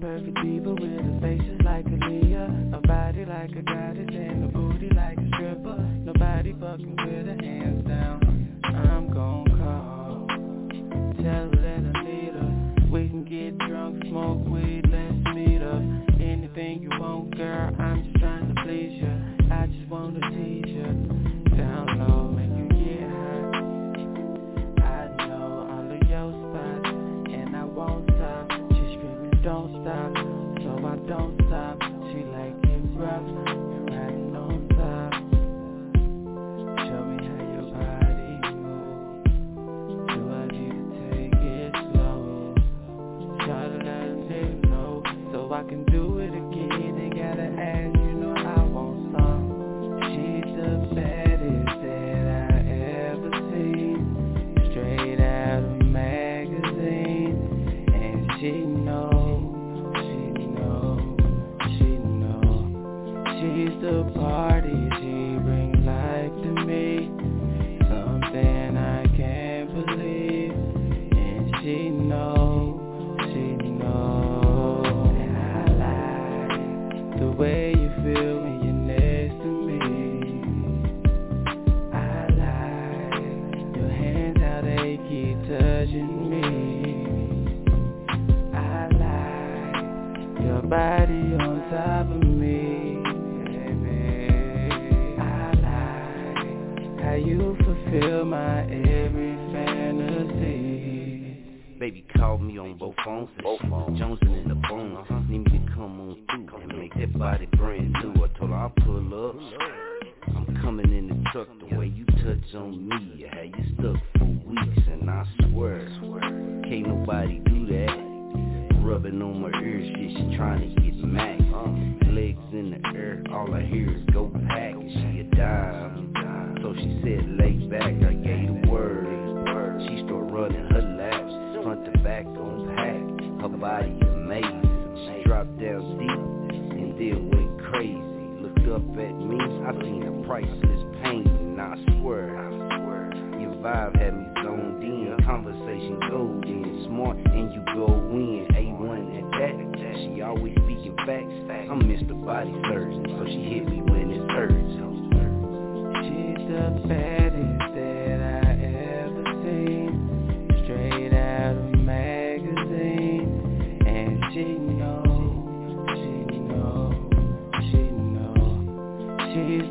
Perfect diva with a face just like Aaliyah, a body like a goddess and a booty like a stripper. Nobody fucking with her hands down. I'm gon' call, tell her that I need her. We can get drunk, smoke weed, let's meet up. Anything you want, girl, I'm just trying to please you. I just wanna tease you. Down low, make you get hurt. I know all of your spots and I won't stop. She screaming, don't Baby called me on both phones. Both phones. Jonesing in the phone. Uh-huh. Need me to come on through and make that body brand new. I told her I'll pull up. I'm coming in the truck the way you touch on me. I had you stuck for weeks and I swear, can't nobody do that. Rubbing on my ear, shit, she trying to get max. Legs in the air, all I hear is go pack. And she a dime, so she said lay back. I body amazing. Dropped down deep and then went crazy. Looked up at me, I seen a priceless pain, and I swear, I swear, your vibe had me zoned in. Conversation gold in, smart and you go in. A1 at that, she always speaking facts. I'm Mr. Body Surgeon, so she hit me when it hurts. She's the baddest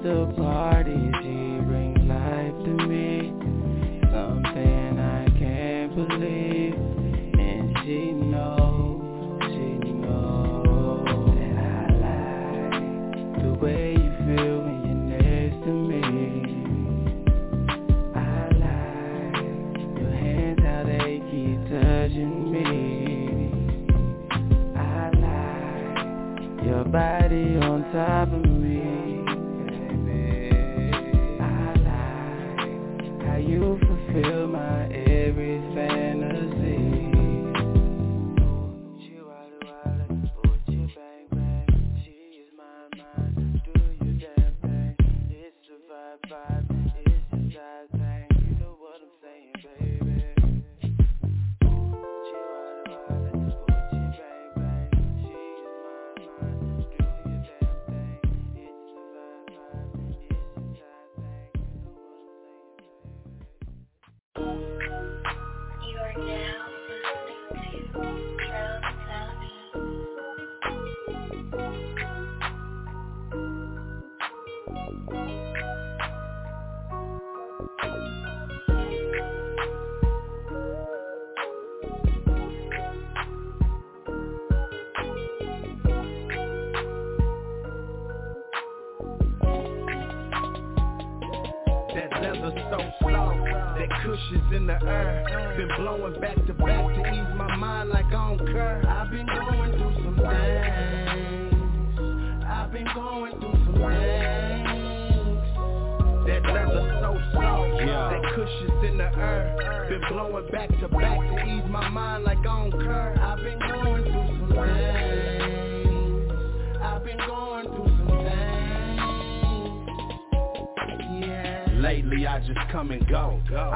the party, she brings life to me. Something I can't believe. And she know, she know. And I like the way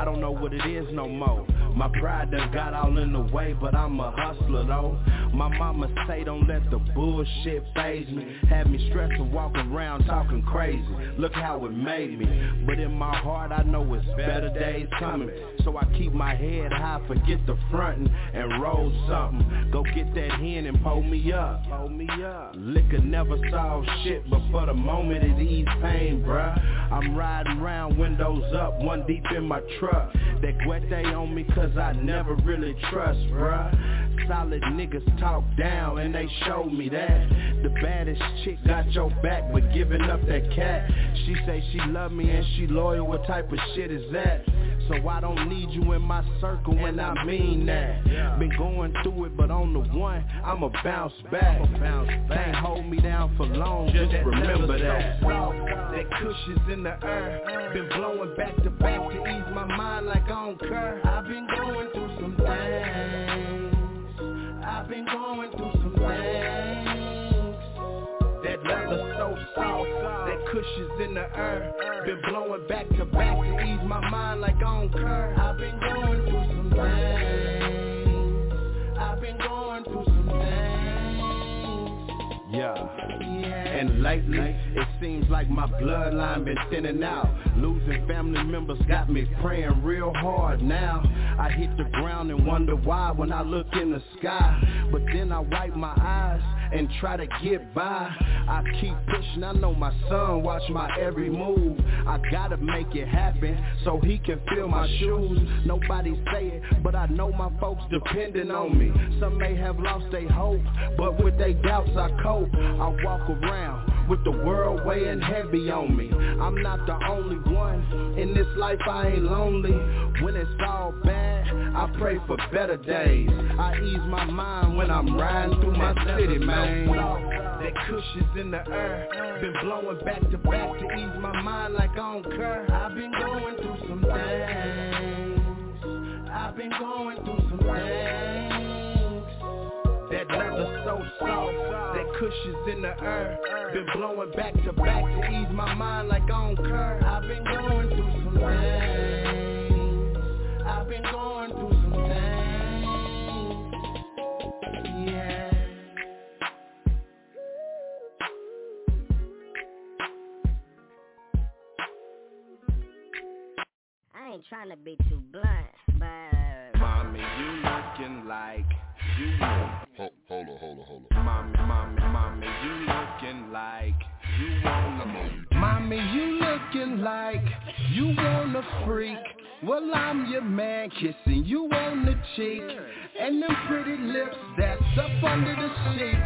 I don't know what it is no more. My pride done got all in the way But I'm a hustler though My mama say don't let the bullshit phase me. Had me stressed to walk around talking crazy. Look how it made me. But in my heart I know it's better days coming. So I keep my head high, forget the frontin' And roll something Go get that hen and pull me up. Liquor never solve shit But for the moment it ease pain bruh. I'm riding round, windows up, one deep in my truck. That guete on me cause I never really trust, bruh Solid niggas talk down and they show me that. The baddest chick got your back but giving up that cat. She say she love me and she loyal, what type of shit is that? So I don't need you in my circle and I mean that. Been going through it but on the one, I'ma bounce back. Can't hold me down for long, just remember that. That cushion's in the air. Been blowing back to back to ease my mind like on cur I've been going through some things been going through some things That leather so soft That cushion's in the air Been blowing back to back to ease my mind like on cur I've been going through some things. I've been going through some things. Yeah and lately, it seems like my bloodline been thinning out. Losing family members got me praying real hard now. I hit the ground and wonder why when I look in the sky. But then I wipe my eyes and try to get by. I keep pushing, I know my son watch my every move. I gotta make it happen so he can feel my shoes. Nobody say it, but I know my folks depending on me. Some may have lost their hope, but with their doubts I cope. I walk around with the world weighing heavy on me. I'm not the only one, in this life I ain't lonely. When it's all bad, I pray for better days. I ease my mind when I'm riding through my city, man. That cushion's in the air, been blowing back to back to ease my mind like on cur. I've been going through some things. I've been going through some things That leather so soft, that cushion's in the air been blowing back to back to ease my mind like on cur I've been going through some things. I've been going through some things. Yeah. I ain't trying to be too blunt, but Mommy, you looking like you Hold, hold on, hold on, hold on. Mommy, mommy, mommy, you looking like you wanna Mommy, you looking like you wanna freak. Well, I'm your man kissing you on the cheek. And them pretty lips that's up under the sheet.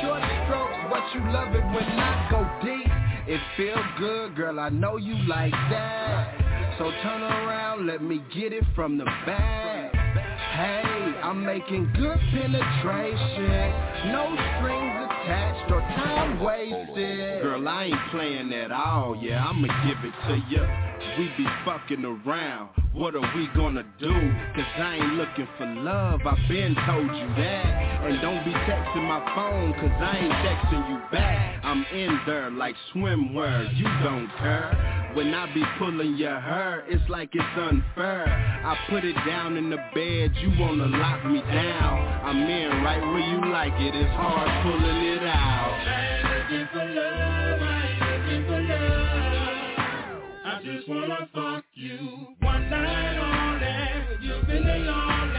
Short strokes, but you love it when I go deep. It feels good, girl, I know you like that. So turn around, let me get it from the back Hey, I'm making good penetration. No strings attached or time wasted. Girl, I ain't playing at all, yeah, I'ma give it to you we be fucking around, what are we gonna do? Cause I ain't looking for love, I've been told you that. And don't be texting my phone, cause I ain't texting you back. I'm in there like swimwear, you don't care. When I be pulling your hair, it's like it's unfair. I put it down in the bed, you wanna lock me down. I'm in right where you like it, it's hard pulling it out I ain't looking for love, I ain't looking for love I just wanna fuck you one night only. You've been lonely.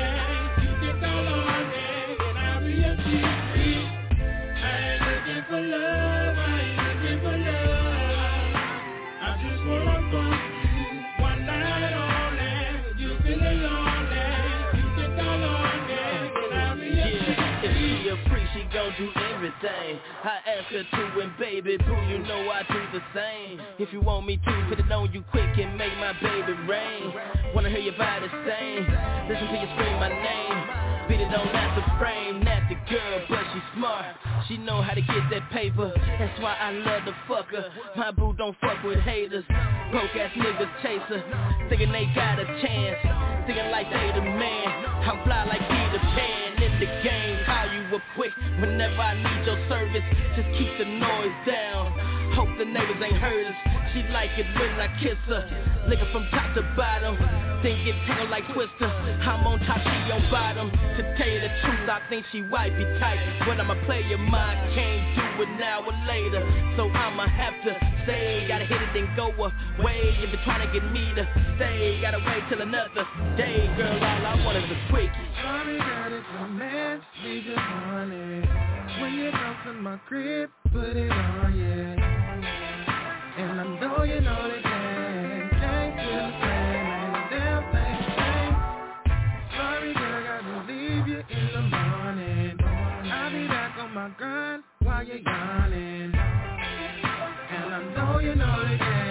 I ask her to, and baby boo, you know I do the same. If you want me to, put it on you quick and make my baby rain. Wanna hear your body sing, listen to you scream my name. Beat it on not the frame, not the girl, but she smart. She know how to get that paper. That's why I love the fucker. My boo don't fuck with haters. Broke ass niggas chaser. Thinking they got a chance. Thinking like they the man. I'm fly like Peter Pan in the game. Quick whenever I need your service. Just keep the noise down. Hope the neighbors ain't heard us. She like it when I kiss her. Licking from top to bottom. Then get tangled like Twister. I'm on top, she on bottom. To tell you the truth, I think she wifey tight. But I'm a player, my can't do it now or later. So I'ma have to stay. Gotta hit it and go away. If you're trying to get me to stay, gotta wait till another day. Girl, all I want is a quickie. Sorry that it's a mess. When you come to my crib, put it on, yeah. And I know you know the feel the same, ain't a damn. Sorry, girl, gotta leave you in the morning. I'll be back on my grind while you're yawning. And I know you know the game.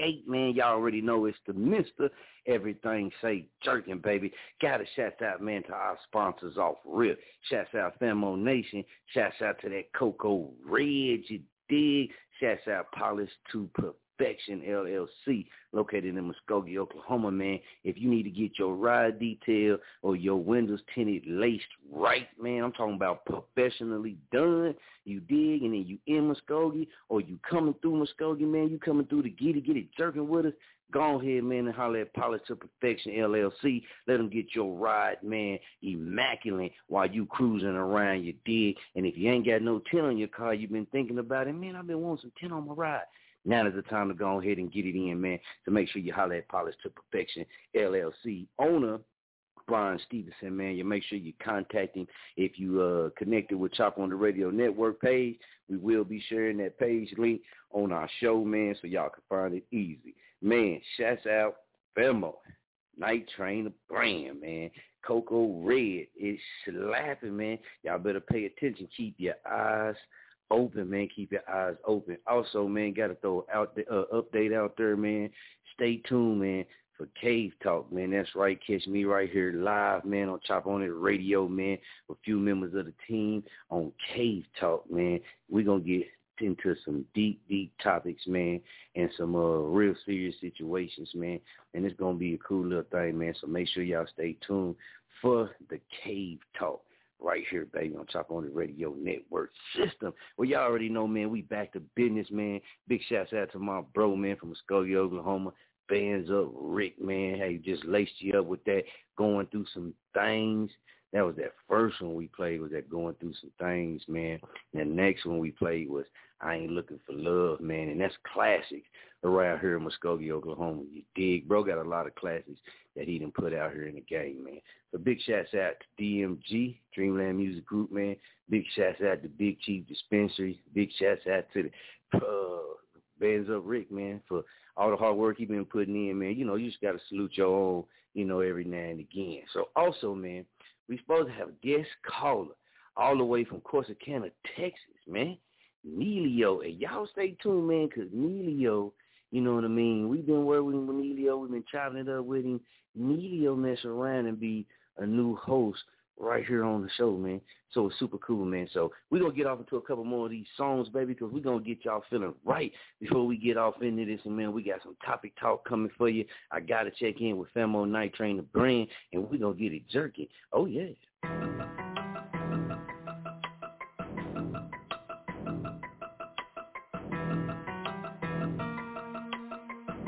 Eight man, y'all already know it's the Mister Everything Say Jerking, baby. Got to shout out, man, to our sponsors off rip. Shouts out Famo Nation. Shouts out to that Coco Red, you dig? Shouts out Polish to Perfection LLC, located in Muskogee, Oklahoma, man. If you need to get your ride detail or your windows tinted laced right, man, I'm talking about professionally done. You dig, and then you in Muskogee or you coming through Muskogee, man. You coming through to get it, get it jerking with us. Go ahead, man, and holler at Polish to Perfection LLC. Let them get your ride, man, immaculate while you cruising around your dig. And if you ain't got no tint on your car, you've been thinking about it, man, I've been wanting some tint on my ride. Now is the time to go ahead and get it in, man. to make sure you holler at Polish to Perfection LLC owner. Brian Stevenson, man, you make sure you contact him. If you uh connected with Chop On It Radio Network page, we will be sharing that page link on our show, man, so y'all can find it easy. Man, shouts out Femo, Night Train the brand, man. Coco Red is slapping, man. Y'all better pay attention. Keep your eyes open, man. Keep your eyes open. Also, man, got to throw out the uh, update out there, man. Stay tuned, man, for Cave Talk, man. That's right. Catch me right here live, man, on Chop On It Radio, man, with a few members of the team on Cave Talk, man. We're going to get into some deep, deep topics, man, and some uh, real serious situations, man. And it's to be a cool little thing, man. So make sure y'all stay tuned for the Cave Talk right here, baby, on Chop On It Radio Network system. Well, y'all already know, man, we back to business, man. Big shouts out to my bro, man, from Muskogee, Oklahoma. Bands up, Rick, man. Hey, just laced you up with that, going through some things. That was that first one we played was that going through some things, man. And the next one we played was I Ain't Looking for Love, man. And that's classics around here in Muskogee, Oklahoma. You dig? Bro got a lot of classics that he done put out here in the game, man. So big shouts out to DMG, Dreamland Music Group, man. Big shouts out to Big Chief Dispensary. Big shouts out to the uh, Bands Up Rick, man, for all the hard work he been putting in, man. You know, you just got to salute your own, you know, every now and again. So also, man, we supposed to have a guest caller all the way from Corsicana, Texas, man. Neilo. And y'all stay tuned, man, because Neilo, you know what I mean? We've been working with Neilo. We've been chopping it up with him. Neilo mess around and be a new host right here on the show, man. So it's super cool, man. So we're going to get off into a couple more of these songs, baby, because we're going to get y'all feeling right before we get off into this. And, man, we got some topic talk coming for you. I got to check in with Femo Night Train the brand, and we're going to get it jerky. Oh, yeah.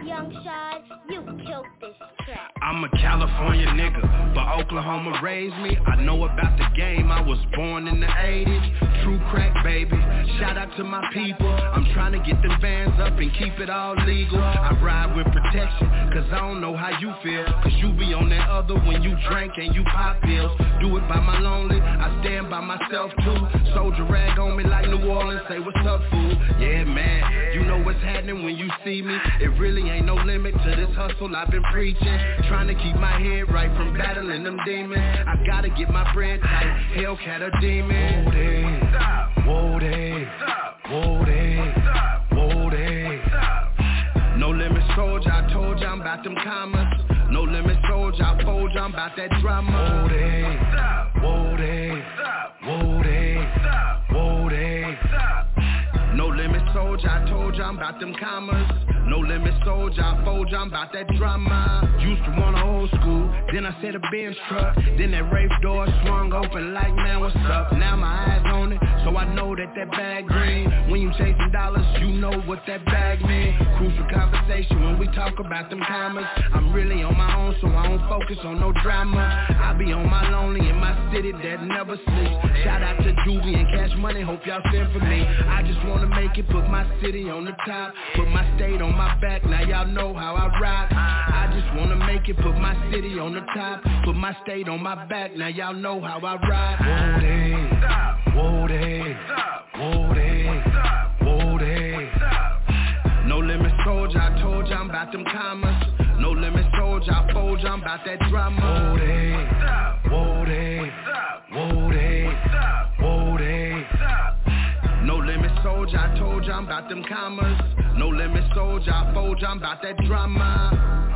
Young Shad, you killed this track. I'm a California nigga, but Oklahoma raised me. I know about the game, I was born in the 80s. True crack, baby. Shout out to my people. I'm trying to get them bands up and keep it all legal. I ride with protection, cause I don't know how you feel. Cause you be on that other when you drink and you pop pills. Do it by my lonely, I stand by myself too. Soldier rag on me like New Orleans, say what's up, fool. Yeah, man, you know what's happening when you see me. It really ain't no limit to this hustle I've been preaching. Trying to keep my head right from battling them demons. I gotta get my bread tight. Hellcat a demon. Whoa there, whoa there, whoa there, whoa there. No limit soldier, I told you I'm about them commas. No limit soldier, I told you I'm about that drama. Whoa there, whoa there, whoa there, whoa there. No limit soldier, I told you I'm about them commas. No limit soldier, I fold I'm about that drama. Used to want a old school, then I said a Benz truck. Then that race door swung open like, man, what's up? Now my eyes on it, so I know that that bag green. When you chasing dollars, you know what that bag mean. Crucial conversation when we talk about them commas. I'm really on my own, so I don't focus on no drama. I be on my lonely in my city that never sleeps. Shout out to Juvie and Cash Money, hope y'all send for me. I just wanna make it, put my city on the top, put my state on my back. Now y'all know how I rock. I just wanna make it, put my city on the top, put my state on my back. Now y'all know how I rock. Whoa there, whoa there, whoa there, whoa there. No limit soldier, I told you I'm about them commas. No limit soldier, I fold you, I'm about that drama. Whoa there, them commas. No limit soldier, I fold I'm about that drama.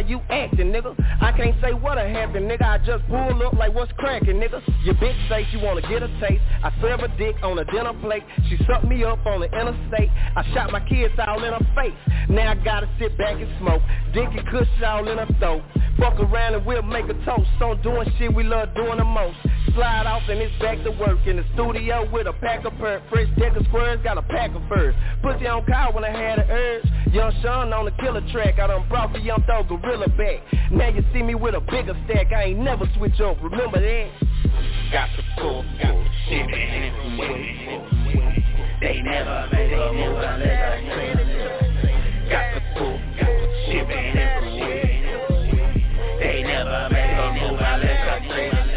how you acting, nigga. I can't say what a happened, nigga. I just pull up like what's cracking, nigga. Your bitch say she wanna get a taste. I serve a dick on a dinner plate. She sucked me up on the interstate. I shot my kids all in her face. Now I gotta sit back and smoke. Dick and cush all in her throat. Fuck around and we'll make a toast. So I'm doing shit we love doing the most. Slide off and it's back to work in the studio with a pack of perp. Fresh deck of squares, got a pack of furs. Pussy on call when I had a urge. Young Sean on the killer track, I done brought the young dog gorilla back. Now you see me with a bigger stack, I ain't never switch up, remember that? Got the cool, got the shit, they never, they never, never, never, never, got the cool, got the shit, they never, make a move. I never, never,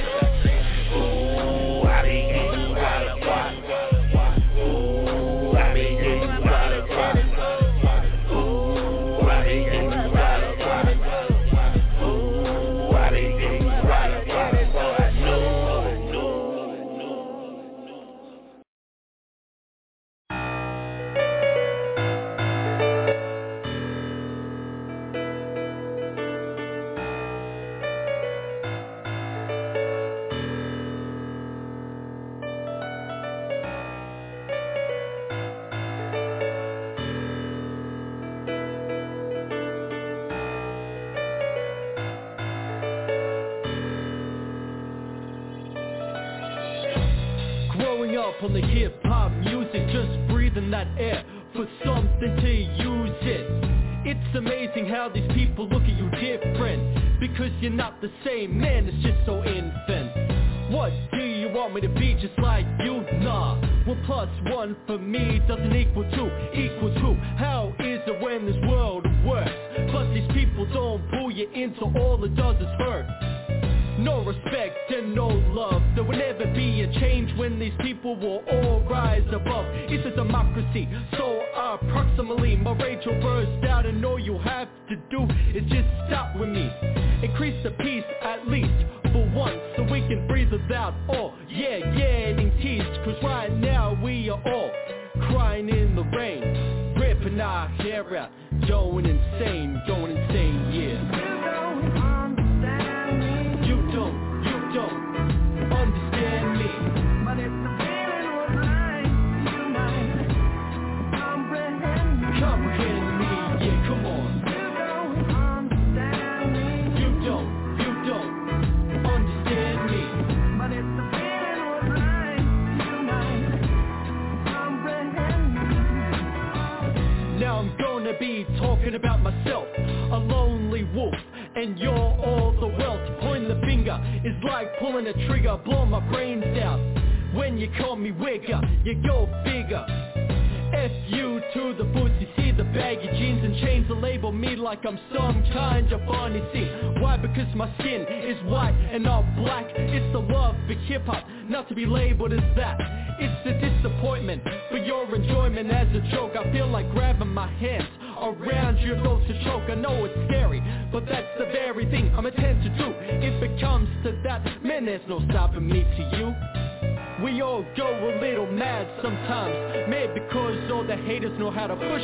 ooh, I be getting wild, wild, wild. same name.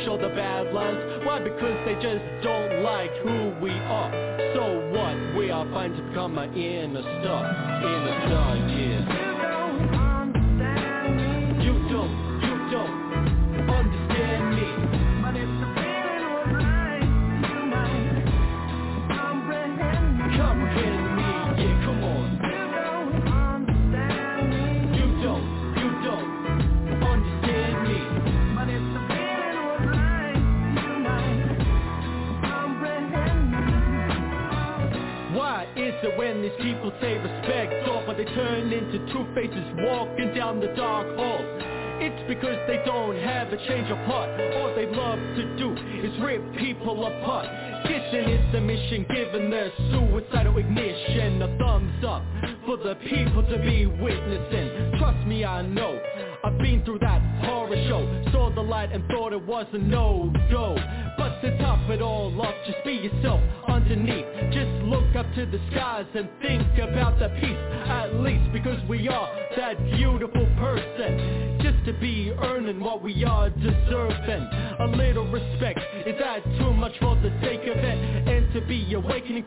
show the bad lines. Why? Because they just don't like who we are. So what? We are fine to become an inner star. Inner star, yeah.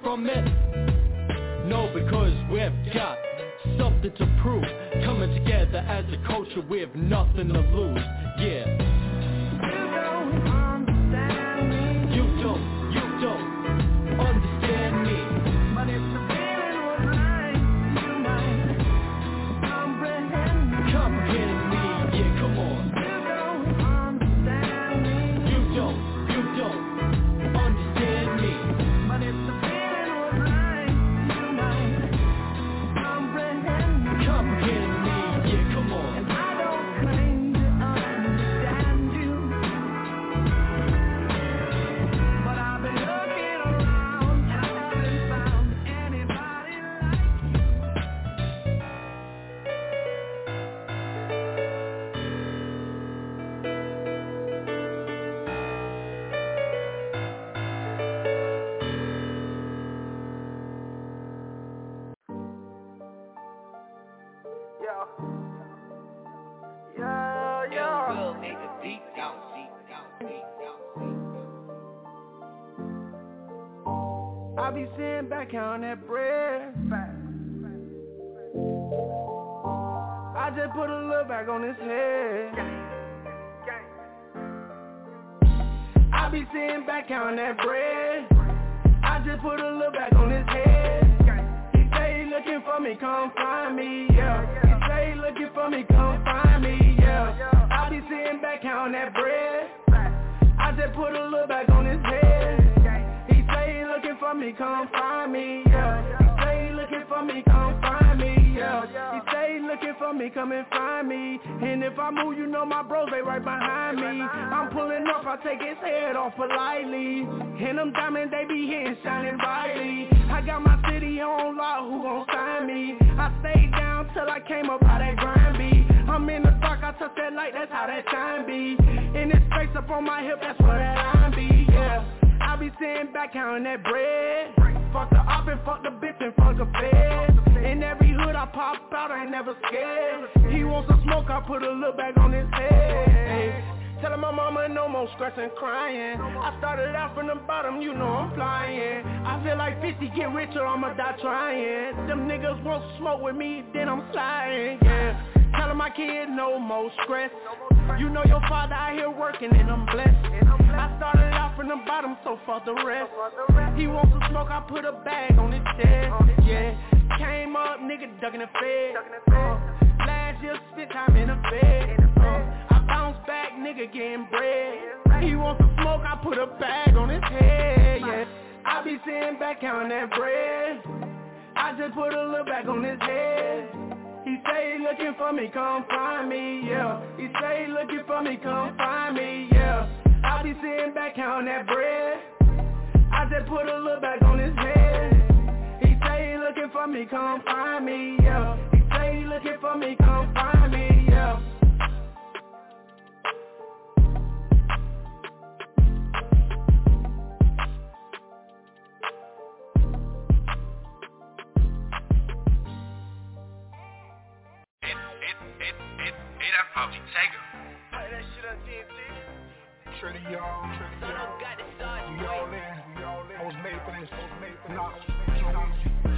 From it? No, because we've got something to prove. Coming together as a culture, we have nothing to lose. Yeah counting that bread. I just put a little back on his head. He say he looking for me, come find me, yeah. He say he looking for me, come find me, yeah. I be sitting back counting that bread. I just put a little back on his head. He say he looking for me, come find me, for me, come and find me. And if I move, you know my bros, they right behind me. I'm pulling up, I take his head off politely. And them diamonds, they be hitting, shining brightly. I got my city on lock, who gon' sign me? I stayed down till I came up how that grind be. I'm in the dark, I touch that light, that's how that shine be. In this space up on my hip, that's where that line be, yeah. I be sitting back counting that bread. Fuck the op and fuck the bitch and fuck the fed. In every hood I pop out, I ain't never scared. He wants some smoke, I put a little bag on his head. Telling my mama no more stressing, crying. I started out from the bottom, you know I'm flying. I feel like 50 get richer, I'ma die trying. Them niggas won't smoke with me, then I'm sliding, yeah. Telling my kid no more stress. You know your father out here working and I'm blessed. I started out from the bottom, so fuck the rest. He wants some smoke, I put a bag on his chest. Yeah, came up, nigga ducking the fed. Uh, last year spent time in the bed. Uh, I bounced back, nigga getting bread. He wants some smoke, I put a bag on his head. Yeah, I be sitting back counting that bread. I just put a little back on his head. He say he looking for me, come find me, yeah. He say he looking for me, come find me, yeah. I be sitting back counting that bread. I just put a little back on his head. He say he looking for me, come find me, yeah. He say he looking for me, come find me, Hey, that Pop Taker. Trinity, y'all. Trinity, y'all. We all in. We all in. I was made for this. I was made for this. You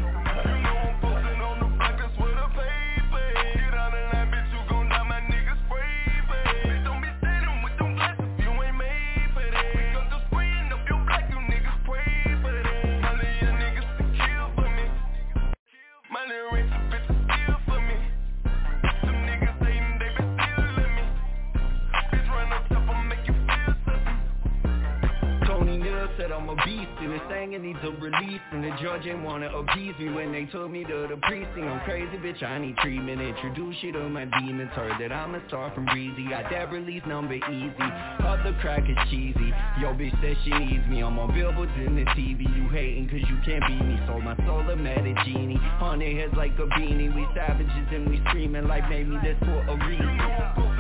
said I'm a beast and this thing it needs a release. And the judge ain't wanna appease me when they took me to the precinct I'm crazy bitch, I need treatment. Introduce you to my demons. Heard that I'm a star from Breezy. Got that release number easy. Other crack is cheesy. Yo bitch says she needs me I'm on billboards in the TV You hating cause you can't beat me. Sold my soul to met a genie. On heads like a beanie. We savages and we screaming. Like made me this for a reason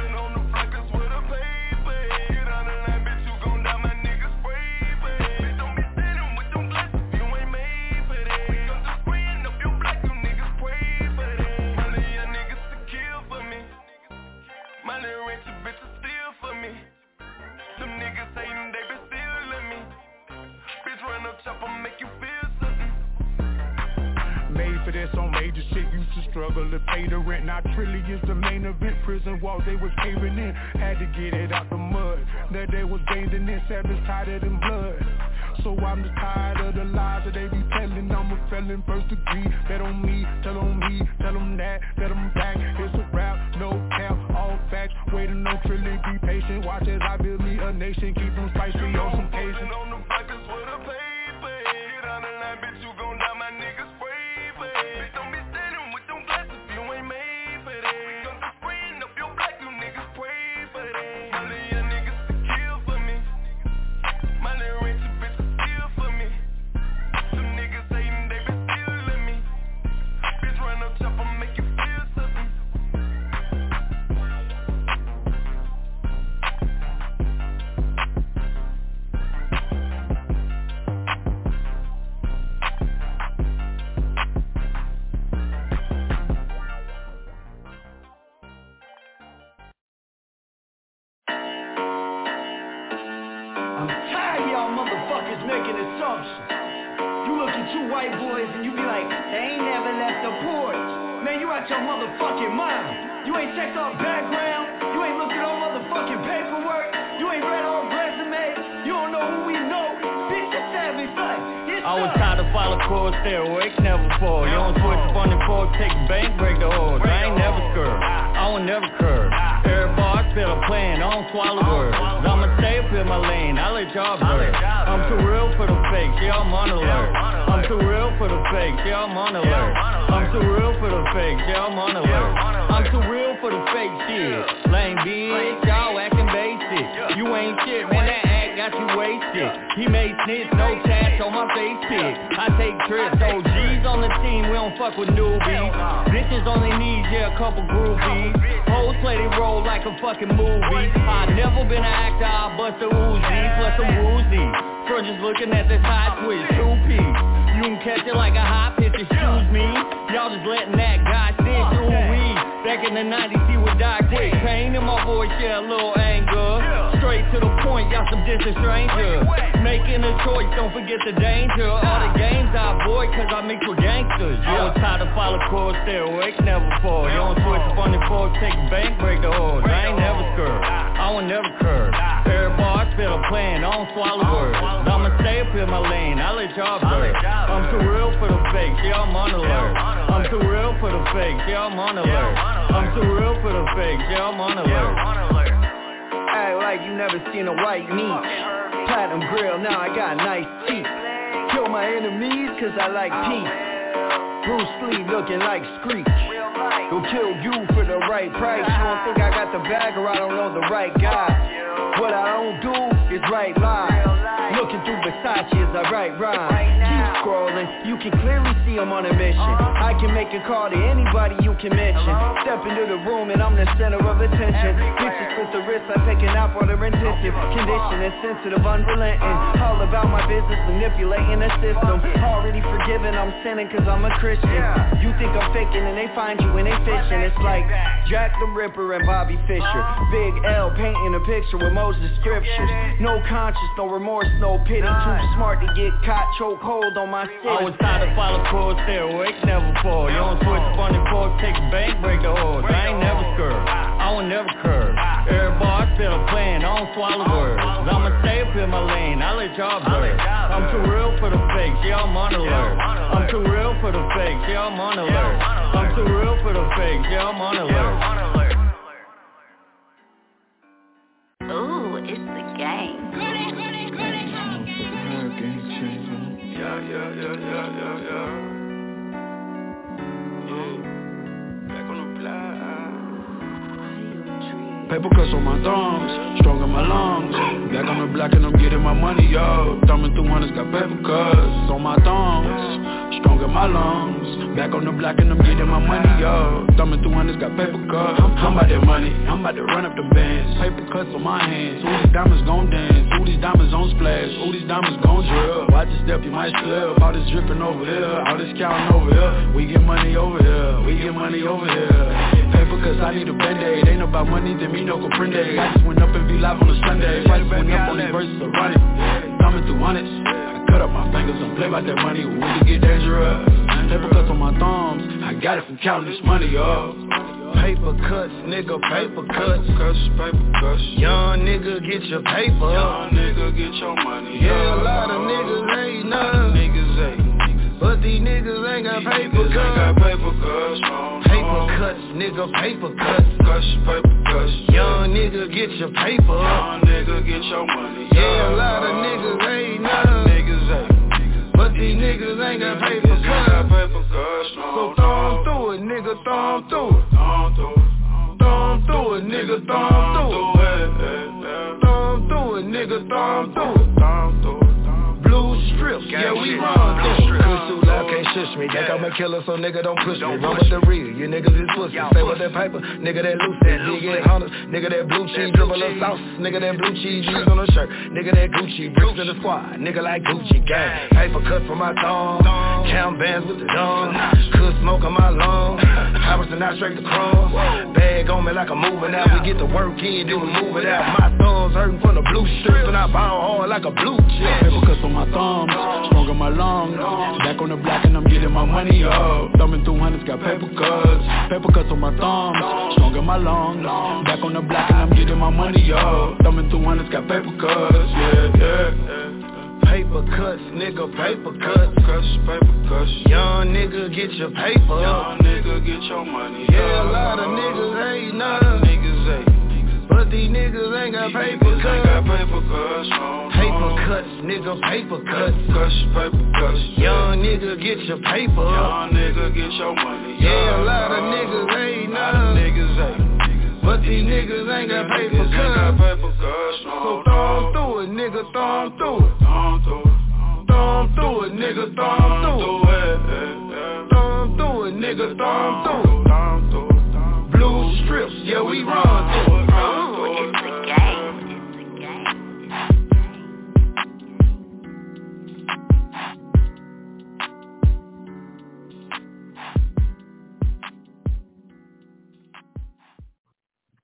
Step into the room and I'm the center of attention. Bitches with the wrist, I'm picking out for their intensive. Condition is sensitive, unrelenting. All about my business, manipulating the system. Already forgiven, I'm sinning cause I'm a Christian. You think I'm faking and they find you and they fishing. It's like Jack the Ripper and Bobby Fischer. Big L painting a picture with Moses scriptures. No conscience, no remorse, no pity. Too smart to get caught, choke hold on my city. I was tired of follow course, stay awake, never fall. You don't switch funny fork, take bank break the I ain't never scared. I won't never curve. Everybody still a plan. I don't swallow words. I'ma stay up in my lane. I let y'all blur. I'm too real for the fakes. Yeah, I'm on alert. I'm too real for the fakes. Yeah, I'm on alert. I'm too real for the fakes. On alert. Ooh, it's the game. Yeah, yeah, yeah, yeah, yeah, yeah. love Paper cuts on my thumbs, strong in my lungs. Back on the block and I'm getting my money, yo. Thumbing through hundreds, got paper cuts on my thumbs Strong in my lungs. Back on the block and I'm getting my money, yo. Thumbing through hundreds, got paper cuts. I'm, about that money, I'm about to run up the bands. Paper cuts on my hands, all these diamonds gon' dance? All these diamonds on splash? all these diamonds gon' drill? Watch your step, you might slip All this dripping over here, all this counting over here. We get money over here, we get money over here cause I need a band-aid. Ain't about money, they me no comprende. I just went up and be live on a Sunday. Price went up on these verses, I run it Coming through honest I cut up my fingers and play about that money. When we can get dangerous Paper cuts on my thumbs. I got it from counting this money up. Paper cuts, nigga, paper cuts. Cuts, paper cuts. Young nigga, get your paper. Young nigga, get your money Yeah, a lot of niggas ain't none. Niggas ain't these niggas ain't got paper ain't got cuts. paper cuts. Paper cuts, nigga, paper cuts. Cuts, paper cuts. Young nigga, get your paper. Young nigga, get your money. Yeah, a lot of niggas ain't none. Niggas ain't. But these niggas ain't got paper Niggas ain't got cuts. paper cuts. So no. through it, nigga, 'em through it. Thumb through it. 'em through it, nigga, 'em through it. Through it. Throw 'em through it, nigga, 'em through it. We run through. Blue too can't shush me. Think I'm a killer, so nigga don't push me. Run with the real, you niggas is pussy. Stay with that paper, nigga that loose, big eight hunters. Nigga that blue cheese, dribble a sauce. Nigga that blue cheese, G's on a shirt. Nigga that Gucci, bricks in the squad. Nigga like Gucci gang. Paper cut from my thumb. Count bands with the dawn. Could smoke on my lungs. Hours and not straight to crumbs. Bag on me like I'm moving out. We get the work in, then we move it out. My thumbs hurting from the blue strips, and I ball hard like a blue chip. Paper cuts on my thumbs, strong in my lungs. Back on the block and I'm getting my money up. Thumbing through hundreds, got paper cuts. Paper cuts on my thumbs, strong in my lungs. Back on the block and I'm getting my money up. Thumbing through hundreds, got paper cuts. Yeah, yeah. Paper cuts, nigga, paper cuts. Cuts, paper cuts. Young nigga, get your paper. Young nigga, get your money. Yeah, a lot of niggas ain't none. But these niggas ain't got paper Niggas ain't got cuts. paper cuts. no, Paper cuts, nigga, paper cuts. Cuts, paper cuts. Young nigga, get your paper. Young nigga, get your money. Yeah, a lot of niggas ain't Lot of none. niggas ain't. But these niggas ain't got paper Niggas ain't got cuts. paper cuts. So no, throw 'em no. through it, nigga, 'em through it. Thumb through it. 'em through it, nigga, Thumb through it. through it. Throw 'em through it, nigga, throw 'em through it. Thumb through it. Blue strips, yeah, we run through it.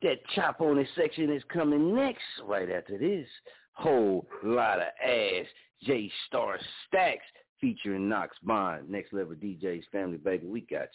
That chop on this section is coming next, right after this. Whole lot of ass. J Star Stacks featuring Knox Bond. Next level DJs, family baby, we got you.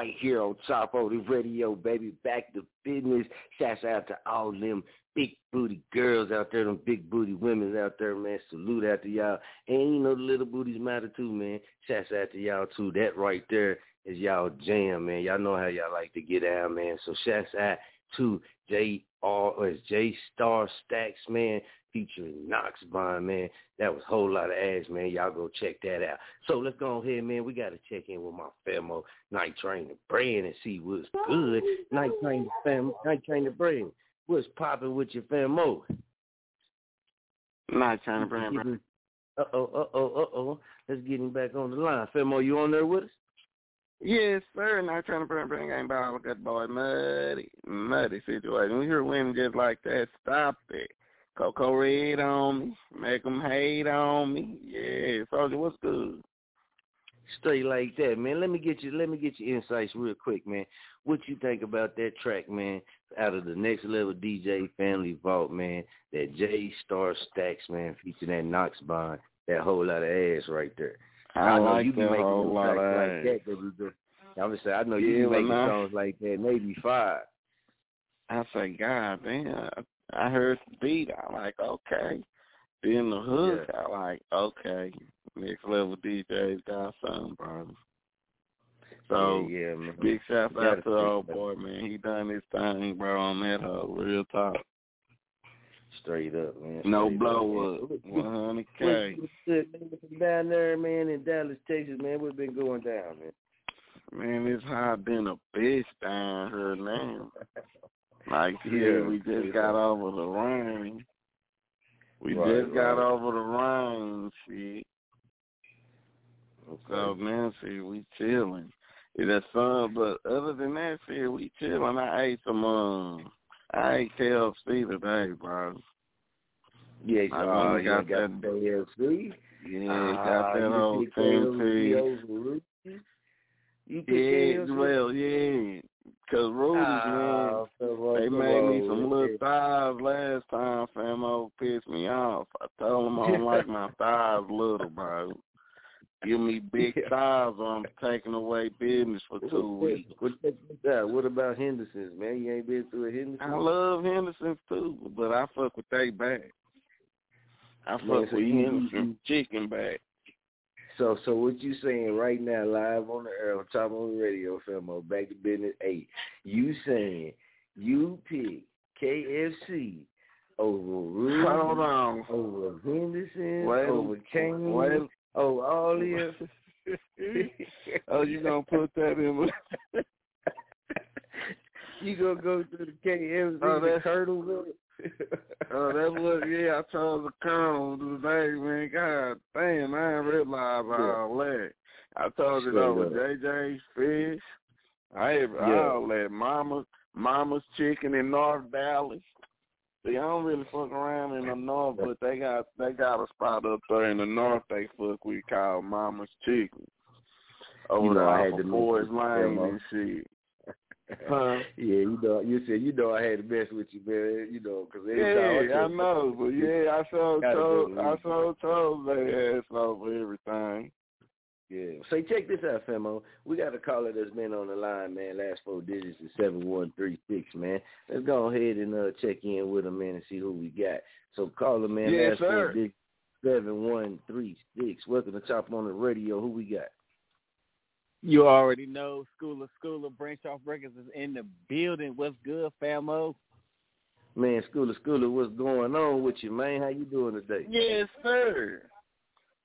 Right here on Chop On It Radio, baby. Back to business. Shouts out to all them big booty girls out there, them big booty women out there, man. Salute out to y'all. And you know the little booties matter too, man. Shouts out to y'all too. That right there is y'all jam, man. Y'all know how y'all like to get out, man. So shouts out to J R or J Star Stacks, man, featuring Knox Bond, man. That was a whole lot of ass, man. Y'all go check that out. So let's go ahead, man. We got to check in with my Famo Night Train the brand and see what's good. Night Train the fam, Night Train the brand. What's popping with your Famo? Night Train the brand, bro. Uh oh, uh oh, uh oh. Let's get him back on the line. Famo, you on there with us? Yes, sir. Night Train the brand, brand game ball with that boy. Muddy, muddy situation. We hear women just like that. Stop it. Coco Red on me. Make 'em hate on me. Yeah, Soldier, what's good? Straight like that, man. Let me get you. Let me get your insights real quick, man. What you think about that track, man? Out of the next level DJ Family Vault, man. That J Star Stacks, man, featuring that Knox Bond. That whole lot of ass right there. I know like you be making them of like ass. that. Cause I'm just saying, I know you Yeah, be making songs like that, maybe five. I say, God damn. I heard beat. I'm like, okay. Then the hook, I like, okay. Next level DJs got something, bro. So yeah, yeah, man. big shout out to the old boy, man. He done his thing, bro, on that hoe. Real talk. Straight up, man. No blow up. One hundred K. what's good, man? From down there, man, in Dallas, Texas, man. What's been going down, man? Man, it's hot been a bitch down here now. Like Yeah. yeah, we just got over the rain. We Right, just got right. over the rain, shit. So man, see, we chilling. It's that sun, but other than that, see, we chilling. I ate some um, I ate KFC today, bro. Yeah, I uh, you got got that. KFC. Yeah, Ah, got that old pick KFC TNT. over Ruth's? You Yeah, KFC? well, yeah. Cause Rudy's, Ah, man, they made me some little thighs last time, famo pissed me off. I told them I don't like my thighs little, bro. Give me big thighs or I'm taking away business for two weeks. What, what, about Henderson's, man? You ain't been through a Henderson's? I love Henderson's too, but I fuck with they back. I fuck Man, with Henderson's chicken back. So, so what you saying right now, live on the air, on top on the radio, Filmo, back to business eight. You saying you pick KFC over Rudy's, Hold on. over Henderson, Wait, over Kane, wait. over all them. oh, you gonna put that in? you gonna go to the KFC, Oh, the that's- Colonel with it? Oh, that's what. Yeah, I chose the colonel today, man. God damn, I didn't realize all that. I told it Straight over. JJ's fish. I had Yeah. all that. Mama, Mama's chicken in North Dallas. See, I don't really fuck around in the north, but they got they got a spot up there in the north they fuck with called Mama's Chicken. Over You know, there I off had of mention Lane them, and shit. Huh? yeah, you know, you said you know I had to mess with you, man. You know, because Yeah, I know, but yeah, I so told, I so told their ass over everything. Yeah. Say, check this out, Femo. We got a caller that's been on the line, man. Last four digits is seven one three six, man. Let's go ahead and uh, check in with him, man, and see who we got. So, call caller, man. Yes, last sir. four digits seven one three six. Welcome to Chop On It Radio. Who we got? You already know Schooler Schooler Branch Off Records is in the building. What's good, famo? Man, School of School of, what's going on with you, man? How you doing today? Yes, sir.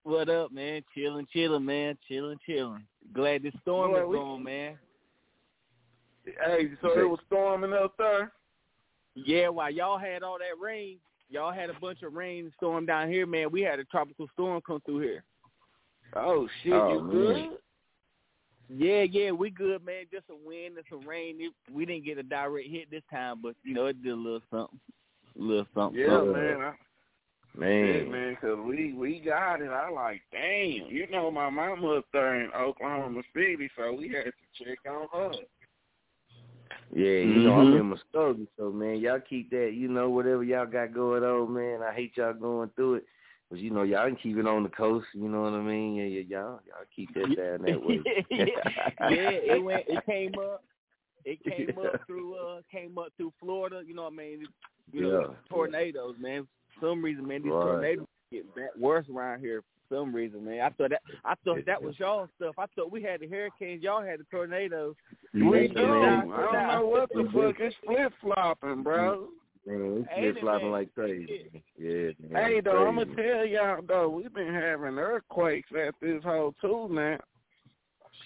What up, man? Chilling, chilling, man. Chilling, chilling. Glad this storm Boy, is we- gone, man. Hey, so it was storming up there. Yeah, while y'all had all that rain, y'all had a bunch of rain and storm down here, man. We had a tropical storm come through here. Oh shit, Oh, you man. good? Yeah, yeah, we good, man. Just some wind and some rain. It, we didn't get a direct hit this time, but you know it did a little something, a little something. Yeah, something. man. I, Man. Yeah, man, 'cause we we got it. I like, damn. You know, my mama up there in Oklahoma City, so we had to check on her. Yeah, you know I'm Mhm. in Muskogee, so man, y'all keep that. You know whatever y'all got going on, man. I hate y'all going through it, but you know y'all can keep it on the coast. You know what I mean? Yeah, yeah, y'all y'all keep that down that way. yeah, it went. It came up. It came up through. Uh, came up through Florida. You know what I mean? You know, Yeah. tornadoes, man. For some reason, man, these Right. tornadoes get back worse around here. For some reason, man. I thought that. I thought that was y'all stuff. I thought we had the hurricanes. Y'all had the tornadoes. We do. I don't know what the fuck is flip flopping, bro. Man, Ain't flopping like crazy. Yeah, man. Hey, though, I'm going to tell y'all though, we've been having earthquakes at this whole too now.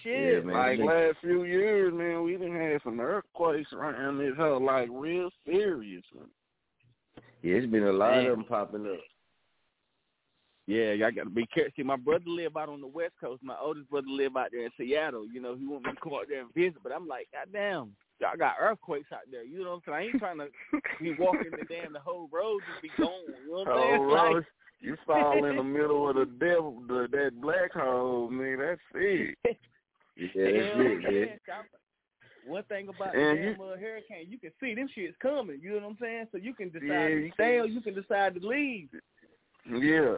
Shit, Yeah, man. like last few years, man, we done had some earthquakes around this whole like real serious. Yeah, it's been a lot Man. of them popping up. Yeah, y'all got to be careful. See, my brother live out on the West Coast. My oldest brother live out there in Seattle. You know, he want me to come out there and visit, but I'm like, God damn, y'all got earthquakes out there. You know what I'm saying? I ain't trying to be walking the damn the whole road just be gone. You know what I'm saying? Oh, Like- you fall in the middle of the devil, the, that black hole, man. That's it. Yeah, that's Hell it, yeah. man. One thing about And the you- damn uh, hurricane, you can see them shits coming. You know what I'm saying? So you can decide Yeah, to stay or you can decide to leave. Yeah.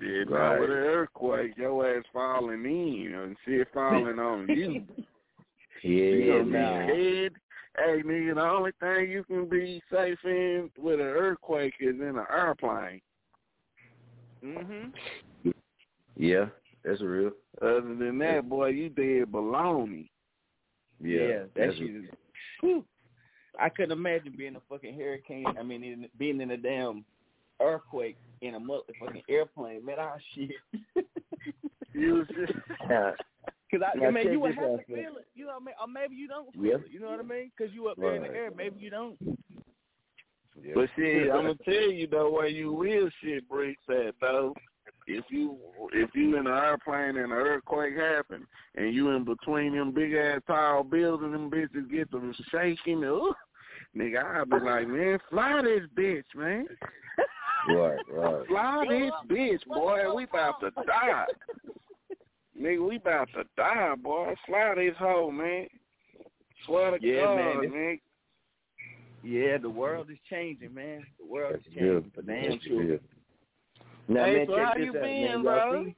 Yeah, now Right. with an earthquake, your ass falling in and shit falling on you. Yeah, you yeah, gonna man. be dead. Hey, nigga, the only thing you can be safe in with an earthquake is in an airplane. Mhm. Yeah, that's real. Other than that, boy, you dead baloney. Yeah, that that's shit is. Whew. I couldn't imagine being a fucking hurricane. I mean, in, being in a damn earthquake in a motherfucking airplane. Man, ah shit. You was just Yeah. Cause I, I mean, you would this have to feel it. You know what I mean? Or maybe you don't feel Yeah. it. You know what I mean? Cause you up there in the air. Maybe you don't. But see, I'm gonna tell you though where you will shit breaks at though. If you if you in an airplane and an earthquake happen and you in between them big ass tall buildings, them bitches get them shaking. Ooh, nigga, I'll be like, man, fly this bitch, man. Right, right. Fly this bitch, boy. We about to die. nigga, we about to die, boy. Fly this hoe, man. Swear to Yeah, God, man, this- man. Yeah, the world is changing, man. The world is That's real. changing for damn sure. real. Now, Hey, man, so check how this you out, been, man. Y'all bro? see,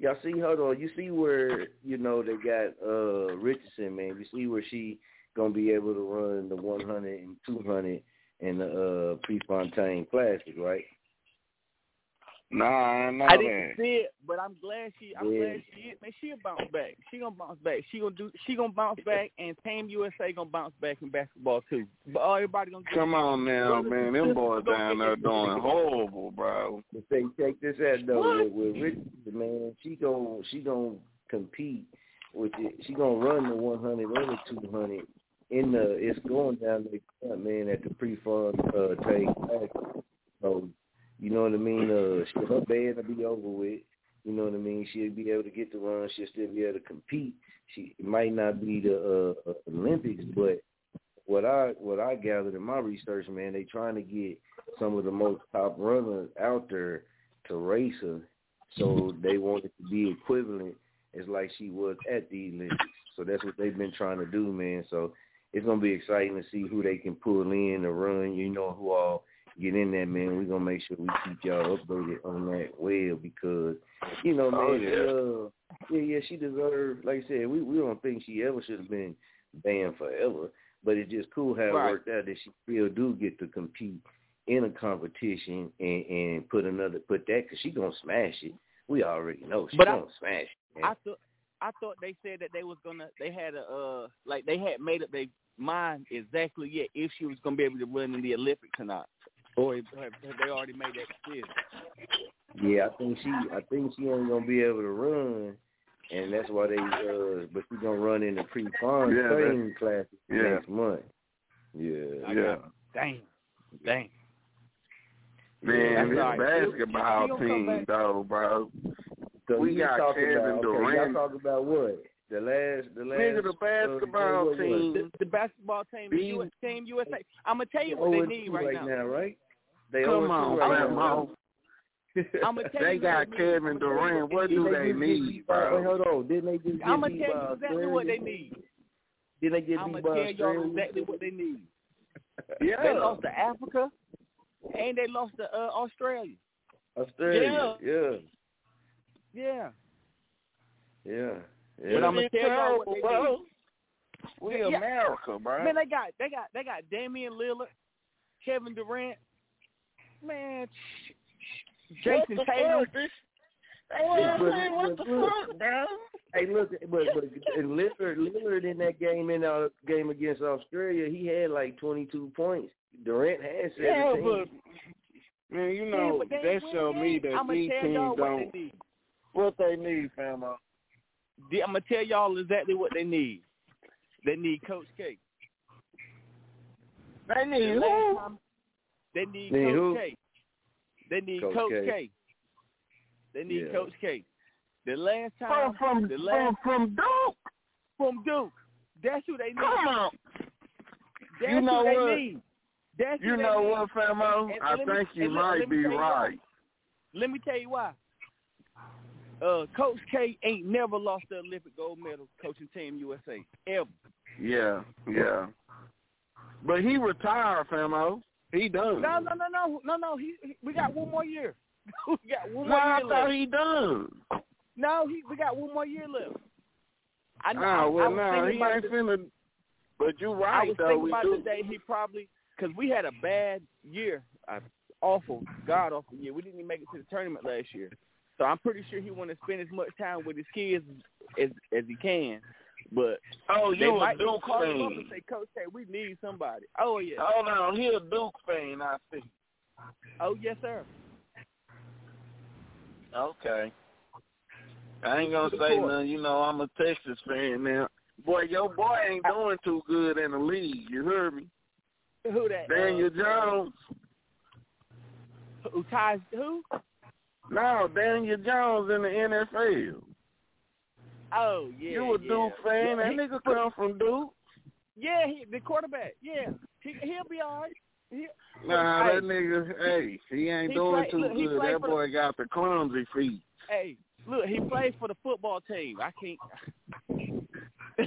y'all see, hold on. You see where you know they got uh Richardson, man. You see where she gonna be able to run the 100 and 200 in the uh Prefontaine Classic, right? Nah, I know I didn't that. see it, but I'm glad she. I'm Yeah. glad she. is. Man, she'll bounce back. She gonna bounce back. She gonna do. She gonna bounce back, and Team USA gonna bounce back in basketball too. But oh, everybody gonna. Come on now, Brothers man. Them boys down there doing horrible, bro. But say, check this out though. What? With, with Richardson, man, she gon' she gon' compete with it. She gonna run the 100 and the 200 in the. It's going down the front, man, at the Prefontaine uh, take. So you know what I mean? Uh, her band will be over with. You know what I mean? She'll be able to get the run. She'll still be able to compete. She might not be the uh, uh, Olympics, but what I what I gathered in my research, man, they trying to get some of the most top runners out there to race her, so they want it to be equivalent as like she was at the Olympics. So that's what they've been trying to do, man. So it's gonna be exciting to see who they can pull in to run. You know who all get in there, man. We're gonna make sure we keep y'all updated on that well because you know, man, Oh, yeah. uh, yeah, yeah, she deserved. Like I said, we we don't think she ever should have been banned forever, but it's just cool how it worked out that she still do get to compete in a competition and and put another put that because she gonna smash it. We already know she But gonna smash it. I thought I thought they said that they was gonna they had a uh like they had made up their mind exactly yet if she was gonna be able to run in the Olympics or not. Or have, have they already made that decision? Yeah, I think she I think she ain't gonna be able to run, and that's why they uh. But she gonna run in the pre-fun Yeah, training classes yeah. next month. Yeah, I Yeah. got Dang. Dang. Man, this That's all right. basketball He'll- he'll team, though, bro. So we got talking Kevin about, okay, Durant. Y'all talking about what? The last, the last. Nigga, the uh, basketball what was it? team. The, the basketball team, the Be- US, team USA. I'm gonna tell you what they 0-2 need right, now. right? They Come 0-2 on, right Fat now. I'ma tell They you got what they. Kevin I'ma tell you Durant. What Didn't do they just get need, beat by- Wait, hold on. Didn't they just get I'm gonna tell you by exactly what they need. Didn't they get I'm gonna tell y'all exactly what they need. Yeah. They lost to Africa, and they lost to uh, Australia. Australia. Yeah. Yeah. Yeah. But Yeah. I'm gonna tell y'all what they bro. need. We Yeah. America, bro. Man, they got they got they got Damian Lillard, Kevin Durant, man, Jason What the Tatum. fuck? This- what But- the but- fuck, bro? Hey, look, but but and Lillard, Lillard in that game in our game against Australia, he had like twenty two points. Durant had Yeah, seventeen. but man, you know but they that ain't show me that I'ma these teams what don't they what they need, famo. Uh. I'm gonna tell y'all exactly what they need. They need Coach K. They need The last who? Time- They need Need Coach who? K. They need Coach Coach K. K. They need Yeah. Coach K. The last time from the from, last from Duke. from Duke. That's who they need. Come on. That's You know who they what? need. That's You know need. what, famo? And- and I me- think you and let- might let be tell you why. right. Let me tell you why. Uh, Coach K ain't never lost the Olympic gold medal coaching Team USA ever. Yeah, yeah. But he retired, famo. He done. No, no, no, no, no, no. He, he we got one more year. we got one more I year thought left. he done. No, he we got one more year left. I know. I, Ah, I well, was no, thinking he about ain't this- finna. But you I right I was though. thinking We about do. today. He probably because we had a bad year, a awful, god awful year. We didn't even make it to the tournament last year, so I'm pretty sure he want to spend as much time with his kids as as he can. But Oh, you a Duke call him up fan? say, Coach, hey, we need somebody. Oh yeah. Hold on, he a Duke fan. I see. Oh yes, sir. Okay. I ain't gonna say nothing. You know, I'm a Texas fan now. Boy, your boy ain't doing too good in the league. You heard me? Who that? Daniel uh, Jones. Who ties who? No, Daniel Jones in the NFL. Oh yeah. you a yeah. Duke fan? That nigga come from Duke. Yeah, he, the quarterback. Yeah, he he'll be all right. He, Nah, hey, that nigga, hey, he ain't He doing play- too look, good. That for the- boy got the clumsy feet. Hey, look, he plays for the football team. I can't. the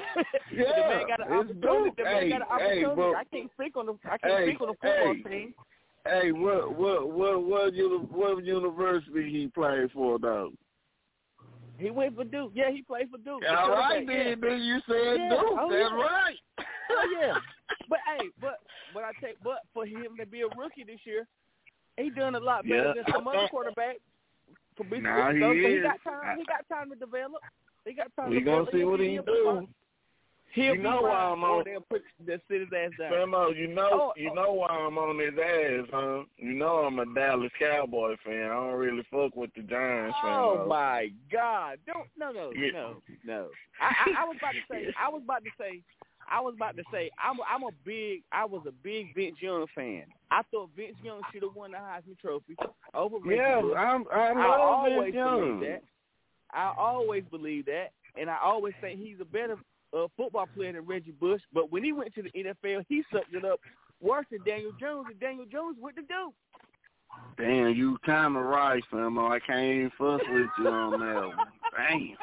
Yeah, man got an opportunity. Duke. The man Hey, got an hey, bro. I can't speak on the. I can't Hey, speak on the football hey. team. Hey, what what what what what university he played for though? He went for Duke. Yeah, he played for Duke. The All right, quarterback, yeah. then, then you said Yeah, Duke. oh, That's yeah. right. Oh yeah, but hey, but but I take but for him to be a rookie this year, he done a lot better Yeah. than some other quarterbacks. For being Nah, he so he got time. He got time to develop. He got time to We to gonna develop. see what he He'll be do. Fine. He'll You be know why I'm on- They'll put they'll sit his ass down. Famo, oh, you know Oh, you oh. know why I'm on his ass, huh? You know I'm a Dallas Cowboy fan. I don't really fuck with the Giants fan. Oh my God! Don't no no Yeah. no no. I, I I was about to say I was about to say I was about to say I'm I'm a big I was a big Vince Young fan. I thought Vince Young should have won the Heisman Trophy over Reggie Yeah, Bush. I'm I I love always Vince Young. believe that. I always believe that, and I always say he's a better uh, football player than Reggie Bush. But when he went to the NFL, he sucked it up worse than Daniel Jones, and Daniel Jones went to Duke. Damn, you kinda right, Famo. I can't even fuss with you on that one. Damn.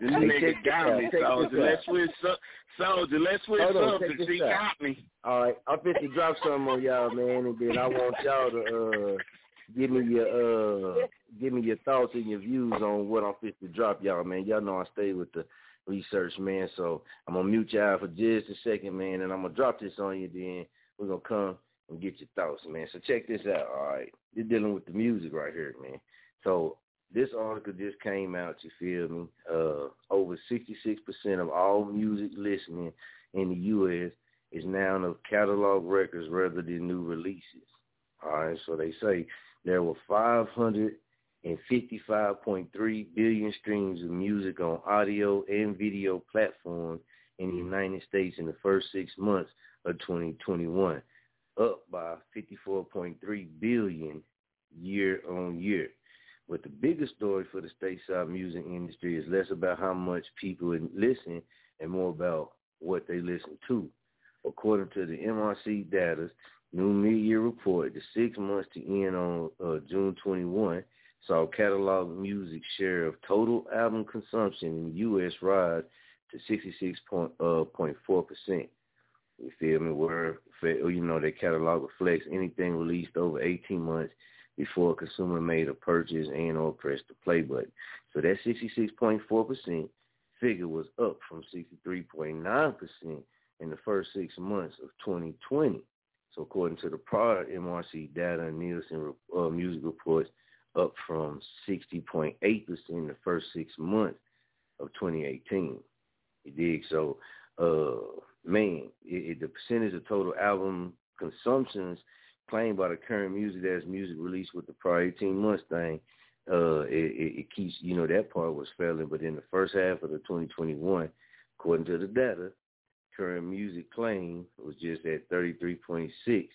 This Hey, nigga got me, soldier. Let's switch, so- soldier. Let's switch Hold something. She out. got me. All right, I'm fit to drop something on y'all, man, and then I want y'all to uh give me your uh give me your thoughts and your views on what I'm fit to drop y'all, man. Y'all know I stay with the research, man. So I'm gonna mute y'all for just a second, man, and I'm gonna drop this on you. Then we're gonna come and get your thoughts, man. So check this out. All right, you're dealing with the music right here, man. So this article just came out. You feel me? Uh, over 66% of all music listening in the U.S. is now of catalog records rather than new releases. All right, so they say there were 555.3 billion streams of music on audio and video platforms in the United States in the first six months of 2021, up by 54.3 billion year on year. But the biggest story for the stateside music industry is less about how much people listen and more about what they listen to. According to the MRC data's new mid-year report, the six months to end on uh, June 21 saw catalog music share of total album consumption in the U.S. rise to 66.4 percent. You feel me? Where you know their catalog reflects anything released over 18 months before a consumer made a purchase and or pressed the play button. So that 66.4 percent figure was up from 63.9 percent in the first six months of 2020. So according to the prior MRC data and Nielsen uh, music reports, up from 60.8% in the first six months of 2018. You dig? So, uh, man, it, it, the percentage of total album consumptions claimed by the current music as music released with the prior 18 months thing, uh, it, it, it keeps, you know, that part was failing. But in the first half of the 2021, according to the data, current music claim was just at 33.6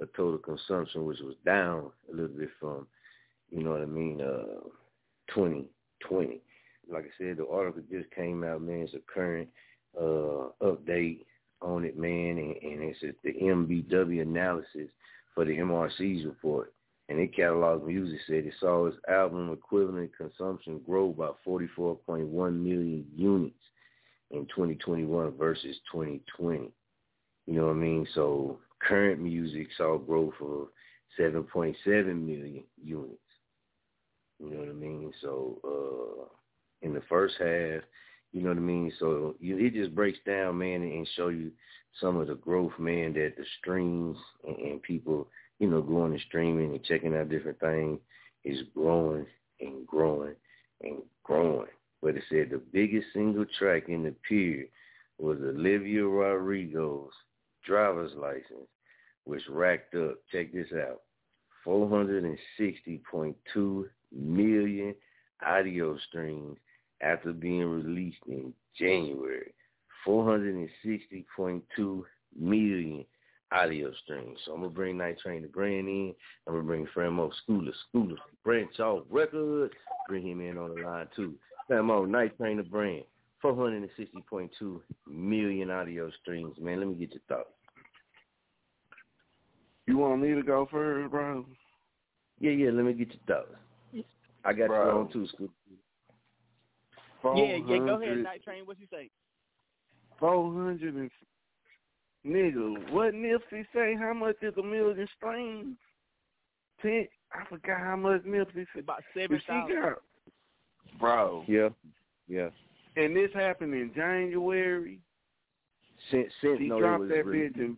of total consumption, which was down a little bit from, you know what I mean, uh, 2020. Like I said, the article just came out, man. It's a current uh, update on it, man, and, and it's the MBW analysis for the MRC's report. And it catalog music said it saw its album equivalent consumption grow by 44.1 million units in 2021 versus 2020. You know what I mean? So current music saw growth of 7.7 million units. You know what I mean? So uh in the first half, you know what I mean? So you, it just breaks down, man, and show you some of the growth, man, that the streams and, and people, you know, going and streaming and checking out different things is growing and growing and growing. But it said the biggest single track in the period was Olivia Rodrigo's driver's license, which racked up, check this out, 460.2 million audio streams after being released in January. 460.2 million audio streams. So I'm gonna bring Night Train to Brand in. I'm gonna bring Framo Schooler, Schooler Branch Off Records. Bring him in on the line too. Framo Night Train to Brand. 460.2 million audio streams. Man, let me get your thoughts. You want me to go first, bro? Yeah, yeah. Let me get your thoughts. I got Bro. you on too, Scoop. Yeah, yeah, go ahead, 400 Night Train. What you say? Four hundred and nigga, what Nipsey say? How much is a million streams? Ten. I forgot how much Nipsey said. About But seven she thousand. got, bro. Yeah, yeah. And this happened in January. Since since She no, dropped that released bitch in.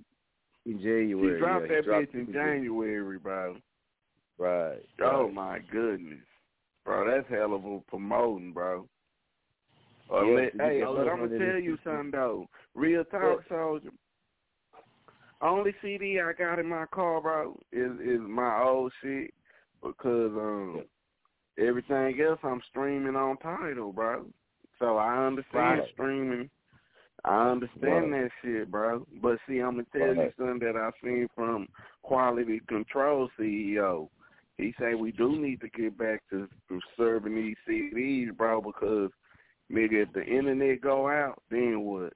in January. She dropped yeah, he that dropped bitch in January, bro. Right. Oh right. my goodness, bro. That's hell of a promoting, bro. Uh, Yeah, let- hey, but I'm gonna tell you something though. Real talk, soldier. Only CD I got in my car, bro, is is my old shit because um everything else I'm streaming on Tidal, bro. So I understand Right. streaming. I understand Right. that shit, bro. But see, I'm gonna tell you something that I seen from Quality Control CEO. He say we do need to get back to, to serving these CDs, bro, because nigga, if the internet go out, then what?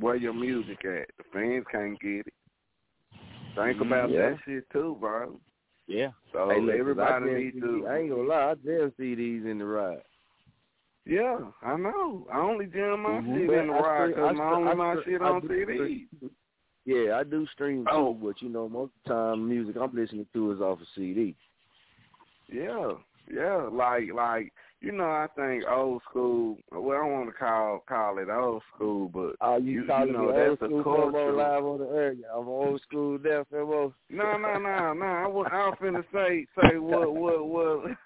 Where your music at? The fans can't get it. Think about Yeah. that shit too, bro. Yeah. So Hey, look, everybody needs to. I ain't gonna lie, I jam CDs in the ride. Yeah, I know. I only jam my Mhm. shit But in the I I because my only my shit I on do CD. Yeah, I do stream Oh. too, but you know, most of the time, music I'm listening to is off of CD. Yeah, yeah. Like like you know, I think old school. Well, I don't want to call call it old school, but Oh, you, you, you know that's old a culture. live on the air? I'm old school Femo. No, no, no, no. I was, I was finna say say what what what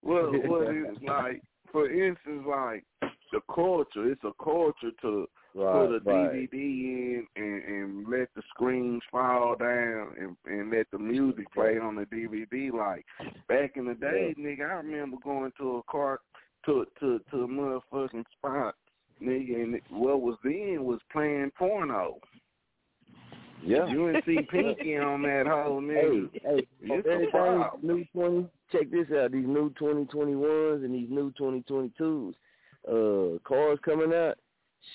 what what is like. For instance, like the culture. It's a culture to Right, put a right. DVD in and, and let the screens fall down and, and let the music play on the DVD. Like back in the day, nigga, I remember going to a car to to to a motherfucking spot, nigga, and what was then was playing porno. Yeah. You didn't see Pinky on that whole nigga. Hey, hey, It's a everything new twenty. Check this out. These new twenty twenty ones and these new twenty twenty twos. Uh, cars coming out.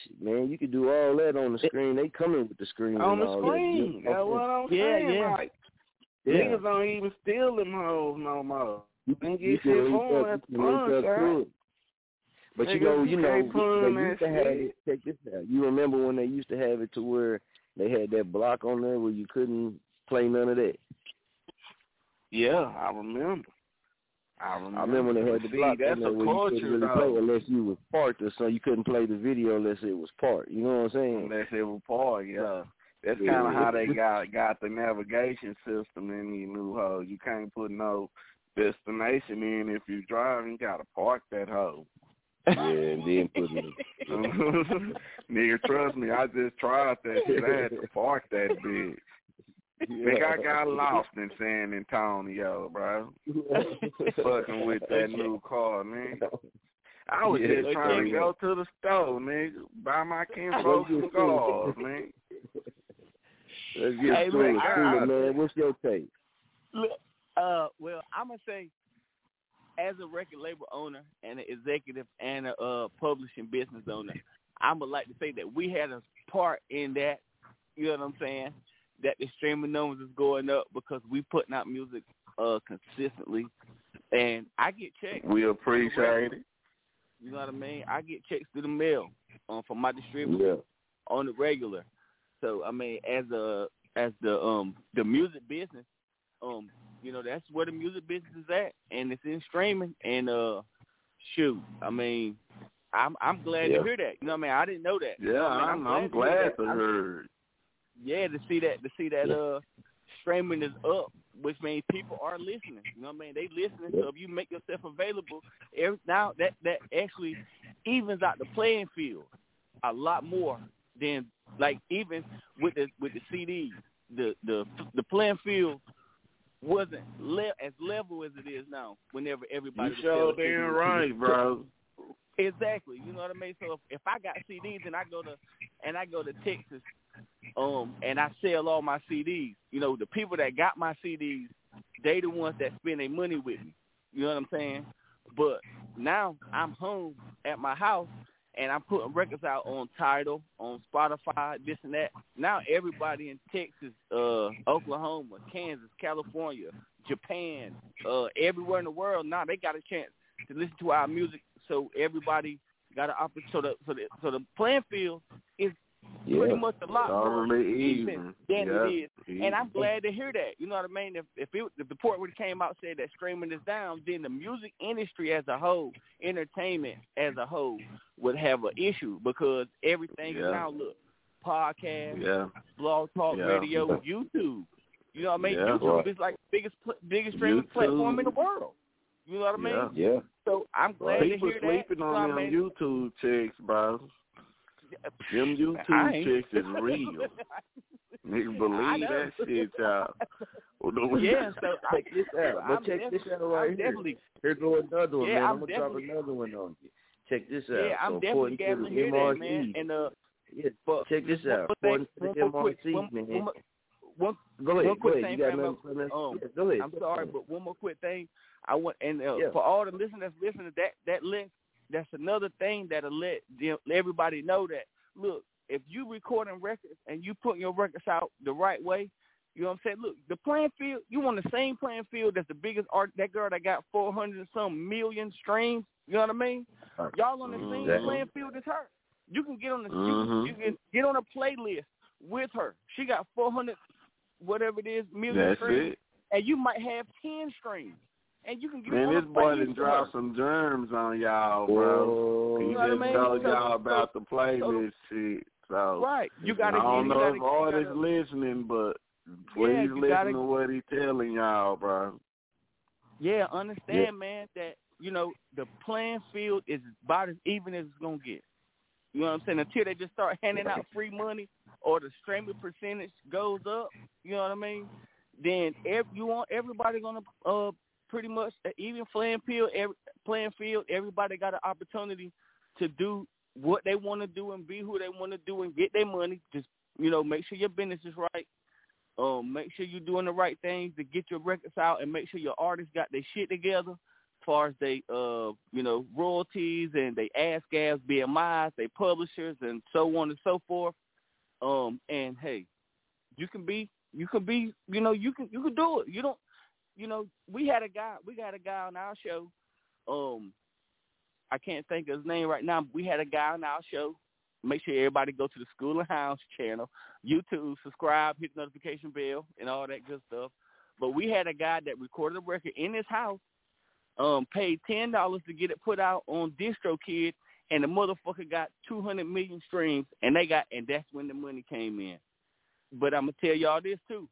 Shit, Man, you can do all that on the screen. They coming with the screen on the all screen. That. That's what I'm Yeah, saying. yeah. Like, Yeah. niggas don't even steal them hoes no more. You can get can shit link for up, at you the can link pawn up shop. to. But you Nigga, know, you you know, can't put they used to have it. Check this out. You remember when they used to have it to where they had that block on there where you couldn't play none of that. Yeah, I remember. I remember. I remember when they had the See, block that's a where you couldn't really though. play unless you was parked or something. You couldn't play the video unless it was parked. You know what I'm saying? Unless it was part, yeah. That's Yeah. kind of how they got got the navigation system in these new hoes. You can't put no destination in if you drive. You gotta park that hoe. Yeah, and then put it. Nigga, trust me, I just tried that shit. I had to park that bitch. Nigga, I got lost in San Antonio, bro. Fucking with that new car, man. I was Yeah, just okay, trying to man. go to the store, nigga, buy my kinfolk Go get cigars, food. man. Let's get Hey, straight look, I- to I- it, man. What's your take? Look, uh, well, I'm gonna say, as a record label owner and an executive and a uh, publishing business owner, I would like to say that we had a part in that. You know what I'm saying? That the streaming numbers is going up because we putting out music uh consistently, and I get checks. We appreciate it. You know what I mean? I get checks through the mail um, from my distributor Yeah. on the regular. So I mean, as a as the um the music business, um, you know that's where the music business is at, and it's in streaming. And uh, shoot, I mean, I'm I'm glad Yeah. to hear that. You know what I mean? I didn't know that. Yeah, You know what I I'm, mean? I'm hear glad to hear. It. yeah, to see that to see that uh streaming is up, which means people are listening. You know what I mean? They listening. So if you make yourself available, every, now that that actually evens out the playing field a lot more than like even with the with the CDs, the the the playing field wasn't le- as level as it is now. Whenever everybody You was sure selling damn right, bro. Exactly. You know what I mean? So if, if I got CDs and I go to and I go to Texas, um, and I sell all my CDs, you know, the people that got my CDs, they the ones that spend their money with me. You know what I'm saying? But now I'm home at my house and I'm putting records out on Tidal, on Spotify, this and that. Now everybody in Texas, uh, Oklahoma, Kansas, California, Japan, uh, everywhere in the world, now they got a chance to listen to our music. So everybody got an opportunity. So the so the so the playing field is pretty much a lot more Totally even even. than Yep, it is. even. And I'm glad to hear that. You know what I mean? If if, it, if the report would have came out and said that streaming is down, then the music industry as a whole, entertainment as a whole, would have an issue because everything Yeah. is now look podcast, Yeah. blog talk Yeah. radio, YouTube. You know what I mean? Yeah. YouTube Right. is like the biggest biggest streaming platform in the world. You know what I mean? Yeah. Yeah. So I'm glad People to hear that. sleeping You know on what I them mean? YouTube chicks, bro. Them YouTube chicks is real. Nigga believe that shit, y'all. Well, Yeah, so I, Check this out. I'm But check this out right I'm here. definitely Here go another one, Yeah, man. I'm I'm, gonna drop another one on you. Check this out. Yeah, I'm so definitely according glad to to the hear that, MRC, man. And uh, yeah, but check this out. According to the one quick- MRC, man. one more- one- go ahead. one go quick ahead. thing, You got fam, nothing for that? um, yeah, go ahead. I'm sorry, but one more quick thing. I want and uh, Yeah. for all the listeners listening, that that link, that's another thing that'll let them, everybody know that. Look, if you recording records and you putting your records out the right way, You know what I'm saying? Look, the playing field, you on the same playing field that's the biggest art that girl that got four hundred and some million streams, you know what I mean? Y'all on the same Exactly. playing field as her. You can get on the Mhm. you, can, you can get on a playlist with her. She got four hundred whatever it is, million That's streams. it. And you might have ten streams. And you can get Man, this boy playlist done with dropped some germs on y'all, bro. He You know what I just mean? told y'all about so- the playlist shit. So Right. You gotta I don't you know gotta, if all you this gotta, listening, but Yeah, please you listen gotta- to what he telling y'all, bro. Yeah, understand, Yeah. man, that you know the playing field is about as even as it's gonna get. You know what I'm saying? Until they just start handing out free money or the streaming percentage goes up, you know what I mean? Then every, you want everybody gonna uh pretty much uh, even playing field, every, playing field, everybody got an opportunity to do what they want to do and be who they want to do and get their money. Just you know, make sure your business is right. Um, make sure you're doing the right things to get your records out and make sure your artists got their shit together as far as they uh you know royalties and they ASCAPs BMIs, they publishers and so on and so forth. Um and hey, you can be you can be you know you can you can do it. You don't you know we had a guy we got a guy on our show. Um I can't think of his name right now. We had a guy on our show. Make sure everybody go to the School of House channel, YouTube, subscribe, hit the notification bell, and all that good stuff. But we had a guy that recorded a record in his house, um, paid ten dollars to get it put out on DistroKid, and the motherfucker got two hundred million streams, and they got, and that's when the money came in. But I'm gonna tell y'all this too: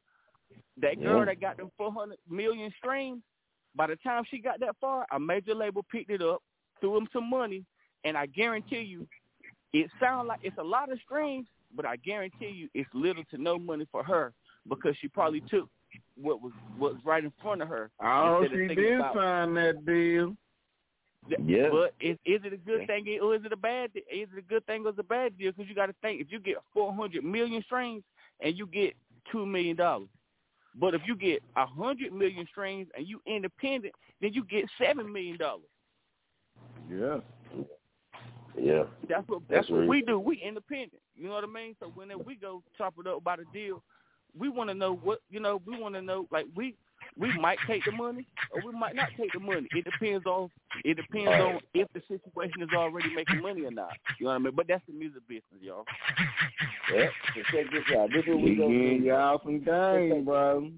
that girl Yeah. that got them four hundred million streams, by the time she got that far, a major label picked it up, threw him some money, and I guarantee you, it sounds like it's a lot of streams, but I guarantee you, it's little to no money for her because she probably took what was what was right in front of her. Oh, instead of she did about- sign that deal. Yeah. But is is it a good thing or is it a bad? Is it a good thing or is it a bad deal? Because you got to think if you get four hundred million streams and you get two million dollars, but if you get a hundred million streams and you independent, then you get seven million dollars. Yeah. Yeah. That's what That's that's, what we do. We independent. You know what I mean? So when we go chop it up about a deal, we want to know what you know. We want to know like we we might take the money or we might not take the money. It depends on it depends on if the situation is already making money or not. You know what I mean? But that's the music business, y'all. Yeah. So check this out. This is what we We gonna getting do. y'all some game, bro.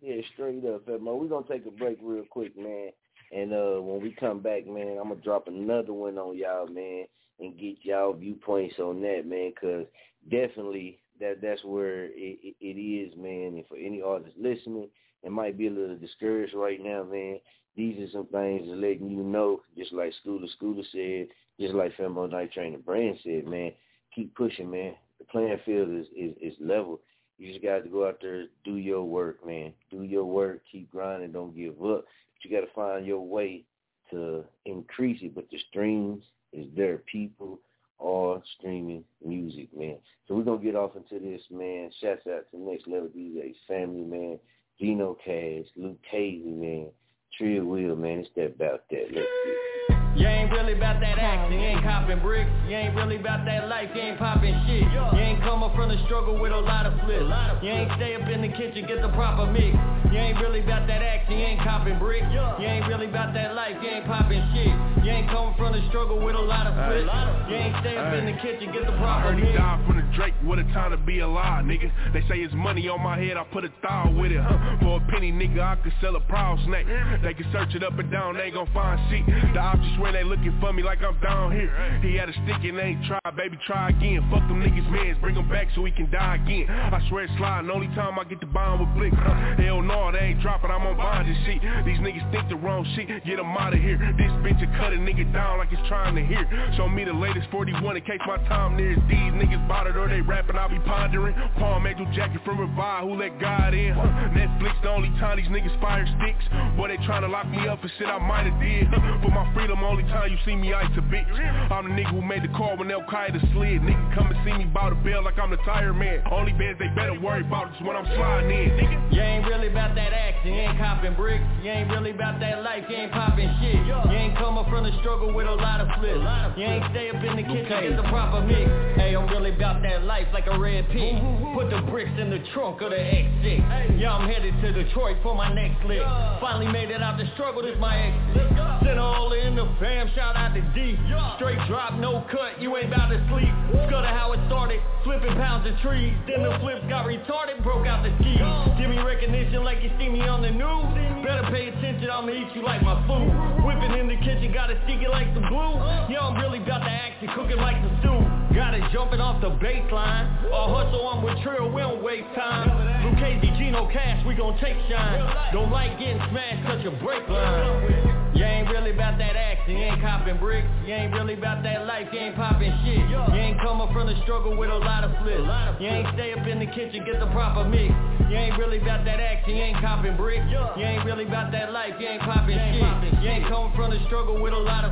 Yeah, straight up, Fat We're gonna take a break real quick, man. And uh when we come back, man, I'm gonna drop another one on y'all, man, and get y'all viewpoints on that, man, because definitely that that's where it, it, it is, man. And for any artist listening, it might be a little discouraged right now, man. These are some things that letting you know, just like Scooter Scooter said, just like Fembo Night Train and Brand said, man, keep pushing, man. The playing field is, is, is level. You just got to go out there, do your work, man. Do your work, keep grinding, don't give up. But you got to find your way to increase it. But the streams is there. People are streaming music, man. So we're gonna get off into this, man. Shouts out to Next Level DJs, family, man. Gino Cash, Luke Casey, man. Trill Will, man. It's that about that. Let's get. You ain't really about that action, you ain't copping bricks You ain't really about that life, you ain't popping shit You ain't coming from the struggle with a lot of flips You ain't stay up in the kitchen, get the proper mix You ain't really about that action, you ain't copping bricks You ain't really about that life, you ain't popping shit You ain't coming from the struggle with a lot of flips You ain't stay up in the kitchen, get the I proper heard he died from the Drake, what a time to be alive, nigga. They say it's money on my head, I put a thigh with it, huh? For a penny, nigga, I could sell a proud snake. They can search it up and down, they ain't gon' find shit. The options swear they looking for me like I'm down here. He had a stick and they ain't try, baby, try again. Fuck them niggas, mans, bring them back so he can die again. I swear it's sliding, only time I get to bond with Blick. Huh? Hell no, they ain't dropping, I'm on bond and shit. These niggas think the wrong shit, get them out of here. This bitch will cut a nigga down like it's trying to hear. Show me the latest 41 in case my time nears. These niggas it or they rapping, I'll be pondering. Palm Angel jacket from Revive, who let God in? Huh? Netflix the only time these niggas fire sticks. Boy, they trying to lock me up for shit I might have did. For my freedom, only time you see me ice a bitch. I'm the nigga who made the call when Al Qaeda slid. Nigga come and see me bout a bell like I'm the tire man. Only bands they better worry about is when I'm sliding in. Nigga. You ain't really about that action, you ain't copping bricks. You ain't really about that life, you ain't popping shit. You ain't coming from the struggle with a lot of flips. You ain't stay up in the kitchen, get the proper mix. Hey, I'm really about that life like a red pig. Put the bricks in the trunk of the X6. Yeah, I'm headed to Detroit for my next lick. Finally made it out the struggle, this my exit. Send all in the fam, shout out to D. Straight drop, no cut, you ain't about to sleep. To how it started, flipping pounds of trees. Then the flips got retarded, broke out the skis. Give me recognition like you see me on the news. Better pay attention, I'ma eat you like my food. Whipping in the kitchen, gotta stick it like some glue. Yo, I'm really about to act and cook it like some stew. Got it jumping off the baseline. All hustle, I'm with Trill, we don't waste time. KZ, Gino Cash, we gon' take shine. Don't like getting smashed, touch your brake line. You ain't really about that action, you ain't copping bricks. You ain't really about that life, you ain't popping shit. You ain't coming from the struggle with a lot of flips. You ain't stay up in the kitchen, get the proper mix. You ain't really about that action, you ain't copping bricks. You ain't really about that life, you ain't popping shit. You ain't coming from the struggle with a lot of.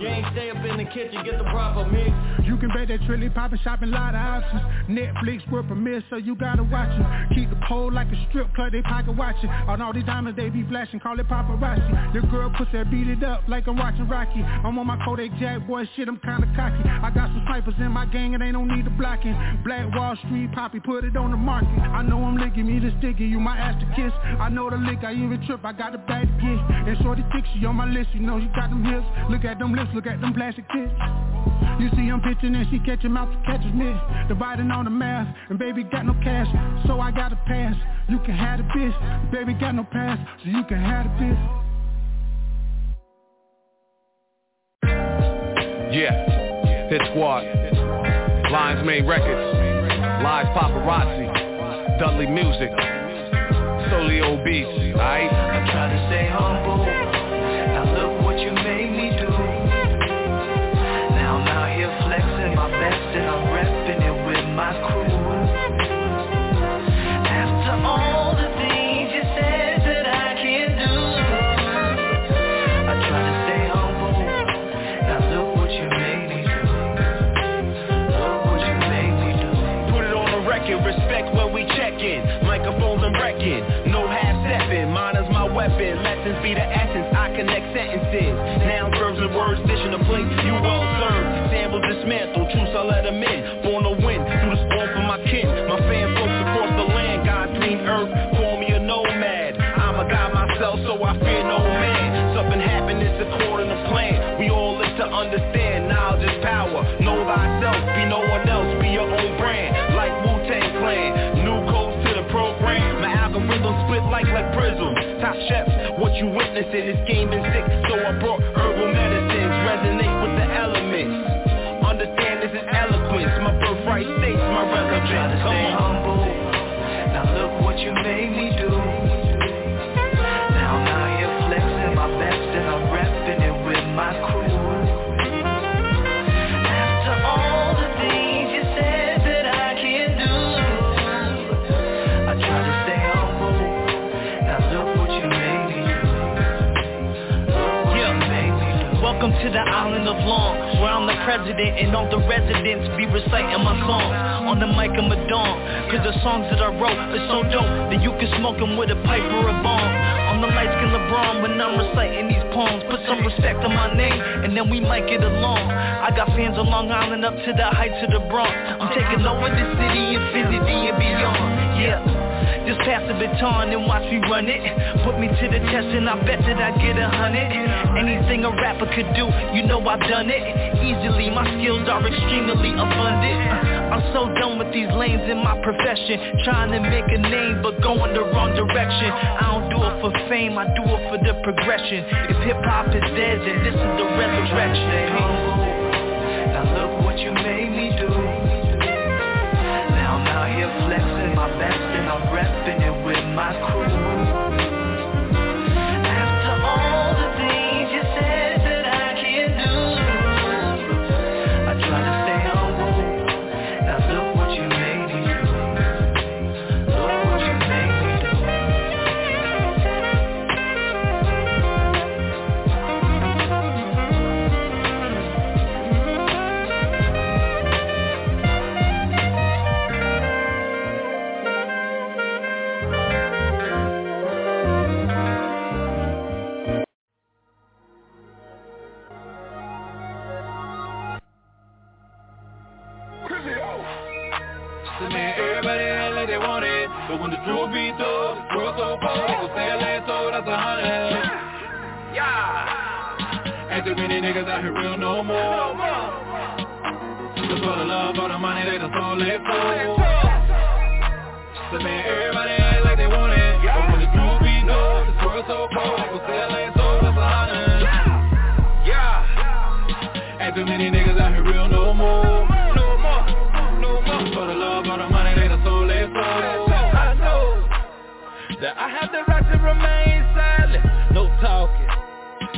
You ain't stay up in the kitchen, get the proper mix. You can bet that Trilly poppin' shopping, lot of options. Netflix worth a miss, so you gotta watch it. Keep the pole like a strip club, they pocket watching. On all these diamonds, they be flashing, call it paparazzi. Your girl pussy beat it up like I'm watching Rocky. I'm on my Kodak Jack, boy, shit, I'm kinda cocky. I got some snipers in my gang and they don't need the blocking. Black Wall Street, Poppy, put it on the market. I know I'm licking me the sticky, you my ass to kiss. I know the lick, I even trip, I got the bad gift. And shorty thick, she on my list, you know you got them hips. Look at them lips, look at them plastic tits. You see I'm pitching and she catching mouth to catch me. Dividing on the math, and baby got no cash, so I got to pass. You can have the bitch, baby got no pass, so you can have the bitch. Yeah, Hit Squad, Lions Main Records, Live Paparazzi, Dudley Music, Solio Beats, alright? I try to stay humble. What you made me do. Now I'm out here flexing my best and I'm repping it with my crew. After all the things you said that I can do, I try to stay humble. Now look what you made me do. Look what you made me do. Put it on the record, respect when we check in. Microphones and record, no half stepping. Mine is my weapon. Lessons be the sentences. Nouns, verbs, and words, dish in the plate. You well served. Samples dismantled. Truths I let them in. Born to win. Through the storm for my kin. My fan folks across the land. God's green earth. Call me a nomad. I'm a guy myself, so I fear no man. Something happened, it's according to plan. We all live to understand. Knowledge is power. Know thyself. Be no one else. Be your own brand. Like Wu-Tang Clan. New codes to the program. My algorithm split like like prisms. What you witnessing? This game been sick, so I brought herbal medicines. Resonate with the elements. Understand this is eloquence. My birthright states my relevance. Try to Come stay humble. Now look what you made me do. The island of Long, where I'm the president and all the residents be reciting my songs on the mic of Madonna. Cause the songs that I wrote are so dope that you can smoke them with a pipe or a bomb. I'm the light skin LeBron when I'm reciting these poems. Put some respect on my name and then we might get along. I got fans on Long Island up to the heights of the Bronx. I'm taking over the city, infinity and beyond. Yeah. Just pass the baton and watch me run it. Put me to the test and I bet that I get a hundred. Anything a rapper could do, you know I've done it. Easily, my skills are extremely abundant. I'm so done with these lanes in my profession. Trying to make a name but going the wrong direction. I don't do it for fame, I do it for the progression. If hip-hop is dead, then this is the resurrection. Now look what you made me do. Out here flexing my best and I'm repping it with my crew. Too many niggas out here real no more. Just for the love, for the money, they just all live for. So man,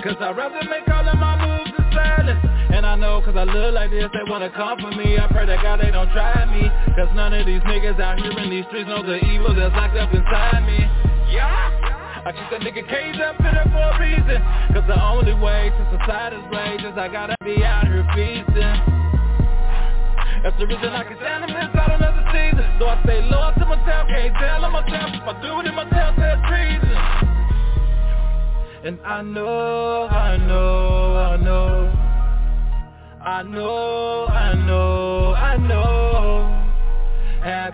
Cause I'd rather make all of my moves in silence. And I know cause I look like this, they wanna come for me. I pray to God they don't try me. Cause none of these niggas out here in these streets know the evil that's locked up inside me. Yeah. I keep that nigga caged up in it for a reason. Cause the only way to society's rage is I gotta be out here feasting that's the reason I can stand them inside another season. So I stay loyal to my tail, can't tell on myself. If I do it in my tail, says treason And I know, I know, I know. I know, I know, I know.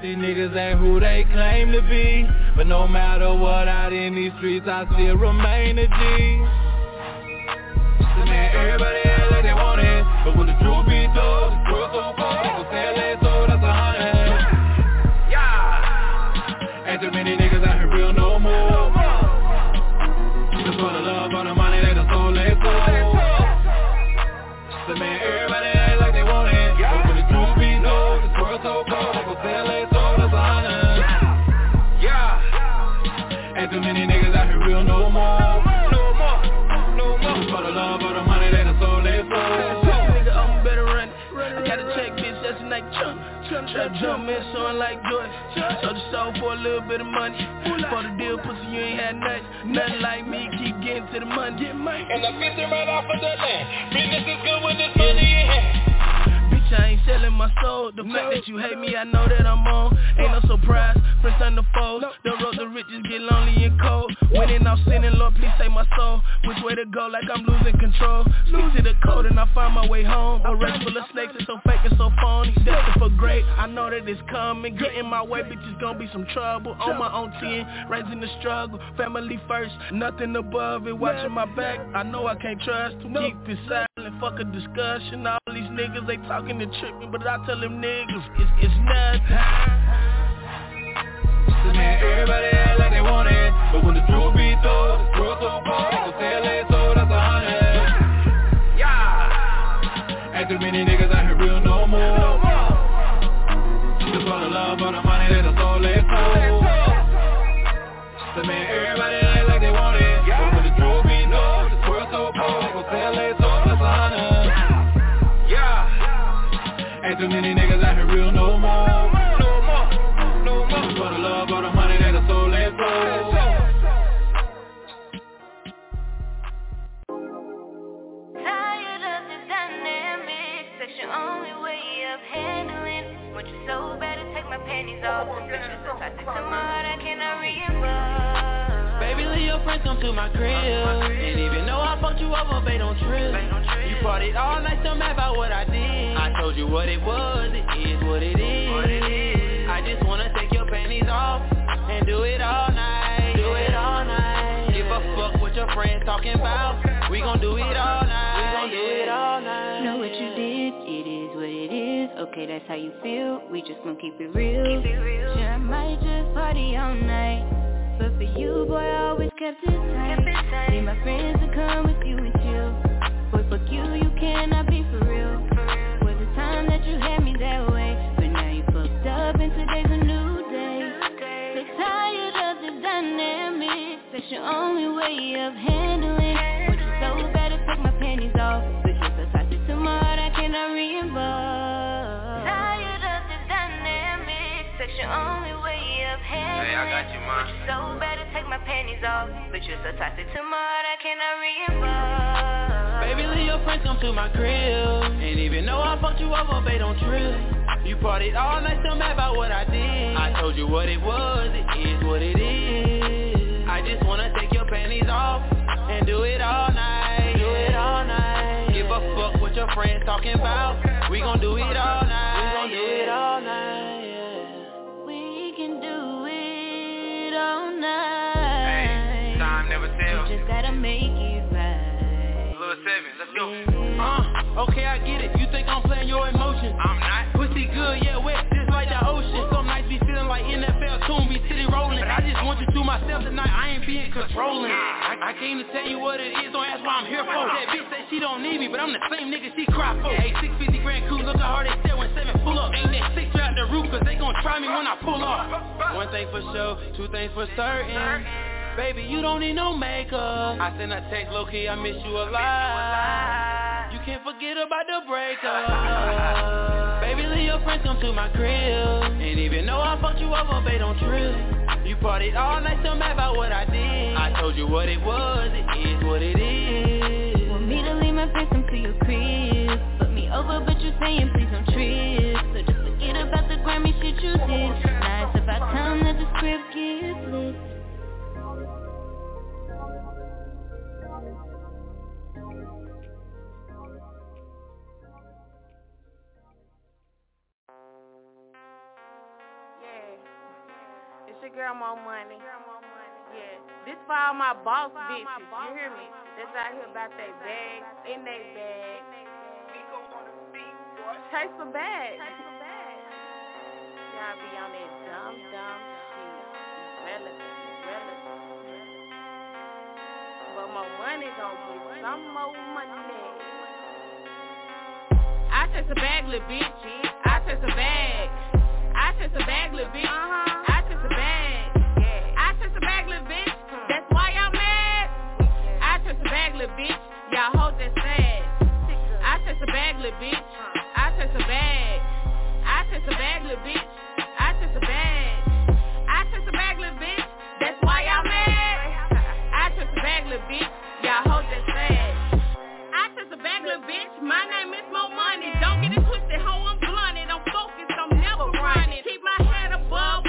These niggas ain't who they claim to be. But no matter what out in these streets I still remain a G. So everybody act like they want it. But when the truth be told, this world so cold People say sold, that's a hundred. Yeah. Ain't too many Trap jump in, showing like joy. Sold the soul for a little bit of money. For the deal, pussy, you ain't had nothing. Nothing like me, keep getting to the money. And I'm missing right off of the land. Business is good with this money in hand. I ain't selling my soul. The fact that you hate me, I know that I'm on. Ain't no surprise, friends on the fold. The road to riches get lonely and cold. Winning off sinning, Lord, please save my soul. Which way to go, like I'm losing control. Stick to the code and I find my way home. A race full of snakes, it's so fake and so phony. Destined for great, I know that it's coming. Get in my way, bitch, it's gonna be some trouble. On my own team, raising the struggle. Family first, nothing above it. Watching my back, I know I can't trust. Keep it silent, fuck a discussion. All these niggas, they talking and tripping, but I tell them niggas, it's, it's nothing. So man, everybody act like they want it. But when the truth be told, this world so cold People say they sold, that's a hundred. Yeah. Ain't too many niggas too many niggas out here real no more No more, no more For the love, for the money, sold their soul Tired of that's your only way of handling. Want you so bad to take my panties off, I cannot reimburse. Baby, leave your friends come to my crib. And even though I fucked you over, babe, don't trip. You partied all night, still mad about what I did. I told you what it was, it is what it is. I just wanna take your panties off And do it all night. Do it all night. Give a fuck what your friends talking about. We gon' do it all night. We gon' do it all night. Know what you did, it is what it is. Okay, that's how you feel. We just gon' keep it real. Sure, I might just party all night. But for you, boy, I always kept it tight. Need my friends to come with you and chill. Boy, fuck you, you cannot be for real. Was the time that you had me that way. But now you fucked up and today's a new day. So tired of the dynamics. That's your only way of handling. So to take my panties off. But you're so toxic to my heart, I cannot reimburse. Baby, leave your friends come to my crib. And even though I fucked you over, babe, don't trip. You partied all night, still mad about what I did. I told you what it was, it is what it is. I just wanna take your panties off And do it all night. Do it all night. Give a fuck what your friends talking about. We gon' do it all night make it right. Little seven, let's go. Uh, okay, I get it. You think I'm playing your emotions? I'm not. Pussy good, yeah, wet, just like the ocean. Some nights be feeling like NFL tune, be city rolling. But I just want you to myself tonight. I ain't being controlling. I, I came to tell you what it is. Don't ask what I'm here for. That bitch say she don't need me, but I'm the same nigga she cry for. Hey, 650 grand crew, look how hard they sell when seven pull up. Ain't that six out the roof, cause they gon' try me when I pull up. One thing for sure, two things for certain. Baby, you don't need no makeup. I send a text, low key, I miss you a lot. You can't forget about the breakup. Baby, leave your friends come to my crib. And even though I fucked you up, babe, don't trip. You partied all night, still mad about what I did. I told you what it was, it is what it is. Want me to leave my face come to your crib Put me over but you saying please don't trip So just forget about the Grammy shit you did Now it's about time that the script gets lit Yeah. It's your girl Mo Money. Yeah. This for all my boss bitches. You hear me? That's out here about they bag, in they bag. Chase a bag. Y'all be on that dumb, dumb shit. Relative, relative. But my money gon' get some more money. I chase a bag, little bitch. I chase a bag. I chase a bag, little bitch. I chase a bag. I chase a bag, little bitch. That's why y'all mad. I chase a bag, little bitch. Y'all hold that sad. I chase a bag, little bitch. I chase a bag. I chase a bag, little bitch. I chase a bag. I chase a bag, little bitch. That's why y'all mad. Bag, little bitch. Y'all hold that sad. I chase a bag, little bitch. My name is Mo Money. Don't get it twisted, ho. I'm blunted. I'm focused. I'm never running. Keep my head above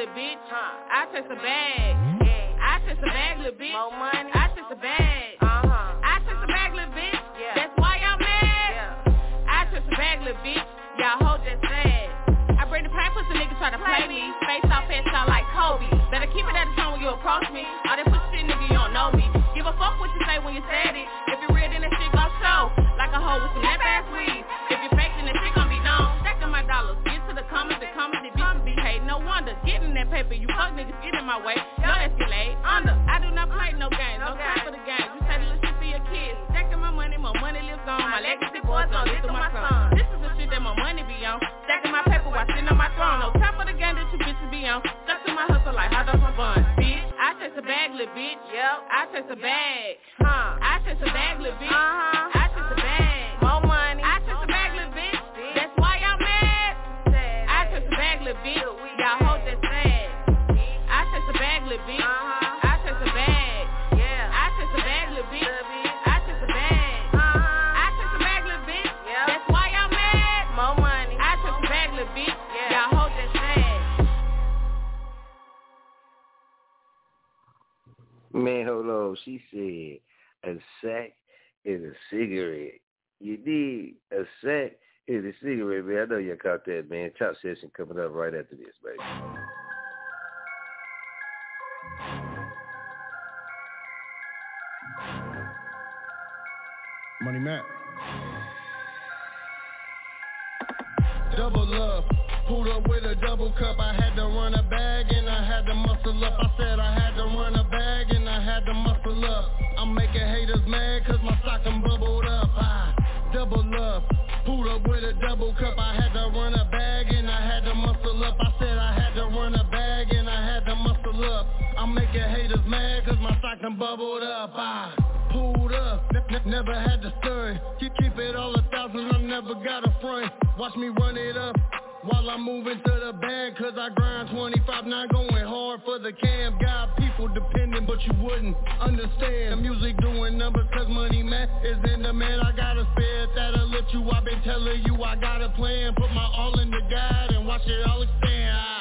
little bitch. I chase a bag. I chase a bag, little bitch. More money. I chase a bag. Uh-huh. I chase a bag, little bitch. That's why y'all mad. I chase a bag, little bitch. Y'all hold that sad. I bring the pain, pussy nigga try to play me. Face off and sound like Kobe. Better keep it at the tone when you approach me. All that pussy shit, nigga, you don't know me. Give a fuck what you say when you said it. If you real, then that shit gon' show. Like a hoe with some lip ass weed. If you fake, then that shit gon' be known. Stacking my dollars. Get to the comments, the comments, No wonder. Getting that paper, you fuck niggas get in my way. Your escalate, under. I do not play no games. No time for the games. You say little shit for your kids. Stacking my money, my money lives on. My legacy boys gon' live through my son. This is the shit that my money be on. Stacking my paper while sitting on my throne. No time for the game that you bitches be on. Stuck to my hustle like hot dogs my bun. Bitch, I chase a bag, little bitch. Yep. I chase a bag. Huh. I chase a bag, little bitch. Uh-huh. I chase a bag. Man, hold on. She said a sack is a cigarette. You need a sack is a cigarette, man. I know you caught that, man. Top session coming up right after this, baby. Money Mac. Double up, pulled up with a double cup. I had to run a bag and I had to muscle up. I said I had to run a bag and I had to muscle up. I'm making haters mad cause my stock done bubbled up. I double up, pulled up with a double cup. I had to run a bag and I had to muscle up. I said I had to run a bag I'm making haters mad cause my stock done bubbled up. I pulled up, never had to stir. Keep, keep it all a thousand, I never got a front. Watch me run it up. While I'm moving to the bag, cause I grind 25 not going hard for the cam. Got people depending, but you wouldn't understand. The music doing numbers, cause money man is in the man. I got a spare that'll lift you. I've been telling you I got a plan. Put my all in the guide and watch it all expand. I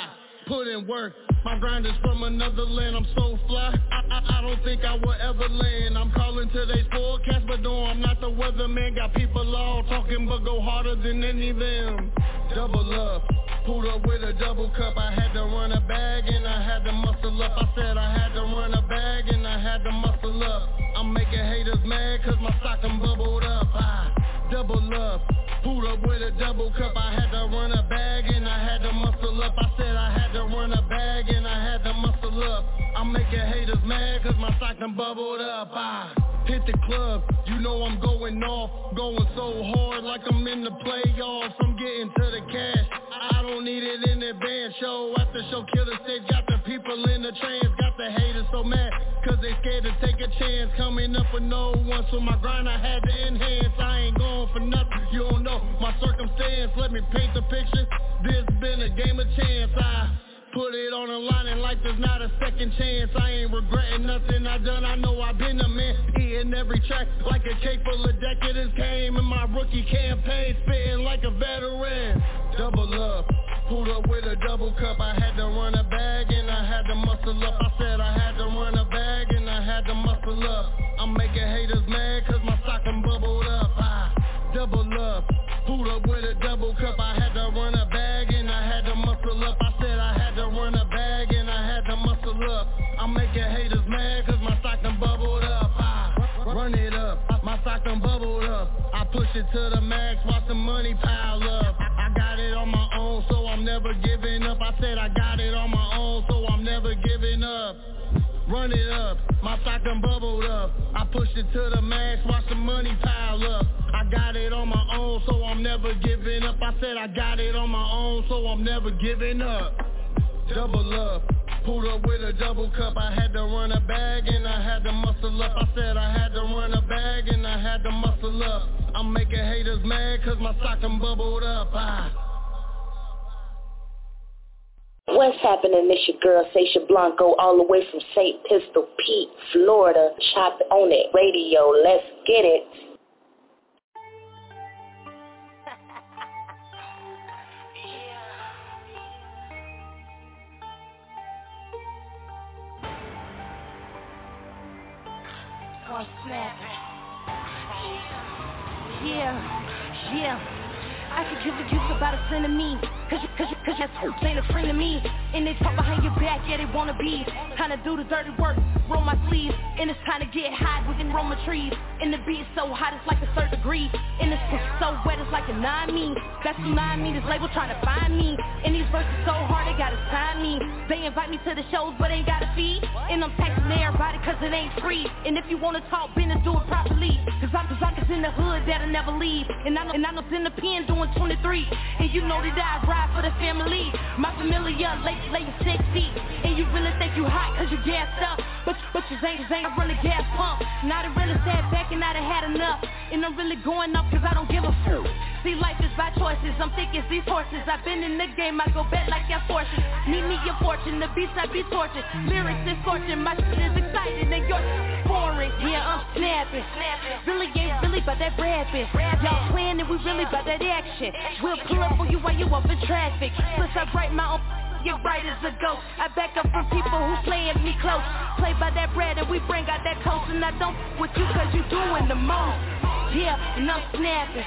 put in work. My grind is from another land, I'm so fly. I, I, I don't think I will ever land. I'm calling today's forecast, but no, I'm not the weatherman. Got people all talking, but go harder than any of them. Double up, pulled up with a double cup. I had to run a bag and I had to muscle up. I said I had to run a bag and I had to muscle up. I'm making haters mad cause my stock done bubbled up. I double up Pulled up with a double cup, I had to run a bag and I had to muscle up. I said I had to run a bag and I had to muscle up. I'm making haters mad cause my stock done bubbled up. I hit the club, you know I'm going off, going so hard like I'm in the playoffs. I'm getting to the cash, I don't need it in advance. Show after show, killer stage, got the people in the trance, got the haters so mad cause they scared to take a chance. Coming up with no one, so my grind I had to enhance. I ain't going for nothing, you don't know my circumstance. Let me paint the picture. This been a game of chance. I put it on the line and like there's not a second chance. I ain't regretting nothing I done. I know I've been a man. Hitting every track like a cake full of decadence. Came in my rookie campaign, spitting like a veteran. Double up. Pulled up with a double cup, I had to run a bag and I had to muscle up. I said I had to run a bag and I had to muscle up. I'm making haters mad cause my stock bubbled up. I double up. Pulled up with a double cup, I had to run a I'm making haters mad cause my stock done bubbled up. I run it up, my stock done bubbled up. I push it to the max, watch the money pile up. I got it on my own, so I'm never giving up. I said I got it on my own, so I'm never giving up. Run it up, my stock done bubbled up. I pushed it to the max, watch the money pile up. I got it on my own, so I'm never giving up. I said I got it on my own, so I'm never giving up. Double up, pulled up with a double cup. I had to run a bag and I had to muscle up. I said I had to run a bag and I had to muscle up. I'm making haters mad cause my done bubbled up. What's happening? This your girl, Sasha Blanco, all the way from St. Pistol Pete, Florida. Chop on it, radio. Let's get it. Gonna snap it. Yeah, yeah. I could give a juice about a me Cause, you, cause, you, cause that's who ain't a friend of me. And they talk behind your back, yeah they wanna be. Time to do the dirty work, roll my sleeves. And it's time to get high, we can roll my trees. And the beat so hot it's like a third degree. And this pussy so wet it's like a nine me That's tsunami, me, this label trying to find me. And these verses so hard they gotta sign me. They invite me to the shows but ain't got a fee And I'm texting everybody cause it ain't free. And if you wanna talk business do it properly. Cause I'm, cause I'm in the hood that'll never leave. And I know, and I know in the pen doing 23 And you know that I ride for the family. My familiar, late, late 60 And you really think you hot cause you gassed up. But, but you ain't, ain't I run the gas pump. Now I really sat back and I done had enough. And I'm really going up cause I don't give a fuck. See life is by choices, I'm thick as these horses. I've been in the game, I go bet like your fortune Meet me your fortune, the beats I be tortured. Lyrics is scorching, my shit is exciting. And yours is boring, yeah I'm snapping. Really ain't really about that rapping. Y'all playing and we really about that action. We'll pull up on you while you up in traffic. Plus I write my own you're right as a ghost. I back up from people who playing me close. Play by that bread and we bring out that coast. And I don't with you cause you doing the most. Yeah, and I'm snapping.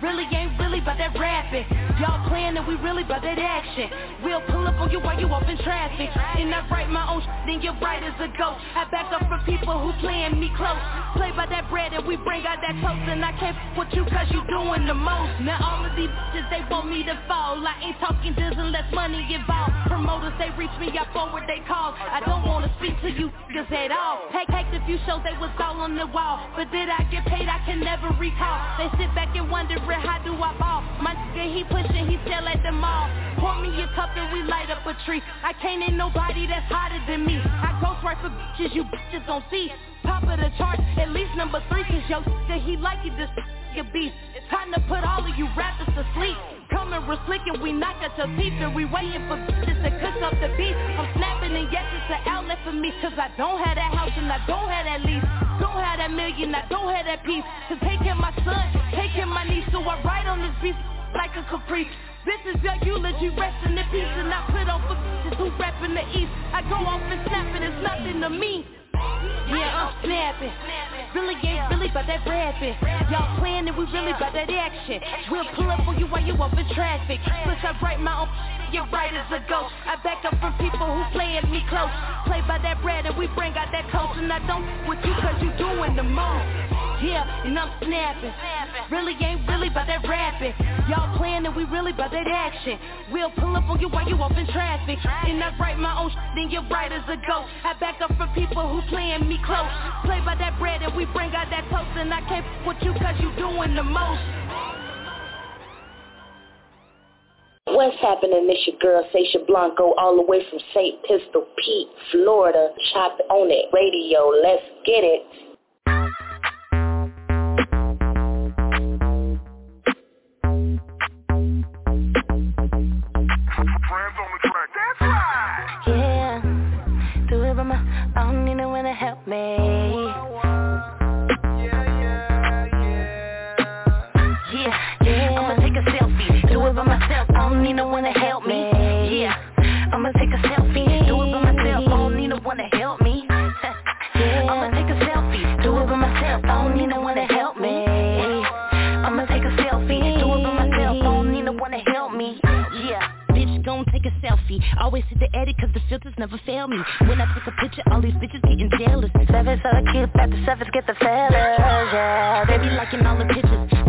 Really ain't really about that rapping. Y'all playing and we really about that action. We'll pull up on you while you up in traffic. And I write my own shit, then you're right as a ghost. I back up from people who playing me close. Play by that bread and we bring out that toast And I can't f- with you cause you doing the most. Now all of these bitches they want me to fall. I ain't talking deals unless money involved Promoters, they reach me, I forward they call. I don't wanna speak to you niggas at all Heck, heck, a few shows, they was all on the wall But did I get paid? I can never recall They sit back and wonder, how do I ball? My nigga, he pushing, he sell at the mall Pour me a cup and we light up a tree I can't ain't nobody that's hotter than me I go bitches you bitches don't see. Top of the chart, at least number three, cause yo, that he like it, this your beast. Time to put all of you rappers to sleep. Coming real slick and we knock at your teeth and we waiting for bitches to cook up the beef. I'm snapping and yes, it's an outlet for me, cause I don't have that house and I don't have that lease. Don't have that million, I don't have that piece. Cause taking my son, taking my niece, so I ride on this beast like a caprice. This is your eulogy, rest in the peace And I put on for bitches who rap in the east I go off and snap and it's nothing to me yeah, I'm snapping. Really ain't really about that rapping. Y'all playing and we really about that action. We'll pull up on you while you up in traffic. Plus I write my own you're right as a ghost. I back up from people who playing me close. Play by that bread and we bring out that coach. And I don't with you cause you doing the most. Yeah, and I'm snapping. Really ain't really about that rapping. Y'all playing and we really about that action. We'll pull up on you while you up in traffic. And I write my own shit, then you're right as a ghost. I back up from people who playing me close. Play by that bread and we bring out that coach. And I can't with you cause you doing the most. What's happening? It's your girl, Sasha Blanco, all the way from St. Pistol Pete, Florida. Chop on it. Radio. Let's get it. Yeah, do it my, to help me. Need no one to help me. Yeah, I'ma take a selfie, do it by myself, I don't need no one to help me. I'ma take a selfie, do it by myself, I don't need no one to help me. I'ma take a selfie, do it by myself, I don't need no one to help me. Yeah bitch gon' take a selfie Always hit the edit cause the filters never fail me When I take a picture, all these bitches getting jealous Seven so cute, the sevens get the fellas, yeah They be liking all the pictures, know you look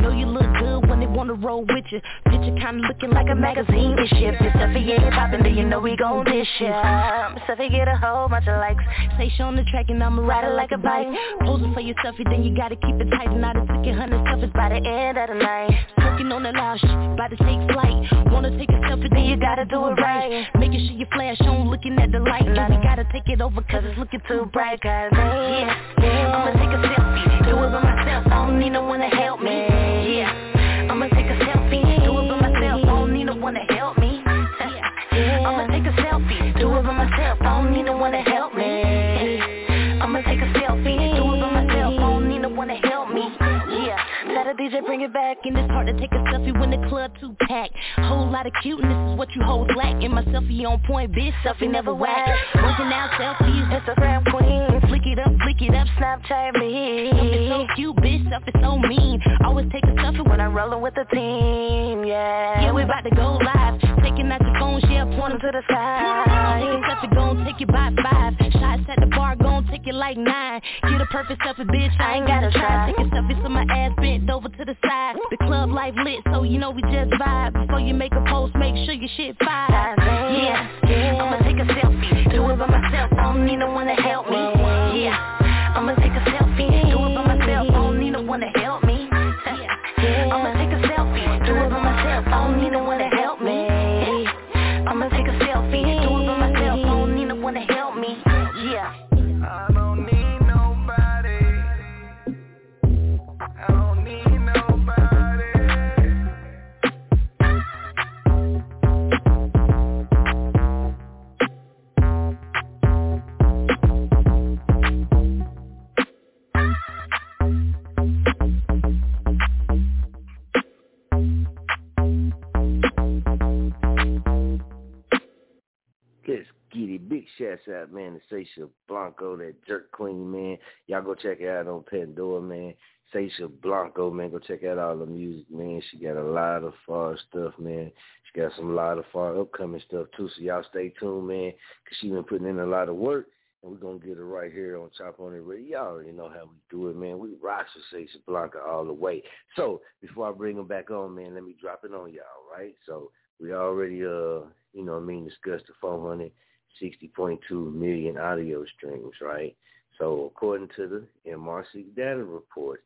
wanna roll with you Picture kinda looking like a magazine and shit. If selfie ain't poppin', then you know we gon' dish ya. Um, selfie get a whole bunch of likes she on the track and I'ma ride it like a bike. Posing for your selfie, then you gotta keep it tight. And I done took your hundred selfies by the end of the night. Smoking on the shit, about to take flight Wanna take a selfie, then you gotta do it right. Making sure you flash on, looking at the light. And we gotta take it over cause it's looking too bright Cause yeah, yeah, I'ma take a selfie, do it by myself. I don't need no one to help me, selfie, do it by myself I don't need no one to help me. I'ma take a selfie, do it by myself I don't need no one to help me. Yeah, tell the DJ bring it back And it's hard to take a selfie when the club too packed. Whole lot of cuteness is what you hold lack And my selfie on point, bitch, selfie never whack. Working out selfies, Instagram queen it up, flick it up, Snapchat me. Selfie so cute, bitch, selfie so mean. Always take a selfie when I'm rolling with the team, yeah. Yeah, we about to go live. Taking out your phone, yeah, point 'em to the sky. Take a selfie, gon' take you by five. Shots at the bar, gon' take it like nine. Get a perfect selfie, bitch, I ain't gotta try. Take a selfie so my ass bent over to the side. The club life lit, so you know we just vibe. Before you make a post, make sure your shit fire. Yeah, yeah, I'ma take a selfie Do it by myself, I don't need no one to help me I'ma take a selfie Do it by myself, I don't need no one to help me. I'ma take a selfie Do it by myself, I don't need no one to help me. I'ma take a selfie Big shouts out, man, to Sasha Blanco, that jerk queen, man. Y'all go check her out on Pandora, man. Sasha Blanco, man. Go check out all the music, man. She got a lot of far stuff, man. She got some lot of far upcoming stuff, too. So y'all stay tuned, man, because she been putting in a lot of work. And we're going to get it right here on Chop On It Radio. Y'all already know how we do it, man. We rock with Sasha Blanco all the way. So before I bring them back on, man, let me drop it on y'all, right? So we already, uh, you know what I mean, discussed the 460.2 million audio streams, right? So according to the MRC data report,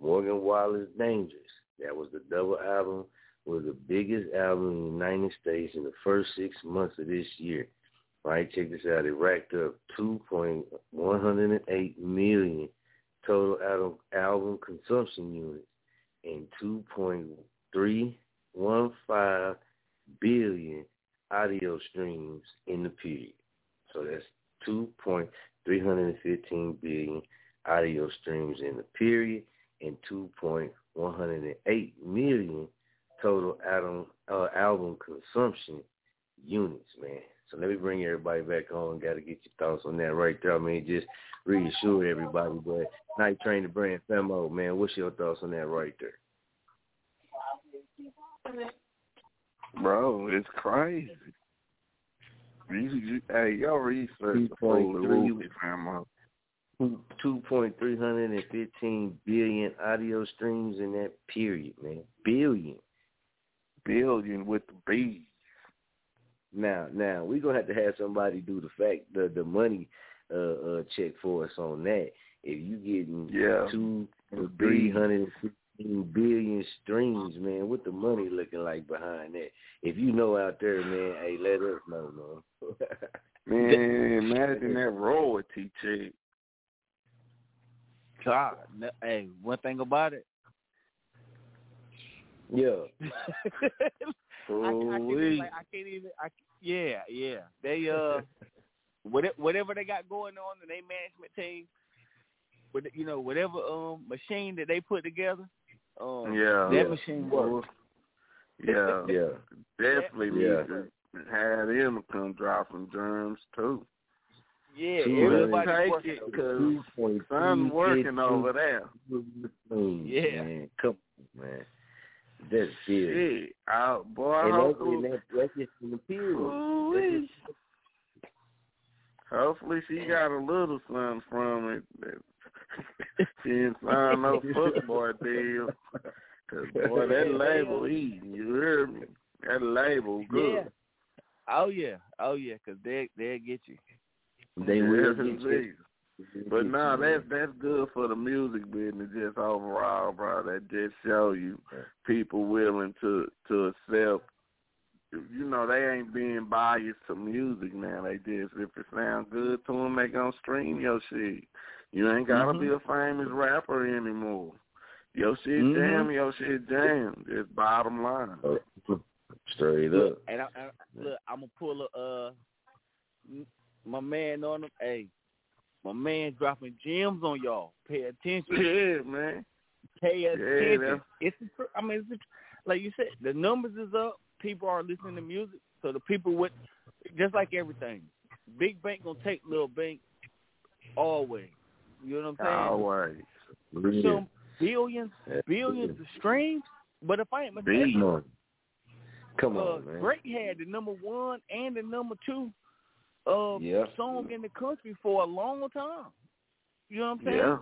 Morgan Wallen's Dangerous, that was the double album, was the biggest album in the United States in the first six months of this year. Right, check this out. It racked up 2.108 million total album album consumption units and two point three one five billion audio streams in the period. So that's two point three hundred and fifteen billion audio streams in the period and two point one hundred and eight million total album uh, album consumption units, man. So let me bring everybody back on. Got to get your thoughts on that right there. I mean, just reassure everybody. But Night Train the brand Femo, man, what's your thoughts on that right there? Bro, it's crazy. You, you, hey, y'all research the Foley 2.3 Wookie Famo. Two point three hundred and fifteen billion audio streams in that period, man. Billion. Billion with the B. Now, now we're gonna have to have somebody do the fact the the money uh, uh check for us on that. If you getting Yeah. two The to B. three hundred and billion streams, man, what the money looking like behind that? If you know out there, man, hey, let us know, man. Man, imagine that royalty check. God, no, hey, one thing about it, yeah. I, I, can't even, like, I can't even. I, yeah, yeah. They uh, whatever, whatever they got going on in their management team, with you know whatever um machine that they put together, um, Yeah. that Yeah. machine works. Yeah. Yeah. Definitely Yeah. need to have them come drop some germs too. Yeah, Two everybody take working it because Two Son working over there. Yeah, man, come on, man. That's big. Shit, I, boy, I And hope that's, that, that's just in the period. That's Ooh-wee. just- Hopefully she got a little something from it. That- she didn't sign no football deal. Cause boy, that label eating. You hear me? That label good. Yeah. Oh yeah, oh yeah, because they they'll get you. They will get you. But no, that's that's good for the music business just overall, bro. That just show you people willing to to accept. You know, they ain't being biased to music now. They just if it sounds good to them, they gonna stream your shit. You ain't gotta be a famous rapper anymore. Yo shit Mhm. jam, your shit jam. Just bottom line. Straight up. and I, I, look, I'm gonna pull a uh, my man on them. Hey, my man dropping gems on y'all. Pay attention. Yeah, man. Pay attention. that's- it's the I mean, it's the, like you said, the numbers is up. People are listening to music, so the people with just like everything. Big bank gonna take little bank always. You know what I'm saying? Always. Some billions, billions of streams. But if I ain't Big mistaken, money. Come uh, on, man. Drake had the number one and the number two uh, Yeah. song in the country for a long time. You know what I'm saying? Yeah.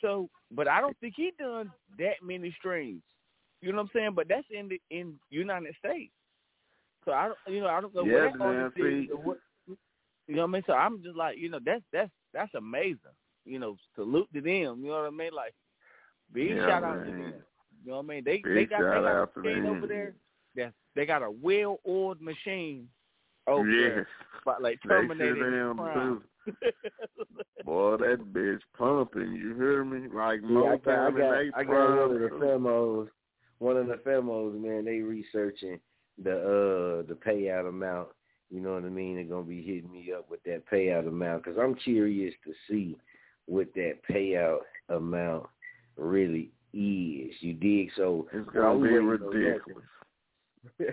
So, but I don't think he done that many streams. You know what I'm saying? But that's in the in United States. So I don't, you know, I don't know Yeah, what that man, is what. You know what I mean? So I'm just like, you know, that's that's that's amazing. You know, salute to them. You know what I mean? Like, big Yeah, shout out to them. You know what I mean? They Big they got they got out a machine over there. That they got a well oiled machine over Yes. there, but like They Terminator. sit down Prime. too. Boy, that bitch pumping. You hear me? Like Yeah, I got, I got, and they I got one of the femos. One of the femos, man. They researching the uh the payout amount. You know what I mean? They're gonna be hitting me up with that payout amount because I'm curious to see what that payout amount really is. You dig? So It's while gonna be waiting on that- ridiculous.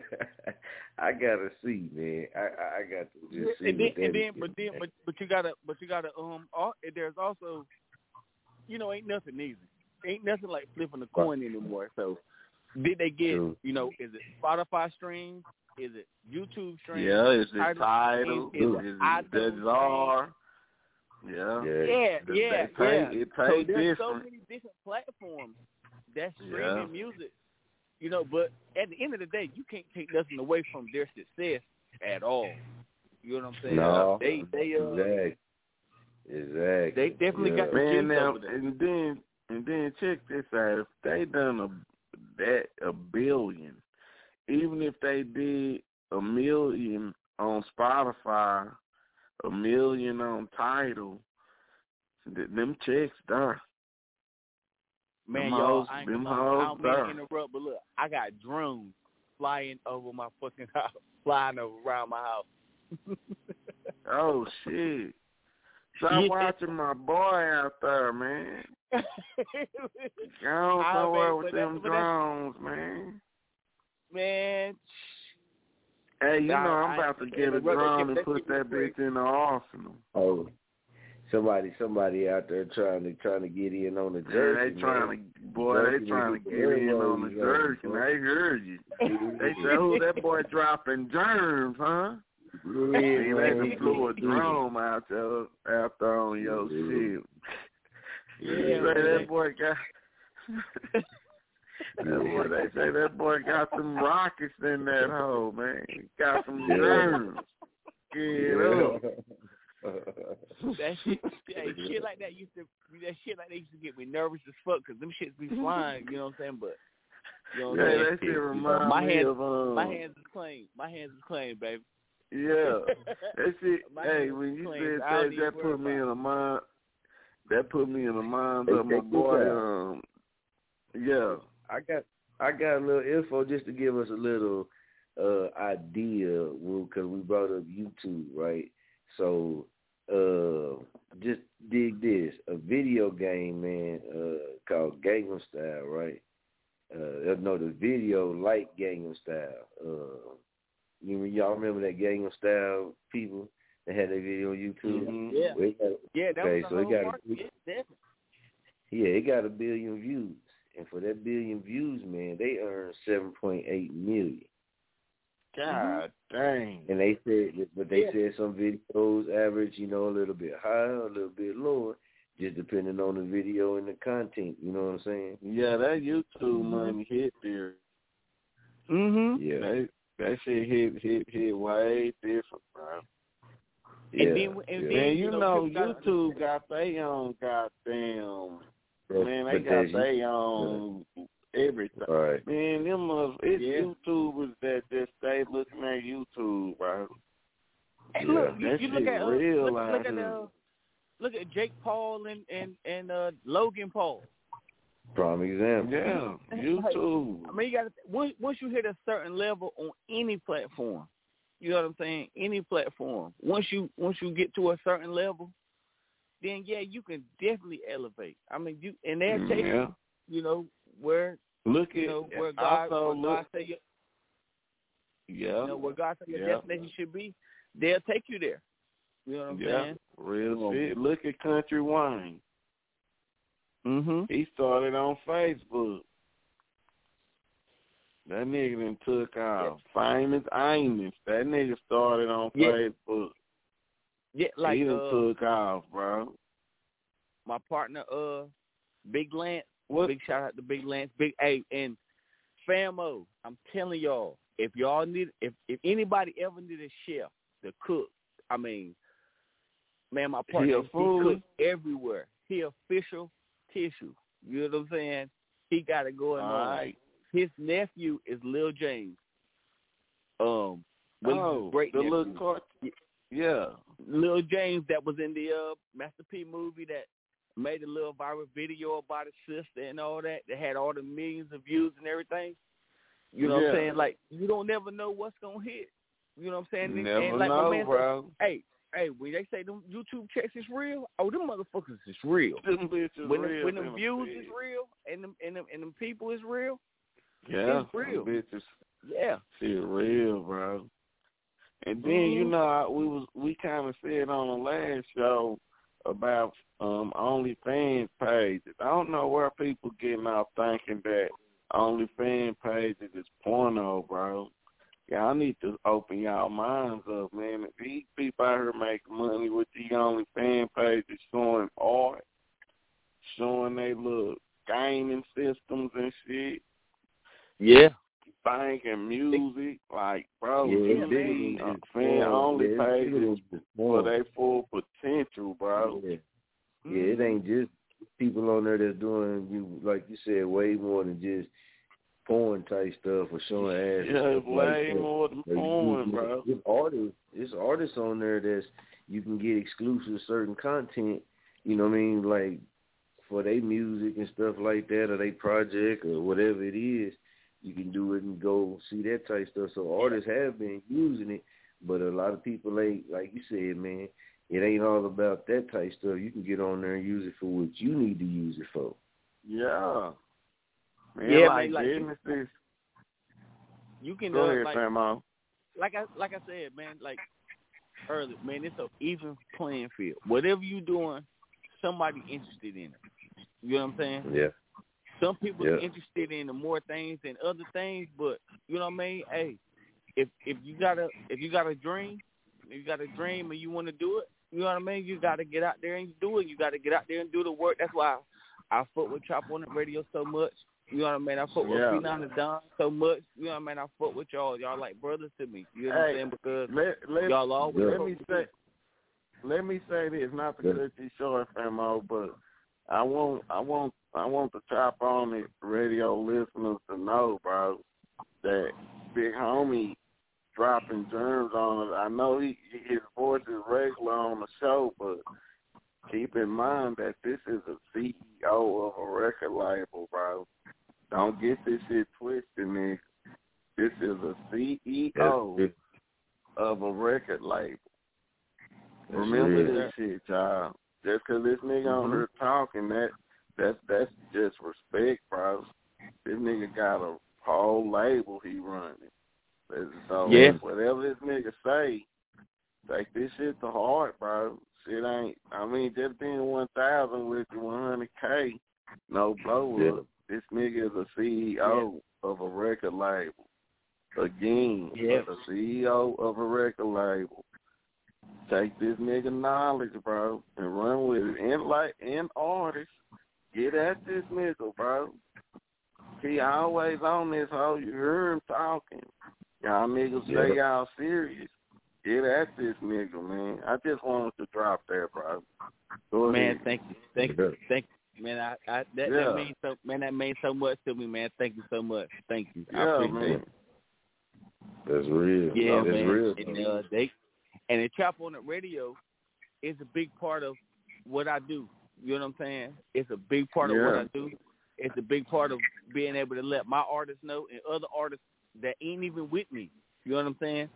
I gotta see, man. I I I got to just see and then, and then, but then, but but you gotta, but you gotta, um, al- there's also, you know, ain't nothing easy. Ain't nothing like flipping a coin anymore. So, did they get, True. you know, is it Spotify streams? Is it YouTube streams? Yeah, is it Tidal title? streams? Is Is it it iTunes Deezer? Yeah. Yeah, yeah, They yeah. pay- It so pay there's so many different platforms that's streaming Yeah. music. You know, but at the end of the day, you can't take nothing away from their success at all. You know what I'm saying? No, they they uh, exactly, exactly. they definitely yeah. got the Man, now and then and then check this out. If they done a that a billion, even if they did a million on Spotify, a million on Tidal. Th- Them checks there. Man, Them y'all, hoes- I ain't them I hoes don't mean there. interrupt, but look, I got drones flying over my fucking house, flying around my house. Oh shit. Stop Yeah. watching my boy out there, man. I somewhere mean, with but them that's- but that's- drones, man. Man, Hey, you know I I'm about to get a interrupt that drone and put that bitch in the arsenal. Oh, somebody, somebody out there trying to trying to get in on the Yeah, they trying man. to, boy, Jersey they trying to get in on the airways jerky. on, They heard you. They said, "Who that boy dropping germs, huh?" Yeah, See, they man. done flew a drone out there, out there on your shit. Yeah, They say man. that boy got. That boy, they say that boy got some rockets in that hole, man. He got some Yeah. germs. Get up. that shit, hey, shit like that used to, that shit like that used to get me nervous as fuck because them shits be flying. You know what I'm saying? But you know what I'm Yeah, saying? that shit remind my me hands, of, um, my hands is clean. My hands is clean, baby. Yeah. That shit, hey, when you clean. said that, that worry put me in the mind, that put me in the mind of my boy, um, yeah. I got I got a little info just to give us a little uh idea, because we brought up YouTube, right? So uh just dig this. A video game, man, uh called Gangnam Style, right? Uh no the video like Gangnam Style. Uh you y'all remember that Gangnam Style people that had that video on YouTube? Mhm. Yeah. Well, got- Yeah, that okay, was so the it got a market. Yeah, definitely. yeah, it got a billion views. And for that billion views, man, they earned seven point eight million. God dang. And they said, but they Yeah. said some videos average, you know, a little bit higher, a little bit lower, just depending on the video and the content. You know what I'm saying? Yeah, that YouTube money hit there. Mm-hmm. Yeah, That, that shit hit, hit, hit way different, bro. yeah. And then, and yeah. then Man, you know, people gotta YouTube got they own goddamn, But- man, they got they own everything. All right. Man, them uh, it's Yeah. YouTubers that just stay looking at YouTube, bro. Hey, Yeah, look, you, that you look at uh, real look, look at uh, look at Jake Paul and and and uh Logan Paul. Prime example. Yeah, YouTube. I mean, you got to once once you hit a certain level on any platform, you know what I'm saying? Any platform. Once you once you get to a certain level, then yeah, you can definitely elevate. I mean, you and they'll take Yeah. you, you know where Look you at know where God, also where God look. say your, Yeah. you know where God say your Yeah. destination should be. They'll take you there. You know what I'm Yeah, saying? real shit. Look at Country Wayne. Mm-hmm. He started on Facebook. That nigga then took off. Famous Amos. That nigga started on Yeah. Facebook. Yeah, like he done uh, took off, bro. my partner, uh, Big Lance. What? Big shout out to Big Lance. Big A and Famo. I'm telling y'all, if y'all need, if if anybody ever need a chef to cook, I mean, man, my partner he, fool? cooks everywhere. He official tissue. You know what I'm saying? He got it going All on. right. His nephew is Lil James. Um, Oh, great the nephew. little cart. Yeah. Lil James that was in the uh, Master P movie that made a little viral video about his sister and all that that had all the millions of views and everything. You know what I'm saying? Like you don't never know what's gonna hit. You know what I'm saying? And- Never and like know, my man bro. Said, hey, hey, when they say them YouTube checks is real, oh them motherfuckers is real. Them bitches when real them, when them views is real and them and them and them people is real, Yeah, it's real. them bitches yeah. shit real, bro. And then you Mhm. know I- we was we kind of said on the last show about um OnlyFans pages. I don't know where people getting off thinking that OnlyFans pages is porno, bro. Y'all need to open y'all minds up, man. If these people out here making money with these OnlyFans pages showing art, showing they little gaming systems and shit, Yeah. Banking music, like bro, Yeah, you need uh, fan only Yeah, it's bigger pages for their full potential, bro. Yeah. Yeah, it ain't just people on there that's doing you like you said way more than just porn type stuff or showing ass. Yeah, it's like way that. more than Like, porn, bro. It's artists, it's artists on there that's you can get exclusive certain content. You know what I mean? Like for their music and stuff like that, or they project or whatever it is, you can do it and go see that type stuff. So artists have been using it, but a lot of people ain't like you said, man. It ain't all about that type stuff. You can get on there and use it for what you need to use it for. Yeah. Man, Yeah, like, man, like- businesses. You can Go uh, ahead, like, Famo. like I like I said, man, like earlier, man, it's an even playing field. Whatever you doing, somebody interested in it. You know what I'm saying? Yeah. Some people are interested in more things than other things, but you know what I mean? Hey, if if you got a if you got a dream, if you got a dream and you want to do it, you know what I mean? You got to get out there and do it. You got to get out there and do the work. That's why I, I fuck with Chop On It Radio so much. You know what I mean? I fuck with Yeah. Phenom the Don so much. You know what I mean? I fuck with y'all. Y'all like brothers to me. You know what I'm saying? Because let, let, y'all always let me with say let me say this, not to cut you short, Famo, but I want I want I want the Chop On It Radio listeners to know, bro, that big homie dropping germs on it. I know he his voice is regular on the show, but keep in mind that this is a CEO of a record label, bro. Don't get this shit twisted, nigga. This is a CEO of a record label. That's Remember this shit, y'all. Just 'cause this nigga on Mhm. there talking, that that's that's just respect, bro. This nigga got a whole label he running. So Yeah. whatever this nigga say, take this shit to heart, bro. Shit ain't. I mean, just being one thousand with one hundred k, no blow up. Yeah. This nigga is a CEO of a record label. Again, Yeah. a CEO of a record label. Take this nigga knowledge, bro, and run with it. And like and artists, get at this nigga, bro. He always on this hoe. You hear him talking. Y'all niggas say y'all serious. Get at this nigga, man. I just wanted to drop that, bro. Go man, ahead. thank you, thank you, thank you, man. I, I that, Yeah. that means so, man. That means so much to me, man. Thank you so much. Thank you. I Yeah, appreciate man. it. That's real. Yeah, That's man. real. And uh, they and the Chop On It Radio is a big part of what I do. You know what I'm saying? It's a big part of what I do. It's a big part of being able to let my artists know and other artists that ain't even with me. You know what I'm saying?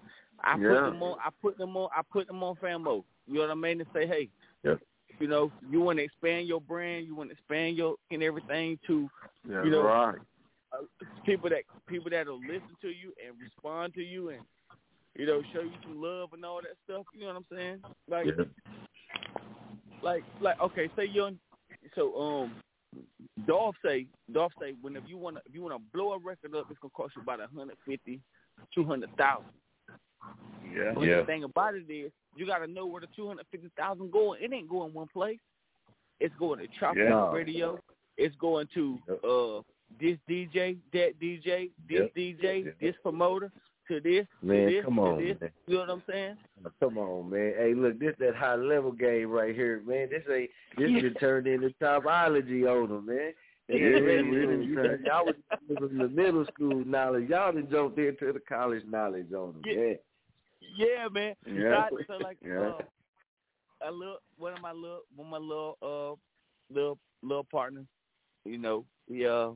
I put them on. I put them on. I put them on Famo. You know what I mean? To say, hey, Yep. you know, you want to expand your brand. You want to expand your and everything to That's you know, right. uh, people that people that'll listen to you and respond to you and you know show you some love and all that stuff. You know what I'm saying? Like, Yeah. Like, like. Okay, say you're in- so um. Dolph say, Dolph say, whenever you wanna, if you wanna blow a record up, it's gonna cost you about a hundred fifty, two hundred thousand. Yeah. But Yeah. the thing about it is, you gotta know where the two hundred fifty thousand going. It ain't going one place. It's going to Chop Yeah. Radio. It's going to uh this DJ, that DJ, this Yep. DJ, Yep. this promoter, to this, Man, to this, come on, this. man. You know what I'm saying? Come on, man. Hey, look, this that high level game right here, man. This ain't this Yeah. just turned into topology on them, man. Yeah, yeah. Y'all was from the middle school knowledge. Y'all done jumped into the college knowledge on them. Yeah. Yeah. Yeah, man. Yeah. So, I- so like Yeah. uh, a little one of my little one of my little uh little little partners, you know, he uh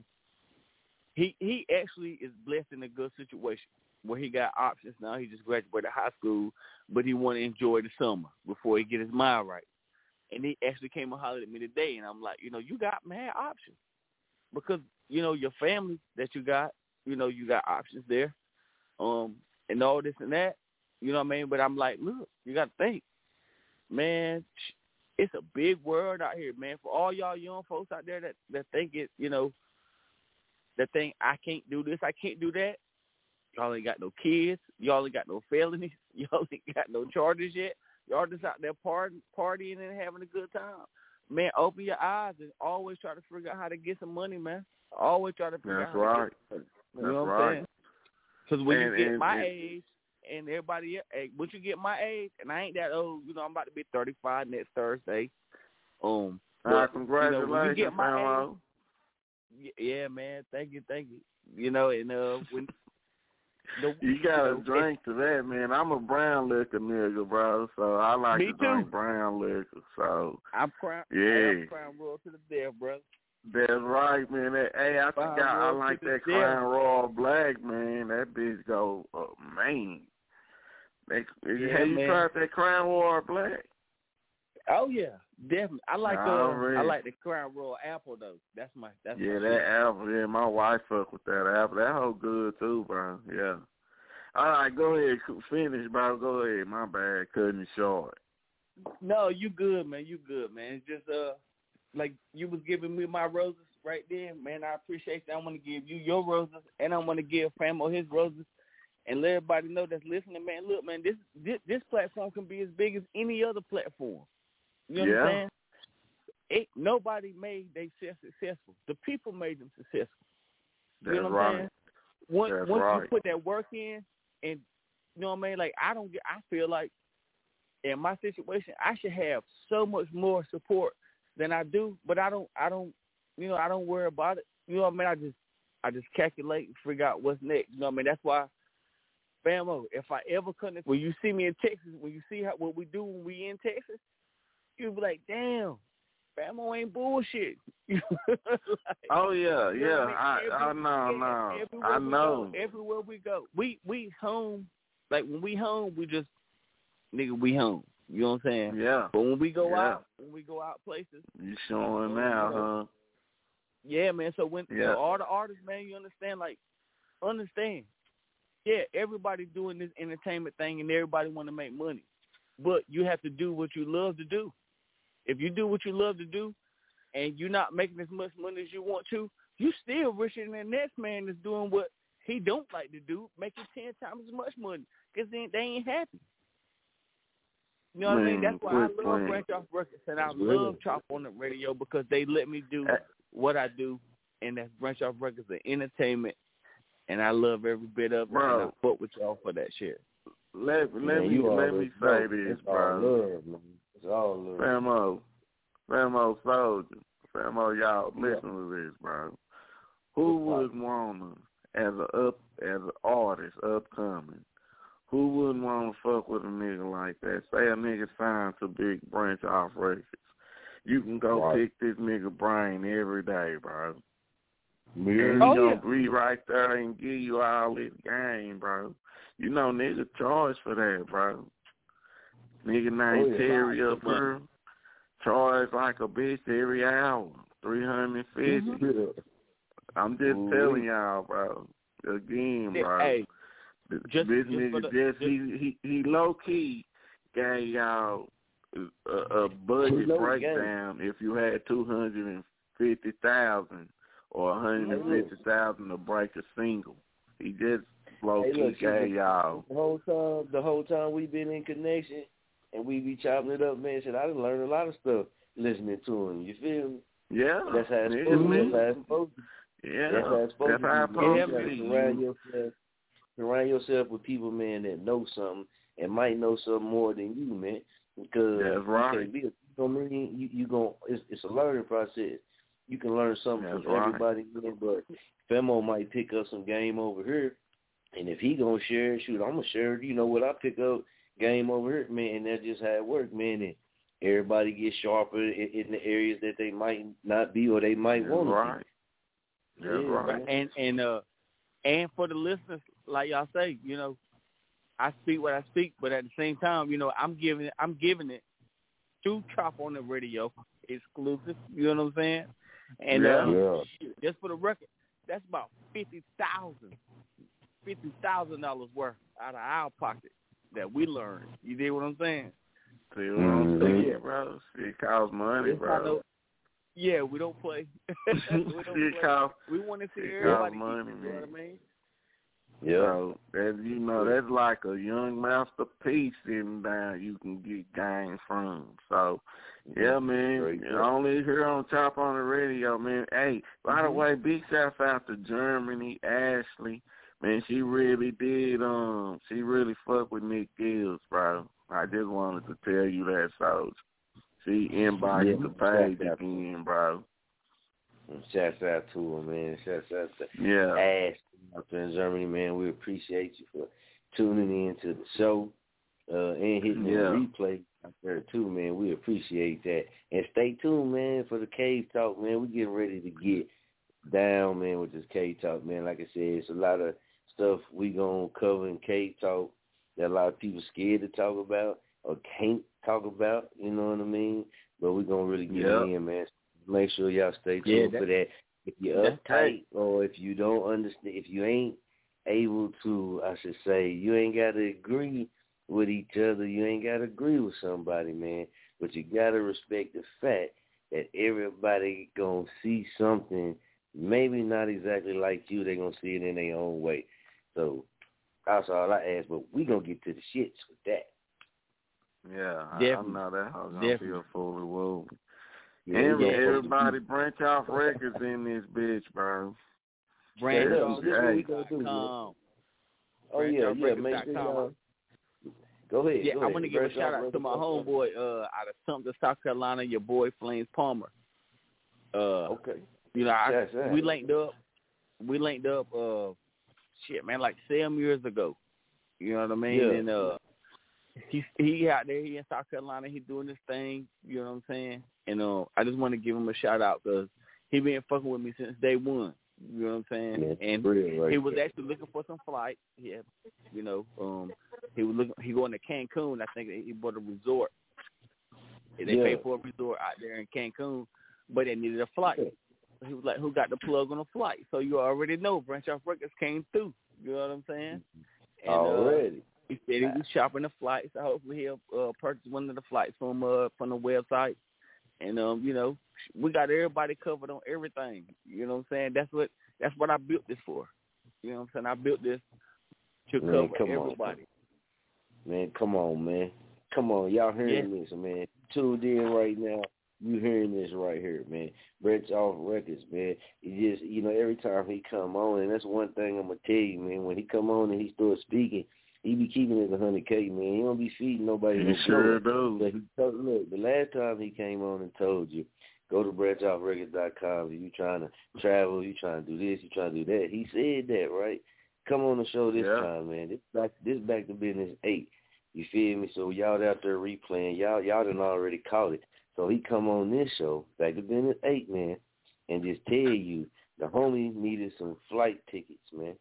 he he actually is blessed in a good situation where he got options now. He just graduated high school, but he want to enjoy the summer before he get his mind right. And he actually came and hollered at me today, and I'm like, you know, you got mad options because you know your family that you got, you know, you got options there, um, and all this and that. You know what I mean? But I'm like, look, you got to think, man. It's a big world out here, man. For all y'all young folks out there that that think it, you know, that think I can't do this, I can't do that. Y'all ain't got no kids. Y'all ain't got no felonies. Y'all ain't got no charges yet. Y'all just out there partying, partying and having a good time. Man, open your eyes and always try to figure out how to get some money, man. Always try to figure That's out how right. to get. You That's know what I'm right. saying? Because when And- you get and- my and- age and everybody, else, hey, once you get my age, and I ain't that old, you know, I'm about to be 35 next Thursday. Um, Ah, but, you know, when you get my age, yeah, man. Thank you, thank you. You know, and uh, when the, You gotta know, drink to that, man. I'm a brown liquor nigga, bro. So I like to drink brown liquor. So I'm crown. Yeah. I'm crown royal to the death, brother. that's right, man. That, hey, I Brown forgot. I like that. Crown Royal Black, man. That bitch go, uh, man. Yeah, have you man. tried that Crown Royal Black? Oh yeah, definitely. I like the Already. I like the crown royal apple though. That's my that's yeah, my that apple. Yeah, my wife fuck with that apple. That whole good too, bro. Yeah. All right, go ahead, finish, bro. Go ahead. My bad, cutting it short. No, you good, man. You good, man. It's just uh, like you was giving me my roses right there, man. I appreciate that. I want to give you your roses, and I want to give Famo his roses, and let everybody know that's listening, man. Look, man, this this, this platform can be as big as any other platform. You know what Yeah. I'm saying? It, nobody made themselves successful. The people made them successful. That's you know what right. I'm saying? Once That's once right. you put that work in, and you know what I mean, like I don't get. I feel like in my situation, I should have so much more support than I do, but I don't. I don't. You know, I don't worry about it. You know what I mean? I just, I just calculate and figure out what's next. You know what I mean? That's why, Famo, oh, if I ever come, to, when you see me in Texas, when you see how what we do when we in Texas, you'll be like, damn. Famo ain't bullshit. Like, Oh yeah, you know yeah. I mean? I Every- know, yeah, no. I know. Go, everywhere we go, we we home. Like when we home, we just nigga, we home. You know what I'm saying? Yeah. But when we go Yeah. out, when we go out places, You showing You now, know, huh? yeah, man. So when Yeah. so all the artists, man, you understand? Like, understand? Yeah, everybody doing this entertainment thing, and everybody want to make money, but you have to do what you love to do. If you do what you love to do, and you're not making as much money as you want to, you still richer than the next man that's doing what he don't like to do, making ten times as much money, because they, they ain't happy. You know what I mean? That's why I love playing. Branch Off Records and I That's real. love Chop On It Radio because they let me do what I do, and that's Branch Off Records, the entertainment, and I love every bit of it. And I Bro. fuck with y'all for that shit. Let let Man, me let me say know. this, bro. love, man. It's all love. Famo, Famo Soldier, Famo, y'all listen to this, bro. Who would wanna, as a up as an artist, upcoming, who wouldn't wanna fuck with a nigga like that? Say a nigga signed to Big Branch Off Records. You can go Right. pick this nigga brain every day, bro. Yeah. And he Oh, gonna yeah. be right there and give you all this game, bro. You know nigga charge for that, bro. Nigga oh, named Oh, yeah. Terry up Nah, here charge like a bitch every hour. Three hundred fifty. Mm-hmm. Yeah. I'm just Ooh-wee. telling mm-hmm. y'all, bro. Again, bro. Hey, Th- just- this just nigga the- just, he he he low key gave y'all a, a budget He know breakdown if you had two hundred and fifty thousand or a hundred and fifty thousand to break a single. He just low Hey, key look, gave y'all. The whole time, the whole time we've been in connection, and we be chopping it up, man. Shit, I done learned a lot of stuff listening to him. You feel me? Yeah, That's how it's supposed to. man. That's how it's supposed to. Yeah, That's how it's supposed that's to how be. it's supposed to be. surround yourself, surround yourself with people, man, that know something and might know something more than you, man. Because That's you right. be, you know what I mean? You you gon' it's it's a learning process. You can learn something That's from right. everybody, man, but Femo might pick up some game over here, and if he gonna share it, shoot, I'm gonna share it. You know what I pick up game over here, man, and that's just how it works, man. And everybody gets sharper in, in the areas that they might not be or they might That's want to right. be. That's Yeah, right. man. and and uh and for the listeners, like y'all say, you know, I speak what I speak, but at the same time, you know, I'm giving it I'm giving it to Chop On It Radio exclusive. You know what I'm saying? And Yeah. uh, Yeah. just for the record, that's about fifty thousand, fifty thousand dollars worth out of our pocket that we learned. You dig what I'm saying? See what I'm Mhm. saying, bro? It costs money, It's bro. not no- yeah, we don't play. we don't It play. costs We want to see it everybody. costs eat, money, you know what I mean? Yeah. So that you know, that's like a young masterpiece sitting down you can get game from. So yeah, man. Straight you up. Only here on Chop On It Radio, man. Hey, by the Mhm. way, big shout out to Germany, Ashley. Man, she really did um she really fucked with Nick Gills, bro. I just wanted to tell you that so she inboxed Yeah, the page again, bro. And shouts out to him, man. Shouts out to Yeah. Ash out there in Germany, man. We appreciate you for tuning in to the show uh, and hitting Yeah. the replay out there too, man. We appreciate that. And stay tuned, man, for the Cave Talk, man. We getting ready to get down, man, with this Cave Talk, man. Like I said, it's a lot of stuff we gonna cover in Cave Talk that a lot of people scared to talk about or can't talk about. You know what I mean? But we gonna really get Yeah. in, man. Make sure y'all stay tuned Yeah, for that- that. If you're uptight or if you don't understand, if you ain't able to, I should say, you ain't got to agree with each other. You ain't got to agree with somebody, man. But you got to respect the fact that everybody gonna see something, maybe not exactly like you. They gonna see it in their own way. So that's all I ask. But we gonna get to the shits with that. Yeah, I, I Definitely. know that house gonna Definitely. feel fully woke. Yeah, Every, yeah. everybody branch off records in this bitch, bro. Brand Yeah, off this what we Hey. gonna do, com. Oh yeah, yeah. Make sure branchoffrecords.com. y'all. Go ahead. Yeah, go I ahead. want to give a shout out to my homeboy uh, out of Sumter, South Carolina, your boy Flames Palmer. Uh, Okay. you know, I, Yes, sir. we linked up. We linked up. Uh, shit, man, like seven years ago. You know what I mean? Yeah. And uh, he he out there. He in South Carolina. He doing his thing. You know what I'm saying? And uh, I just want to give him a shout out because he been fucking with me since day one. You know what I'm saying? Yeah, and right he was there. actually looking for some flight. Yeah, you know, um, he was looking. He going to Cancun. I think he bought a resort. They Yeah. paid for a resort out there in Cancun, but they needed a flight. He was like, "Who got the plug on the flight?" So you already know Branch Off Records came through. You know what I'm saying? And, uh, Already. he said he was shopping the flights. So hopefully he'll uh, purchase one of the flights from uh from the website. And um, you know, we got everybody covered on everything. You know what I'm saying? That's what that's what I built this for. You know what I'm saying? I built this to Man, cover come on. everybody. Man, come on, man. Come on. Y'all hearing this, man. Tuned in right now. You hearing this right here, man. Branch Off Records, man. He just you know, every time he come on and that's one thing I'm gonna tell you, man, when he come on and he starts speaking, he be keeping it a hundred K, man. He don't be feeding nobody. He sure blood. do. But he told, look, the last time he came on and told you, go to branchoffrecords.com if you trying to travel, you trying to do this, you trying to do that. He said that, right? Come on the show this Yeah. time, man. This back this back to business eight. You feel me? So y'all out there replaying, y'all y'all done already caught it. So he come on this show, back to business eight, man, and just tell you the homie needed some flight tickets, man.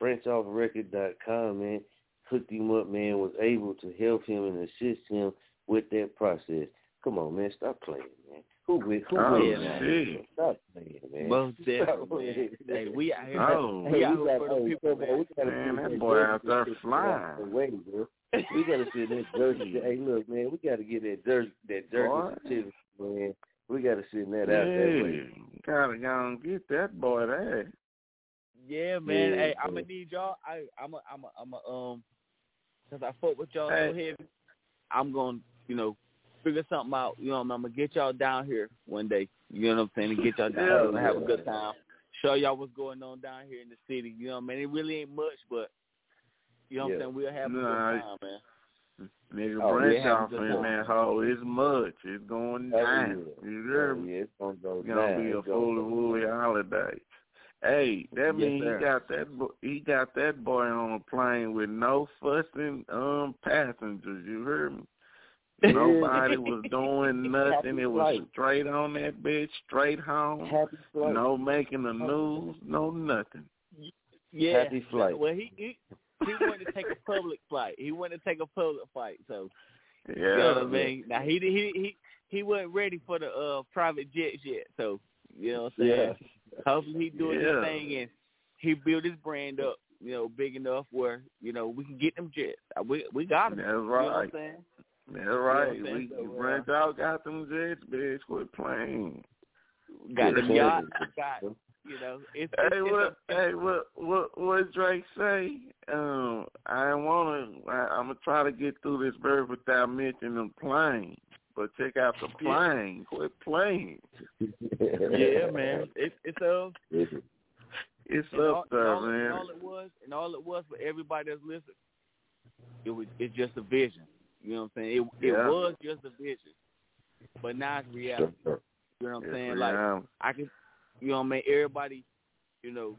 BranchOffRecord.com, man, hooked him up, man, was able to help him and assist him with that process. Come on, man, stop playing, man. Who with who Oh, with shit. Stop playing, man. Most Stop definitely, man. Hey, we out here. Oh. we out we here got, for the people, come on, we gotta Man, see that that boy out there flying. out bro. We gotta see that jersey. hey, look, man, we gotta get that jersey, that jersey Boy. certificate, man. We gotta send that out that way. Yeah, gotta go and get that boy there. Yeah, man. Yeah, hey, I'm gonna need y'all. I, I'm a, I'm a, I'm a, um, cause I fuck with y'all Hey. so heavy. I'm gonna, you know, figure something out. You know, I'm gonna get y'all down here one day. You know what I'm saying? And get y'all down Yeah, here and have a good time. Show y'all what's going on down here in the city. You know what I mean? It really ain't much, but you know what Yeah. I'm saying? We'll have a Nah, good time, man. Nigga, Oh, branch yeah, have a off good in time. that hole. It's much. It's going Oh, down. yeah. You hear Oh, me? yeah, it's gonna go It's gonna down. be a It's gonna fully woolly holiday. Hey, that Yes, means he got that bo- he got that boy on a plane with no fussing um passengers. You heard me? Nobody was doing nothing. It was straight on that bitch, straight home. Happy. No making the news, no nothing. Yeah. Happy flight. Well, he he he wanted to take a public flight. He wanted to take a public flight. So Yeah. you know what I mean. Now he he he he wasn't ready for the uh private jets yet. So you know what I'm saying. Yeah. Hopefully he doing Yeah. his thing and he built his brand up. You know, big enough where you know we can get them jets. Uh, We we got them. That's You know what I'm right. saying? That's right. You know we? So, uh, out, got them jets, bitch. Quit playing. Got them Yeah. yachts. Got you know. It's, it's, Hey, it's what? a, Hey, what? What? What Drake say? Um, I wanna. I, I'm gonna try to get through this verse without mentioning plane. But check out the plane. Quit playing. yeah, man. It's it's uh It's and all, there, and all, man. And all it was, and all it was for everybody that's listening, it was it's just a vision. You know what I'm saying? It Yeah. was just a vision, but now it's reality. You know what I'm It's saying? Like. I can you know what I mean. Everybody, you know,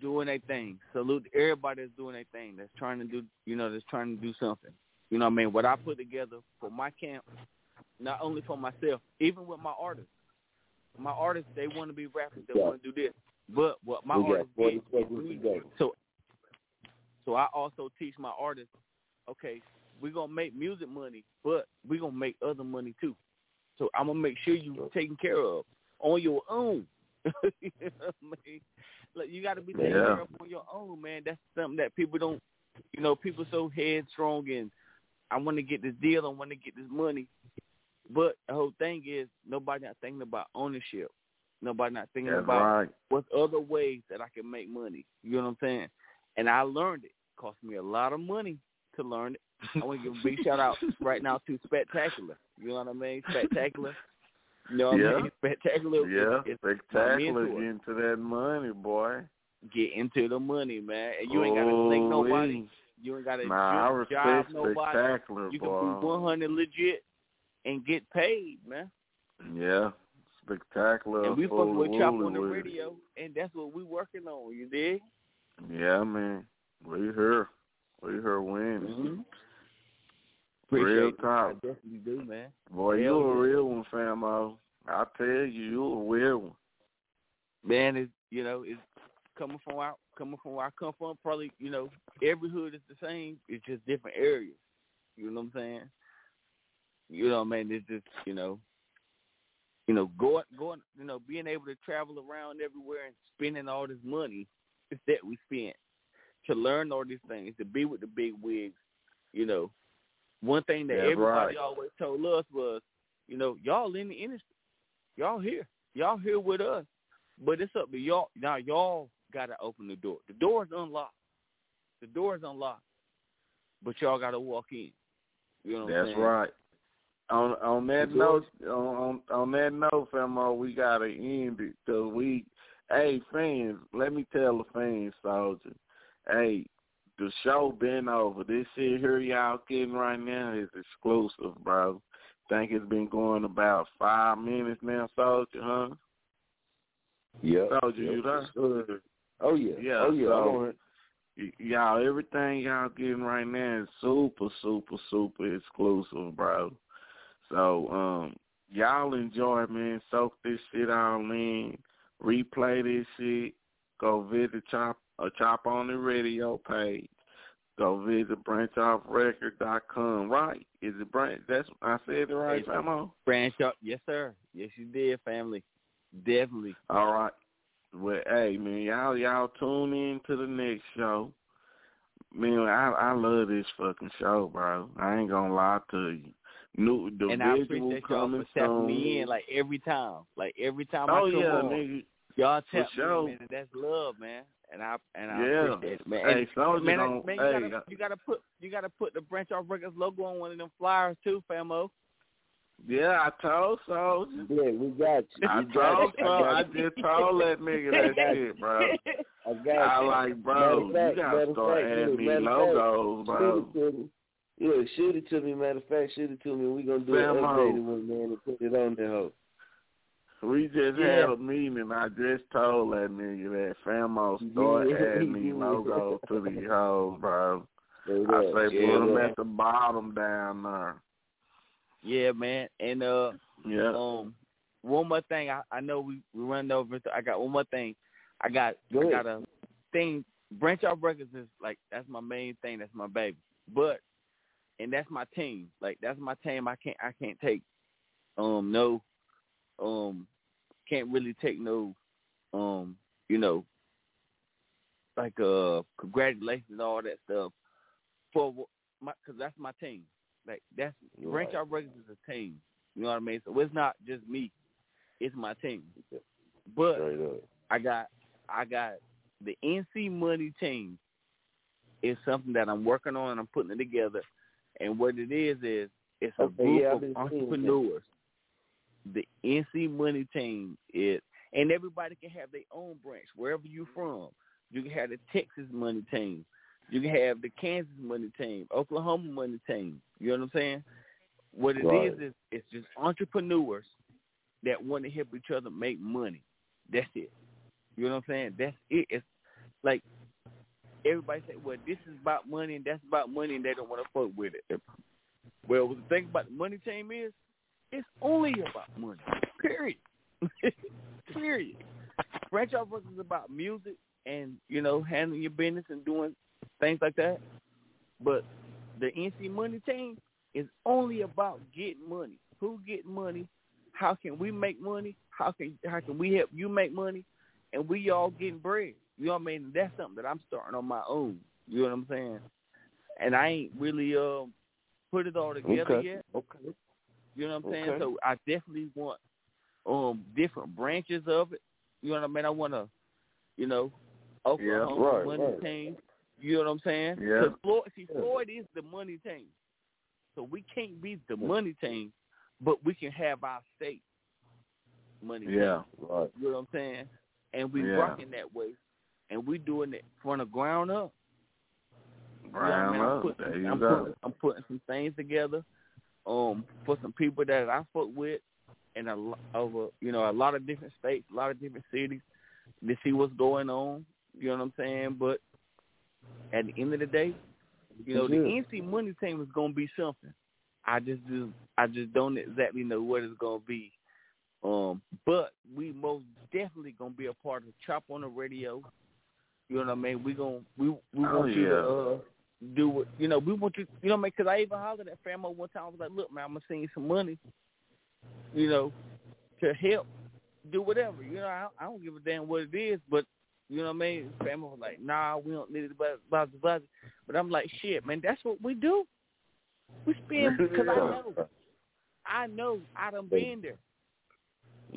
doing their thing. Salute everybody that's doing their thing. That's trying to do, you know, that's trying to do something. You know what I mean. What I put together for my camp, not only for myself, even with my artists. My artists, they want to be rappers. They Yeah. want to do this. But what my artists did, so, so I also teach my artists, okay, we're gonna make music money, but we're gonna make other money too. So I'm gonna make sure you're taken care of on your own. you know what I mean? You got to be taken Yeah. care of on your own, man. That's something that people don't. You know, people so headstrong and I want to get this deal. I want to get this money. But the whole thing is nobody not thinking about ownership. Nobody not thinking That's about right. what's other ways that I can make money. You know what I'm saying? And I learned it. Cost me a lot of money to learn it. I want to give a big shout out right now to Spectacular. You know what I mean? Spectacular. You know what Yeah. I mean? Spectacular. Yeah, spectacular. Get into that money, boy. Get into the money, man. And you ain't got to thank nobody. Ooh-wee. You ain't got to Nah, job respect nobody. You can boy. be 100 legit and get paid, man. Yeah, spectacular. and we fucking with Chop on the radio, and that's what we working on. You dig? Yeah, man. We here. We here winning. Mm-hmm. Real Appreciate it. I definitely do, man. Boy, you a real one, famo. I tell you, you a real one. man is you know is coming from where I, coming from where I come from. Probably you know every hood is the same. It's just different areas. You know what I'm saying? You know, man. It's just you know, you know, going going you know being able to travel around everywhere and spending all this money is that we spent to learn all these things, to be with the big wigs. You know, one thing that everybody right. always told us was, you know, y'all in the industry, y'all here, y'all here with us. But it's up to y'all. Now y'all gotta open the door. The door's unlocked. The door's unlocked. But y'all gotta walk in. You know what I'm That's right. On on that The note, on, on on that note, famo, uh, we gotta end it because we. Hey, fans, let me tell the fans, soldier. Hey, the show been over. This shit here y'all getting right now is exclusive, bro. Think it's been going about five minutes now, soldier, huh? Yeah. Soldier, you there? Oh yeah. Yeah, Oh yeah. so- I'm on it. Y- y'all, everything y'all getting right now is super, super, super exclusive, bro. So, um, y'all enjoy, man. Soak this shit all in. Replay this shit. Go visit Chop, uh, Chop on the radio page. Go visit branchoffrecord.com, right? Is it branch? That's I said the right, Hey, Famo? Branch off. yes sir, yes you did, family, definitely. All right. Well, hey man, y'all y'all tune in to the next show. Man, I I love this fucking show, bro. I ain't gonna lie to you. New the and I visual appreciate y'all coming for tapping me in like every time, like every time oh I come yeah, on, nigga. Y'all For tap sure. me, man, and that's love, man. And I and I Yeah. appreciate it, man. Hey, And, Soldier man, I- don't- man, you hey, gotta uh, you gotta put you gotta put the Branch Off Records logo on one of them flyers too, famo. Yeah, I told Soldier. Yeah, we got you. I We told so. got I just told that nigga that shit, bro. I got I like, bro. Matter You gotta start fact, adding me matter fact, logos, bro. Shoot it to me. Look, shoot it to me. Matter of fact, shoot it to me. We gonna do an updated one, man, and put it on there. Ho. We just Yeah. had a meeting and I just told that nigga that Famo start Yeah. adding me logos to these hoes, bro. Straight I say straight put them at the bottom down there. Yeah, man. And uh, Yeah. um, one more thing. I I know we we run over. I got one more thing. I got Go I got a thing. Branch Off Records is like that's my main thing. That's my baby. But and that's my team. Like that's my team. I can't I can't take um no um can't really take no um you know like uh congratulations and all that stuff for my because that's my team. Like that's Branch Right. Off Records is a team. You know what I mean? So it's not just me. It's my team. But. I got I got the NC Money team is something that I'm working on and I'm putting it together. And what it is is it's a Okay, group yeah, of been seeing that. entrepreneurs. The NC Money team is and everybody can have their own branch wherever you from. You can have the Texas Money team. You can have the Kansas Money team, Oklahoma Money team. You know what I'm saying? What it is Right. is it's just entrepreneurs that want to help each other make money. That's it. You know what I'm saying? That's it. It's like everybody say, well, this is about money and that's about money, and they don't want to fuck with it. Well, the thing about the money team is, it's only about money. Period. Period. Branch Off Records is about music and you know handling your business and doing things like that. But the NC Money team is only about getting money. Who get money? How can we make money? How can how can we help you make money? And we all getting bread. You know what I mean? That's something that I'm starting on my own. You know what I'm saying? And I ain't really uh, put it all together Okay. yet. Okay. You know what I'm saying? Okay. So I definitely want um different branches of it. You know what I mean? I want to, you know, Oklahoma right, money right. team. You know what I'm saying? Yeah. 'Cause Floyd, see, Floyd is the money team, so we can't be the money team, but we can have our state money. Yeah. team. Right. You know what I'm saying? And we Yeah. rocking that way, and we doing it from the ground up. You know I Ground mean? I'm up. putting, There you I'm go. Putting, I'm putting some things together, um, for some people that I fuck with, and a over you know a lot of different states, a lot of different cities, to see what's going on. You know what I'm saying? But at the end of the day, you know the NC Money team is gonna be something. I just do, I just don't exactly know what it's gonna be. Um, but we most definitely gonna be a part of Chop on the Radio. You know what I mean? We gonna we we Oh, want you to uh, do what you know. We want you, you know. Because I even hollered at Famo one time. I was like, "Look, man, I'm gonna send you some money, you know, to help do whatever. You know, I, I don't give a damn what it is, but you know what I mean." Famo was like, "Nah, we don't need it, blah blah blah." But I'm like, "Shit, man, that's what we do. We spend because I know, I know, I done been there.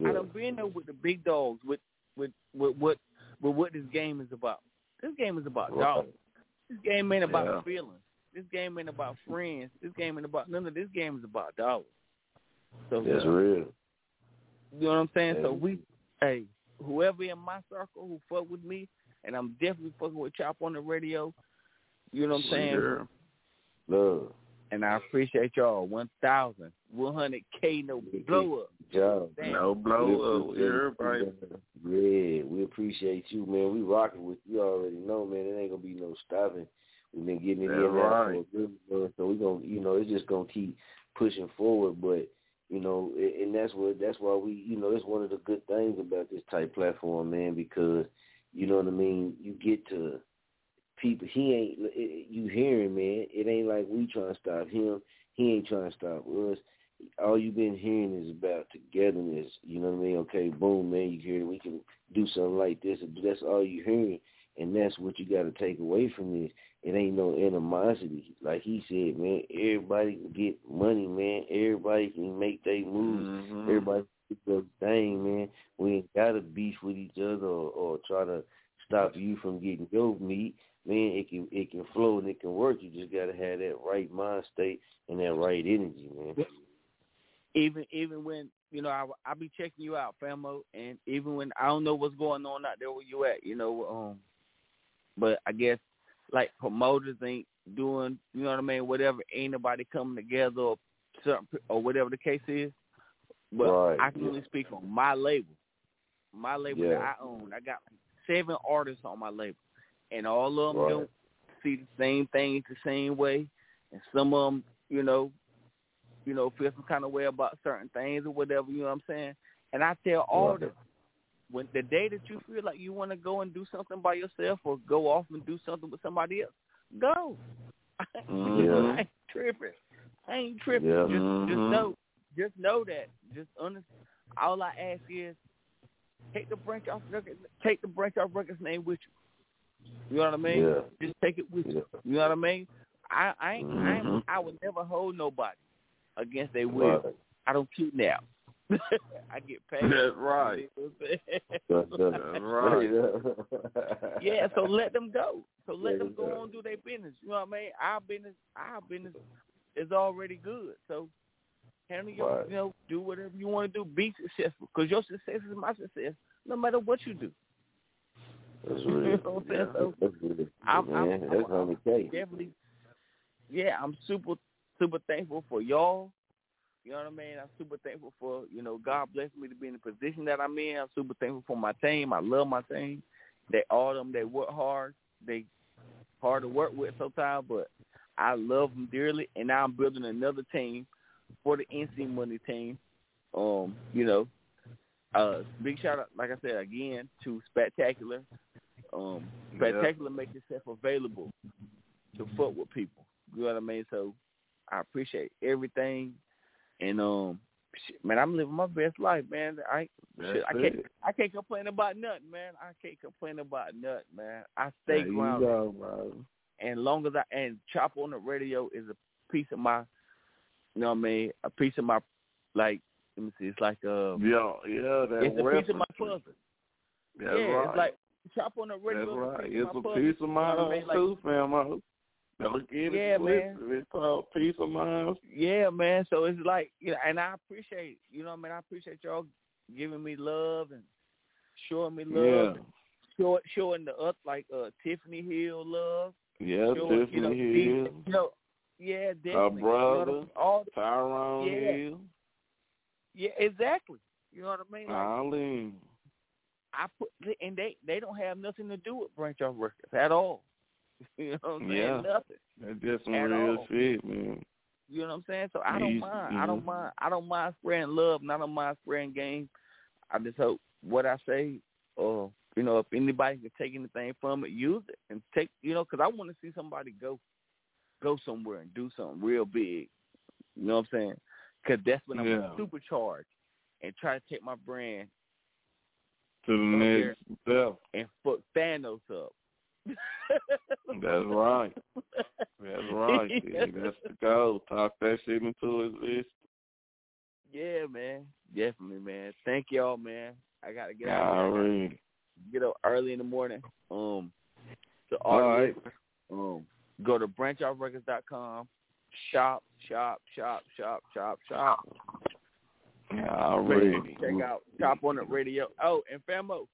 I done been there with the big dogs, with with with what with what this game is about. This game is about Right. dogs. This game ain't about Yeah. feelings. This game ain't about friends. This game ain't about none of this game is about dollars. So That's uh, real. You know what I'm saying? So we, hey, whoever in my circle who fuck with me, and I'm definitely fucking with Chop on the radio. You know what I'm saying? Sure. Love. And I appreciate y'all. One thousand, one hundred k, no blow up. Job. Damn. No blow up. Everybody. Yeah, we appreciate you, man. We rocking with you already know, man. It ain't gonna be no stopping. We've been getting it That's in now for a good so we gonna, you know, it's just gonna keep pushing forward. But you know, and that's what that's why we, you know, it's one of the good things about this type platform, man, because you know what I mean. You get to people. He ain't it- you hearing, man. It ain't like we trying to stop him. He ain't trying to stop us all you've been hearing is about togetherness. You know what I mean? Okay, boom, man, you hear. We can do something like this. That's all you hearing, and that's what you got to take away from this. It ain't no animosity, like he said, man. Everybody can get money, man. Everybody can make their moves. Mhm. Everybody can do their thing, man. We ain't gotta beef with each other or, or try to stop you from getting your meat. Man, it can it can flow and it can work. You just gotta have that right mind state and that right energy, man. even even when you know I I be checking you out, Famo, and even when I don't know what's going on out there where you at, you know, um, but I guess like promoters ain't doing, you know what I mean, whatever, ain't nobody coming together or certain or whatever the case is. But Right, I can yeah. only speak on my label, my label that I own. I got seven artists on my label, and all of them Right. don't see the same things the same way, and some of them, you know, you know, feel some kind of way about certain things or whatever, you know what I'm saying? And I tell all Right. the when the day that you feel like you want to go and do something by yourself or go off and do something with somebody else, go. Mhm. I ain't tripping. I ain't tripping. Yeah. Just just Mhm. know just know that. Just under all I ask is take the branch off record take the branch off record's name with you. You know what I mean? Yeah. Just take it with you. Yeah. You know what I mean? I I ain't, I, ain't, Mhm. I would never hold nobody against their will. Right. I don't kidnap. I get paid. That's right. You know what I'm saying? That's, That's right. right. yeah, so let them go. So let Let them them go go. on and do their business. You know what I mean? Our business, our business is already good. So handle your, Right. you know, do whatever you want to do. Be successful because your success is my success, no matter what you do. That's You real. know what I'm? So That's good. I'm, I'm. I'm, That's I'm K. definitely, yeah, I'm super, super thankful for y'all. You know what I mean? I'm super thankful for, you know, God blessed me to be in the position that I'm in. I'm super thankful for my team. I love my team. They all them they work hard. They hard to work with sometimes, but I love them dearly. And now I'm building another team for the NC Money team. Um, you know, uh, big shout out, like I said again, to Spectacular. Um, Spectacular make yourself available to fuck with people. You know what I mean? So I appreciate everything, and um, shit, man, I'm living my best life, man. I shit, I can't it. I can't complain about nothing, man. I can't complain about nothing, man. I stay There you grounded. go, bro. And long as I and chop on the radio is a piece of my, you know what I mean, a piece of my, like let me see, it's like uh, Yeah, yeah, that it's a piece of my puzzle. That's yeah, right. it's like chop on the That's radio. right. It's a piece of You know mine what I mean? Like, too, fam. Don't get it Yeah, twisted. man. It's called peace of mind. Yeah, man. So it's like, you know, and I appreciate, you know, what I mean, I appreciate y'all giving me love and showing me love, Yeah. and showing the up like uh Tiffany Hill love. Yeah, showing, Tiffany you know, Hill. these- you know, yeah, definitely. Our You know brother, what I Tyrone Yeah. Hill, yeah, exactly. You know what I mean? Like, Eileen. I put, and they they don't have nothing to do with Branch Off Records at all. you know what I'm saying? Yeah. Nothing. That's just some real all. shit, man. You know what I'm saying? So I don't mind. I don't mind. I don't mind spreading love, and I don't mind spreading game. I just hope what I say, or you know, if anybody can take anything from it, use it and take. You know, because I want to see somebody go, go somewhere and do something real big. You know what I'm saying? Because that's when I'm Yeah. supercharged and try to take my brand To the next and fuck Thanos up. That's right. That's right. dude. That's the goal. Talk that shit into existence. Yeah, man. Definitely, man. Thank y'all, man. I gotta get out. Right. Get up early in the morning. Um, to All right. um, go to branchoffrecords.com. Shop, shop, shop, shop, shop, shop. All right. Check out Chop On It Radio. Oh, and Famo,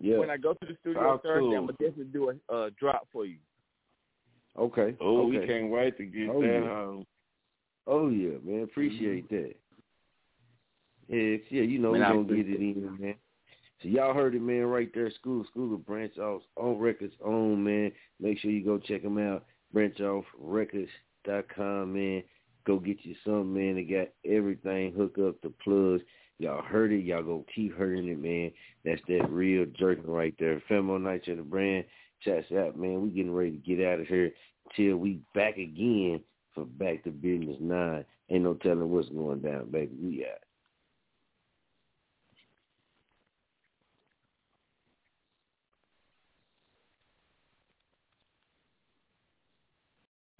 Yeah. when I go to the studio Talk Thursday, him. I'm gonna definitely do a uh, drop for you. Okay. Oh, okay. we can't wait to get Oh, that yeah. home. Oh yeah, man. Appreciate that. Yeah, yeah, you know Man, we're I gonna get it in, man. So y'all heard it, man, right there. School, School of Branch Off on records on, man. Make sure you go check them out. BranchOffRecords.com, man. Go get you some, man. They got everything hooked up to plugs. Y'all heard it. Y'all go keep hearing it, man. That's that real jerking right there. Famo Nights in the brand. Chats out, man. We getting ready to get out of here till we back again for Back to Bizness 9. Ain't no telling what's going down, baby. We out.